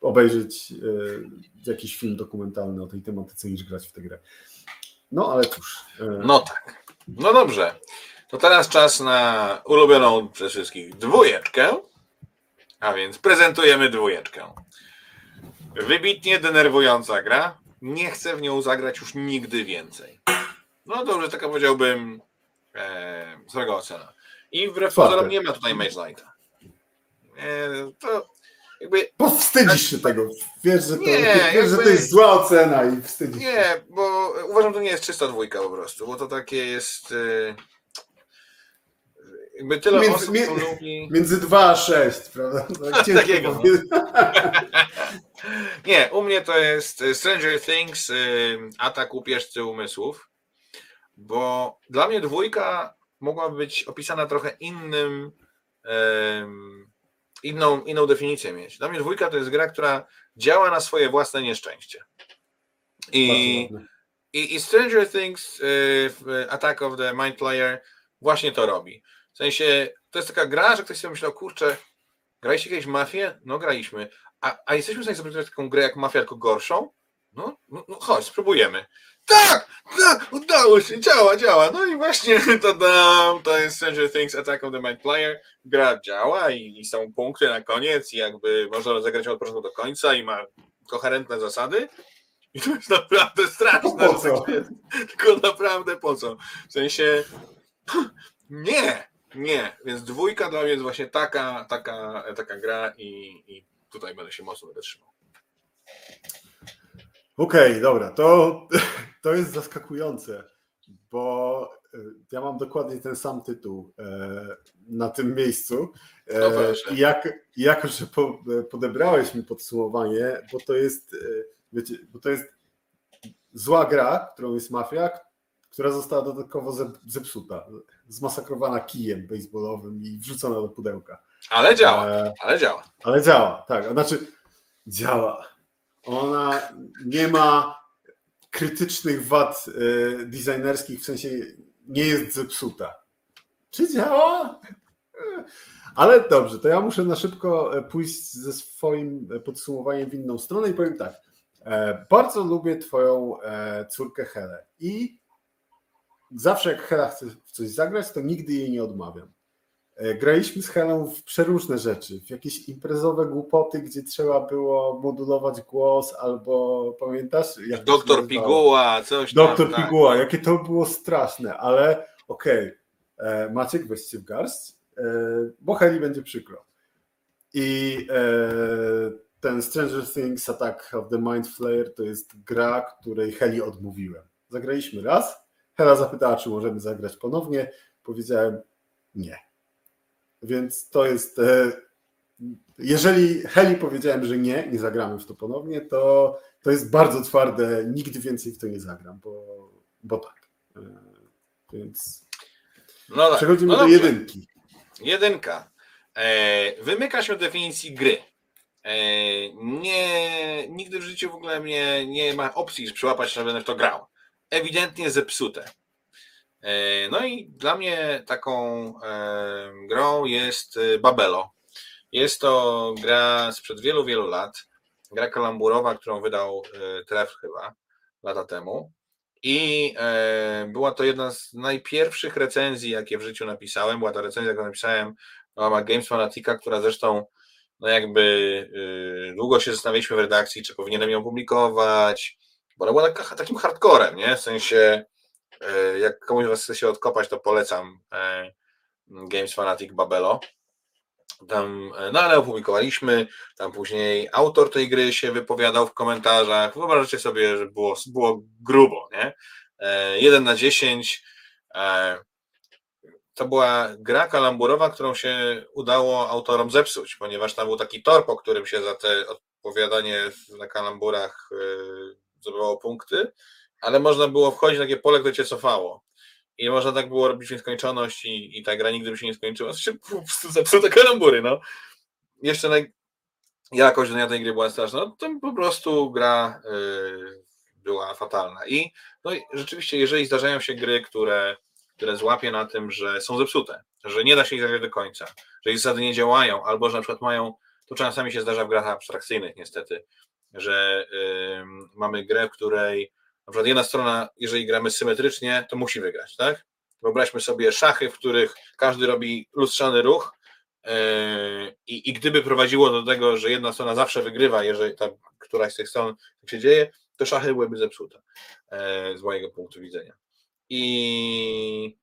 obejrzeć y, jakiś film dokumentalny o tej tematyce niż grać w tę grę. No ale cóż. Y, no tak. No dobrze. To teraz czas na ulubioną przez wszystkich dwójeczkę. A więc prezentujemy dwójeczkę. Wybitnie denerwująca gra. Nie chcę w nią zagrać już nigdy więcej. No dobrze, taka powiedziałbym e, złego ocena. I wbrew pozorom nie ma tutaj Mage Lighta. E, to jakby... Bo wstydzisz się tego. Wiesz, że to, nie, wiesz, jakby... że to jest zła ocena i wstydzisz Nie, się. bo uważam, że to nie jest czysta dwójka po prostu, bo to takie jest... E, jakby tyle między, osób, co lubi... Między 2 a 6, prawda? Tak Takiego. Nie, u mnie to jest Stranger Things, y, atak upierzcy umysłów, bo dla mnie dwójka mogła być opisana trochę innym, inną, inną definicję mieć. Dla mnie dwójka to jest gra, która działa na swoje własne nieszczęście. I, i, i Stranger Things, y, Attack of the Mind Player właśnie to robi. W sensie, to jest taka gra, że ktoś sobie myślał, kurczę, graliście kiedyś mafię? No graliśmy. A, a jesteśmy w stanie zrobić taką grę jak mafia, tylko gorszą? No, no, no chodź, spróbujemy. Tak, tak, udało się, działa, działa. No i właśnie to dam, to jest Stranger Things Attack of the Mind Player. Gra działa i, i są punkty na koniec i jakby można rozegrać od początku do końca i ma koherentne zasady. I to jest naprawdę straszne. Po co? Tak Tylko naprawdę po co? W sensie nie, nie, więc dwójka dla mnie jest właśnie taka, taka, taka gra i, i tutaj będę się mocno trzymał. Okej, okay, dobra, to, to jest zaskakujące, bo e, ja mam dokładnie ten sam tytuł e, na tym miejscu. E, no I jak, jako, że podebrałeś mi podsumowanie, bo to jest, wiecie, bo to jest zła gra, którą jest mafia, która została dodatkowo zepsuta, zmasakrowana kijem baseballowym i wrzucona do pudełka. Ale działa, e, ale działa. Ale działa, tak. Znaczy, działa. Ona nie ma krytycznych wad e, designerskich, w sensie nie jest zepsuta. Czy działa? Ale dobrze, to ja muszę na szybko e, pójść ze swoim podsumowaniem w inną stronę i powiem tak. Bardzo lubię Twoją córkę Helę i zawsze jak Hela chce w coś zagrać, to nigdy jej nie odmawiam. E, graliśmy z Helą w przeróżne rzeczy, w jakieś imprezowe głupoty, gdzie trzeba było modulować głos, albo pamiętasz? Jak Doktor Piguła, coś Doktor tam. Piguła, tak. jakie to było straszne, ale okej, okay. E, Maciek, weźcie w garść, e, bo Heli będzie przykro. I ten Stranger Things Attack of the Mind Flayer to jest gra, której Heli odmówiłem. Zagraliśmy raz, Hela zapytała, czy możemy zagrać ponownie. Powiedziałem nie. Więc to jest. E, jeżeli Heli powiedziałem, że nie, nie zagramy w to ponownie, to, to jest bardzo twarde. Nigdy więcej w to nie zagram, bo, bo tak. E, więc. No tak. Przechodzimy no do jedynki. Jedynka. E, wymyka się definicji gry. nie, nigdy w życiu w ogóle mnie nie ma opcji, że przyłapać, że będę w to grał ewidentnie zepsute. E, no i dla mnie taką e, grą jest e, Babelo. Jest to gra sprzed wielu, wielu lat. Gra kalamburowa, którą wydał Tref chyba lata temu. I była to jedna z najpierwszych recenzji, jakie w życiu napisałem. Była to recenzja, jaką napisałem na Games Fanatica, która zresztą no jakby długo się zastanawialiśmy w redakcji, czy powinienem ją publikować, bo ona była taka, takim hardcorem, nie? W sensie jak komuś was chce się odkopać, to polecam Games Fanatic Babelo. Tam, no ale opublikowaliśmy, tam później autor tej gry się wypowiadał w komentarzach. Wyobraźcie sobie, że było, było grubo, nie? 1 na 10 to była gra kalamburowa, którą się udało autorom zepsuć, ponieważ tam był taki tor, po którym się za te odpowiadanie na kalamburach zdobywało punkty, ale można było wchodzić na takie pole, które cię cofało. I można tak było robić nieskończoność i, i ta gra nigdy by się nie skończyła. Znaczy, zepsute kalambury, no. Jeszcze na, jakość dnia tej gry była straszna. No, to po prostu gra yy, była fatalna. I no, rzeczywiście, jeżeli zdarzają się gry, które które złapie na tym, że są zepsute, że nie da się ich zagrać do końca, że ich zasady nie działają, albo że na przykład mają, to czasami się zdarza w grach abstrakcyjnych niestety, że yy, mamy grę, w której na przykład jedna strona, jeżeli gramy symetrycznie, to musi wygrać, tak? Wyobraźmy sobie szachy, w których każdy robi lustrzany ruch yy, i, i gdyby prowadziło do tego, że jedna strona zawsze wygrywa, jeżeli ta któraś z tych stron tak się dzieje, to szachy byłyby zepsute yy, z mojego punktu widzenia. I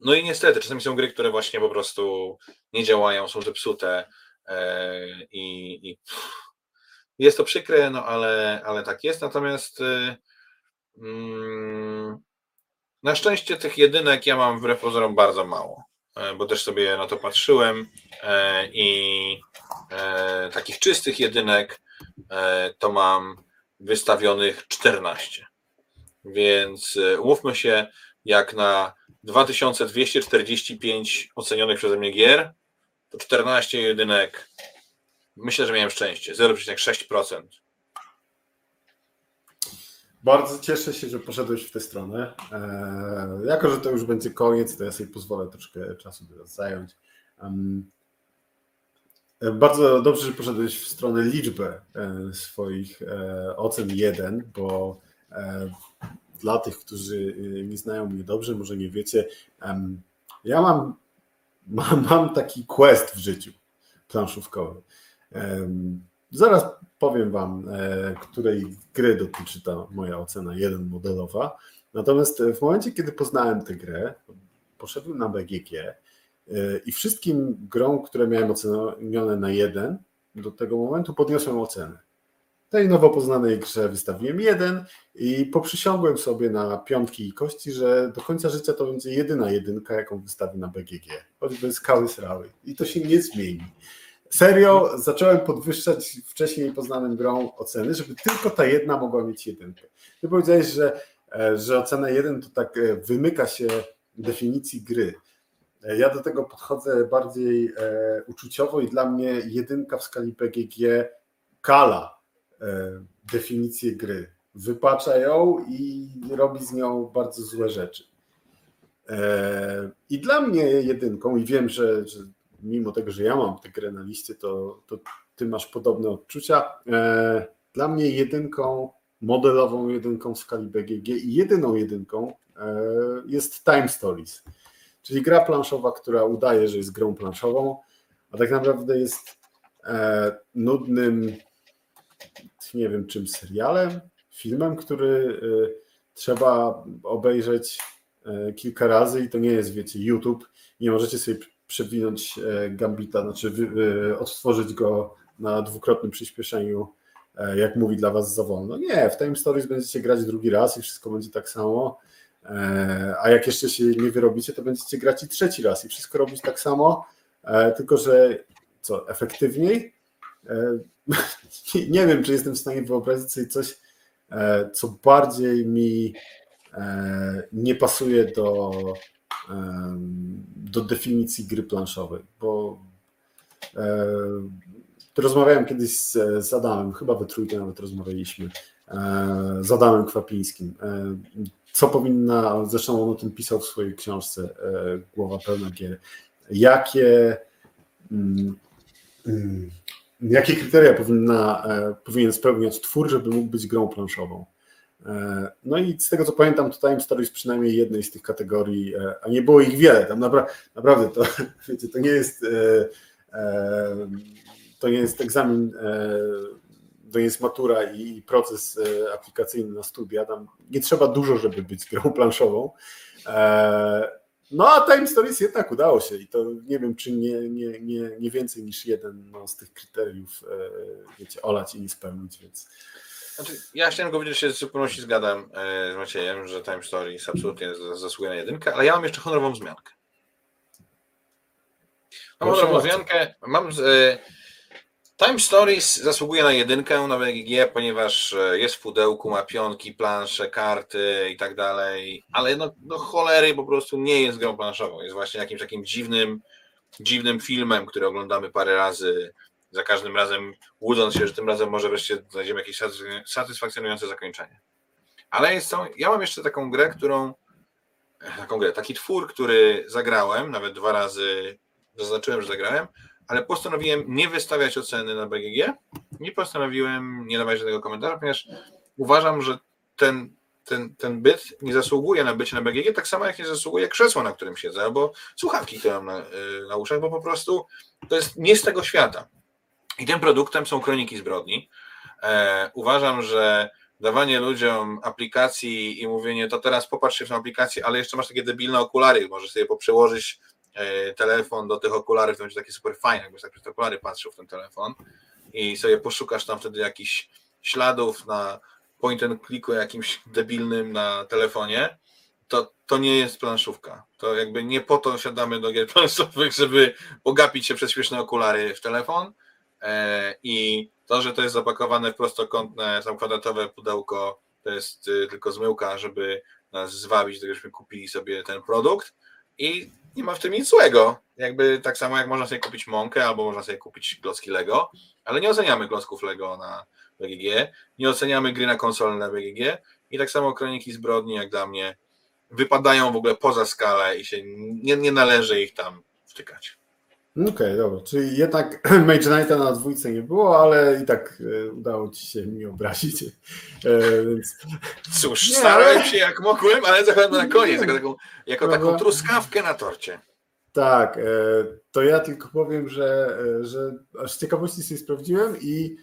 no i niestety, czasami są gry, które właśnie po prostu nie działają, są zepsute e, i, i jest to przykre, no ale, ale tak jest. Natomiast y, mm, na szczęście tych jedynek ja mam wbrew pozorom bardzo mało, e, bo też sobie na to patrzyłem e, i takich czystych jedynek to mam wystawionych 14. Więc e, umówmy się, jak na 2245 ocenionych przeze mnie gier, to 14 jedynek. Myślę, że miałem szczęście. 0,6%. Bardzo cieszę się, że poszedłeś w tę stronę. Eee, jako, że to już będzie koniec, to ja sobie pozwolę troszkę czasu teraz zająć. Um, bardzo dobrze, że poszedłeś w stronę liczbę e, swoich e, ocen 1, bo dla tych, którzy nie znają mnie dobrze, może nie wiecie, ja mam, mam, mam taki quest w życiu planszówkowy. Zaraz powiem Wam, e, której gry dotyczy ta moja ocena jeden modelowa. Natomiast w momencie, kiedy poznałem tę grę, poszedłem na BGG e, i wszystkim grom, które miałem ocenione na jeden, do tego momentu podniosłem ocenę. Tej nowo poznanej grze wystawiłem jeden i poprzysiągłem sobie na piątki i kości, że do końca życia to będzie jedyna jedynka, jaką wystawi na BGG, choćby skały srały. I to się nie zmieni. Serio, zacząłem podwyższać wcześniej poznanym grą oceny, żeby tylko ta jedna mogła mieć jedynkę. Ty powiedziałeś, że, e, że ocena jeden to tak e, wymyka się definicji gry. E, ja do tego podchodzę bardziej uczuciowo i dla mnie jedynka w skali BGG kala definicję gry. Wypacza ją i robi z nią bardzo złe rzeczy. I dla mnie jedynką, i wiem, że, że mimo tego, że ja mam tę grę na liście, to, to ty masz podobne odczucia. E, dla mnie jedynką, modelową jedynką w skali BGG i jedyną jedynką jest Time Stories, czyli gra planszowa, która udaje, że jest grą planszową, a tak naprawdę jest nudnym nie wiem czym serialem, filmem, który trzeba obejrzeć kilka razy i to nie jest, wiecie, YouTube. Nie możecie sobie przewinąć y, Gambita, znaczy odtworzyć go na dwukrotnym przyspieszeniu, jak mówi dla was za wolno. Nie, w Time Stories będziecie grać drugi raz i wszystko będzie tak samo. A jak jeszcze się nie wyrobicie, to będziecie grać i trzeci raz i wszystko robić tak samo, tylko że co, efektywniej, E, nie wiem, czy jestem w stanie wyobrazić sobie coś, e, co bardziej mi e, nie pasuje do, do definicji gry planszowej, bo rozmawiałem kiedyś z, z Adamem, chyba we trójkę nawet rozmawialiśmy, z Adamem Kwapińskim. Co powinna, zresztą on o tym pisał w swojej książce Głowa pełna gier. Jakie jakie kryteria powinna, powinien spełniać twór, żeby mógł być grą planszową. E, no i z tego co pamiętam, to Time Stories przynajmniej jednej z tych kategorii, e, a nie było ich wiele. Tam napra naprawdę to, wiecie, to nie jest to nie jest egzamin to jest matura i proces e, aplikacyjny na studia. Tam nie trzeba dużo, żeby być grą planszową. E, no a Time Stories jednak udało się i to nie wiem, czy nie, nie, nie, nie więcej niż jeden no, z tych kryteriów wiecie, olać i nie spełnić, więc... Znaczy, ja chciałem powiedzieć, że się z zupełności zgadzam z Maciejem, że Time Stories absolutnie zasługuje na jedynkę, ale ja mam jeszcze honorową wzmiankę. Mam honorową wzmiankę, mam... Z, Time Stories zasługuje na jedynkę na BGG, ponieważ e, jest w pudełku, ma pionki, plansze, karty i tak dalej, ale no, no cholery po prostu nie jest grą planszową. Jest właśnie jakimś takim dziwnym, dziwnym filmem, który oglądamy parę razy, za każdym razem łudząc się, że tym razem może wreszcie znajdziemy jakieś satysfakcjonujące zakończenie. Ale jest to, ja mam jeszcze taką grę, którą, taką grę, taki twór, który zagrałem, nawet dwa razy zaznaczyłem, że zagrałem, ale postanowiłem nie wystawiać oceny na BGG i postanowiłem nie dawać żadnego komentarza, ponieważ uważam, że ten, ten, ten byt nie zasługuje na bycie na BGG, tak samo jak nie zasługuje krzesło, na którym siedzę, albo słuchawki, które mam na, y, na uszach, bo po prostu to jest nie z tego świata. I tym produktem są kroniki zbrodni. E, uważam, że dawanie ludziom aplikacji i mówienie, to teraz popatrz się w tą aplikację, ale jeszcze masz takie debilne okulary, możesz sobie poprzełożyć E, telefon do tych okularów, to będzie takie super fajne, jakbyś tak przez te okulary patrzył w ten telefon i sobie poszukasz tam wtedy jakichś śladów na point and clicku jakimś debilnym na telefonie, to, to nie jest planszówka. To jakby nie po to siadamy do gier planszowych, żeby pogapić się przez śmieszne okulary w telefon i to, że to jest zapakowane w prostokątne, tam kwadratowe pudełko, to jest y, tylko zmyłka, żeby nas zwabić, żebyśmy kupili sobie ten produkt i nie ma w tym nic złego. Jakby tak samo jak można sobie kupić mąkę albo można sobie kupić klocki Lego, ale nie oceniamy klocków Lego na BGG, nie oceniamy gry na konsolę na BGG i tak samo Kroniki Zbrodni jak dla mnie wypadają w ogóle poza skalę i się nie, nie należy ich tam wtykać. Okej, okay, dobra. Czyli jednak Mage Knighta na dwójce nie było, ale i tak e, udało ci się mi obrazić. E, więc... Cóż, nie, starałem ale... się jak mogłem, ale zachowałem na koniec, jako taką, jako taką truskawkę na torcie. Tak, e, to ja tylko powiem, że, że aż z ciekawości sobie sprawdziłem i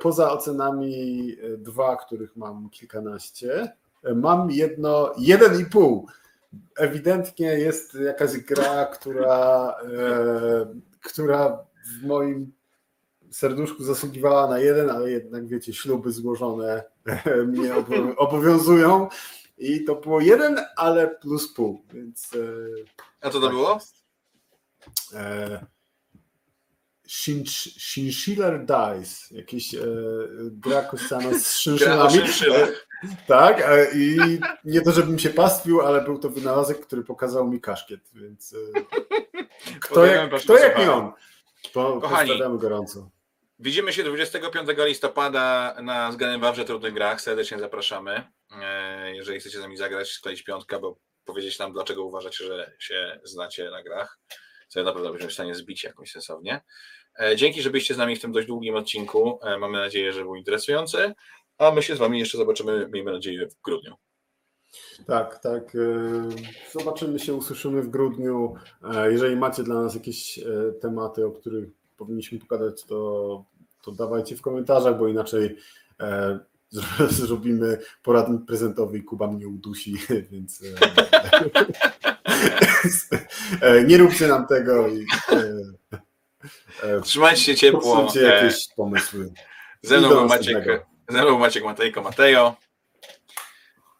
poza ocenami dwa, których mam kilkanaście, mam jedno, jeden i pół ewidentnie jest jakaś gra, która, e, która w moim serduszku zasługiwała na jeden, ale jednak wiecie, śluby złożone e, mnie obowiązują i to było jeden, ale plus pół, więc... E, A co to tak było? E, Chinchiller Dice, jakieś e, gra kościana z szynszylami. Tak, i nie to, żebym się pastwił, ale był to wynalazek, który pokazał mi kaszkiet, więc e, kto, jak, kto jak nie on? Po, Kochani, gorąco. Widzimy się 25 listopada na Zganym Wawrze Trudnych Grach. Serdecznie zapraszamy. E, jeżeli chcecie z nami zagrać, skleić piątkę, bo powiedzieć nam, dlaczego uważacie, że się znacie na grach. Co na pewno będziemy w stanie zbić jakoś sensownie. E, dzięki, że byliście z nami w tym dość długim odcinku. Mamy nadzieję, że był interesujący. A my się z Wami jeszcze zobaczymy, miejmy nadzieję, w grudniu. Tak, tak. E, zobaczymy się, usłyszymy w grudniu. E, jeżeli macie dla nas jakieś e, tematy, o których powinniśmy pogadać, to, to dawajcie w komentarzach, bo inaczej zrobimy poradnik prezentowy i Kuba mnie udusi, więc nie róbcie nam tego i trzymajcie się ciepło. jakieś pomysły. Ze mną Maciek. Znowu Maciek Matejko Matejo.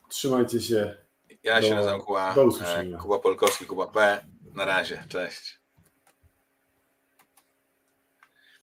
Trzymajcie się. Ja do, się nazywam Kuba, Kuba Polkowski, Kuba P. Na razie, cześć.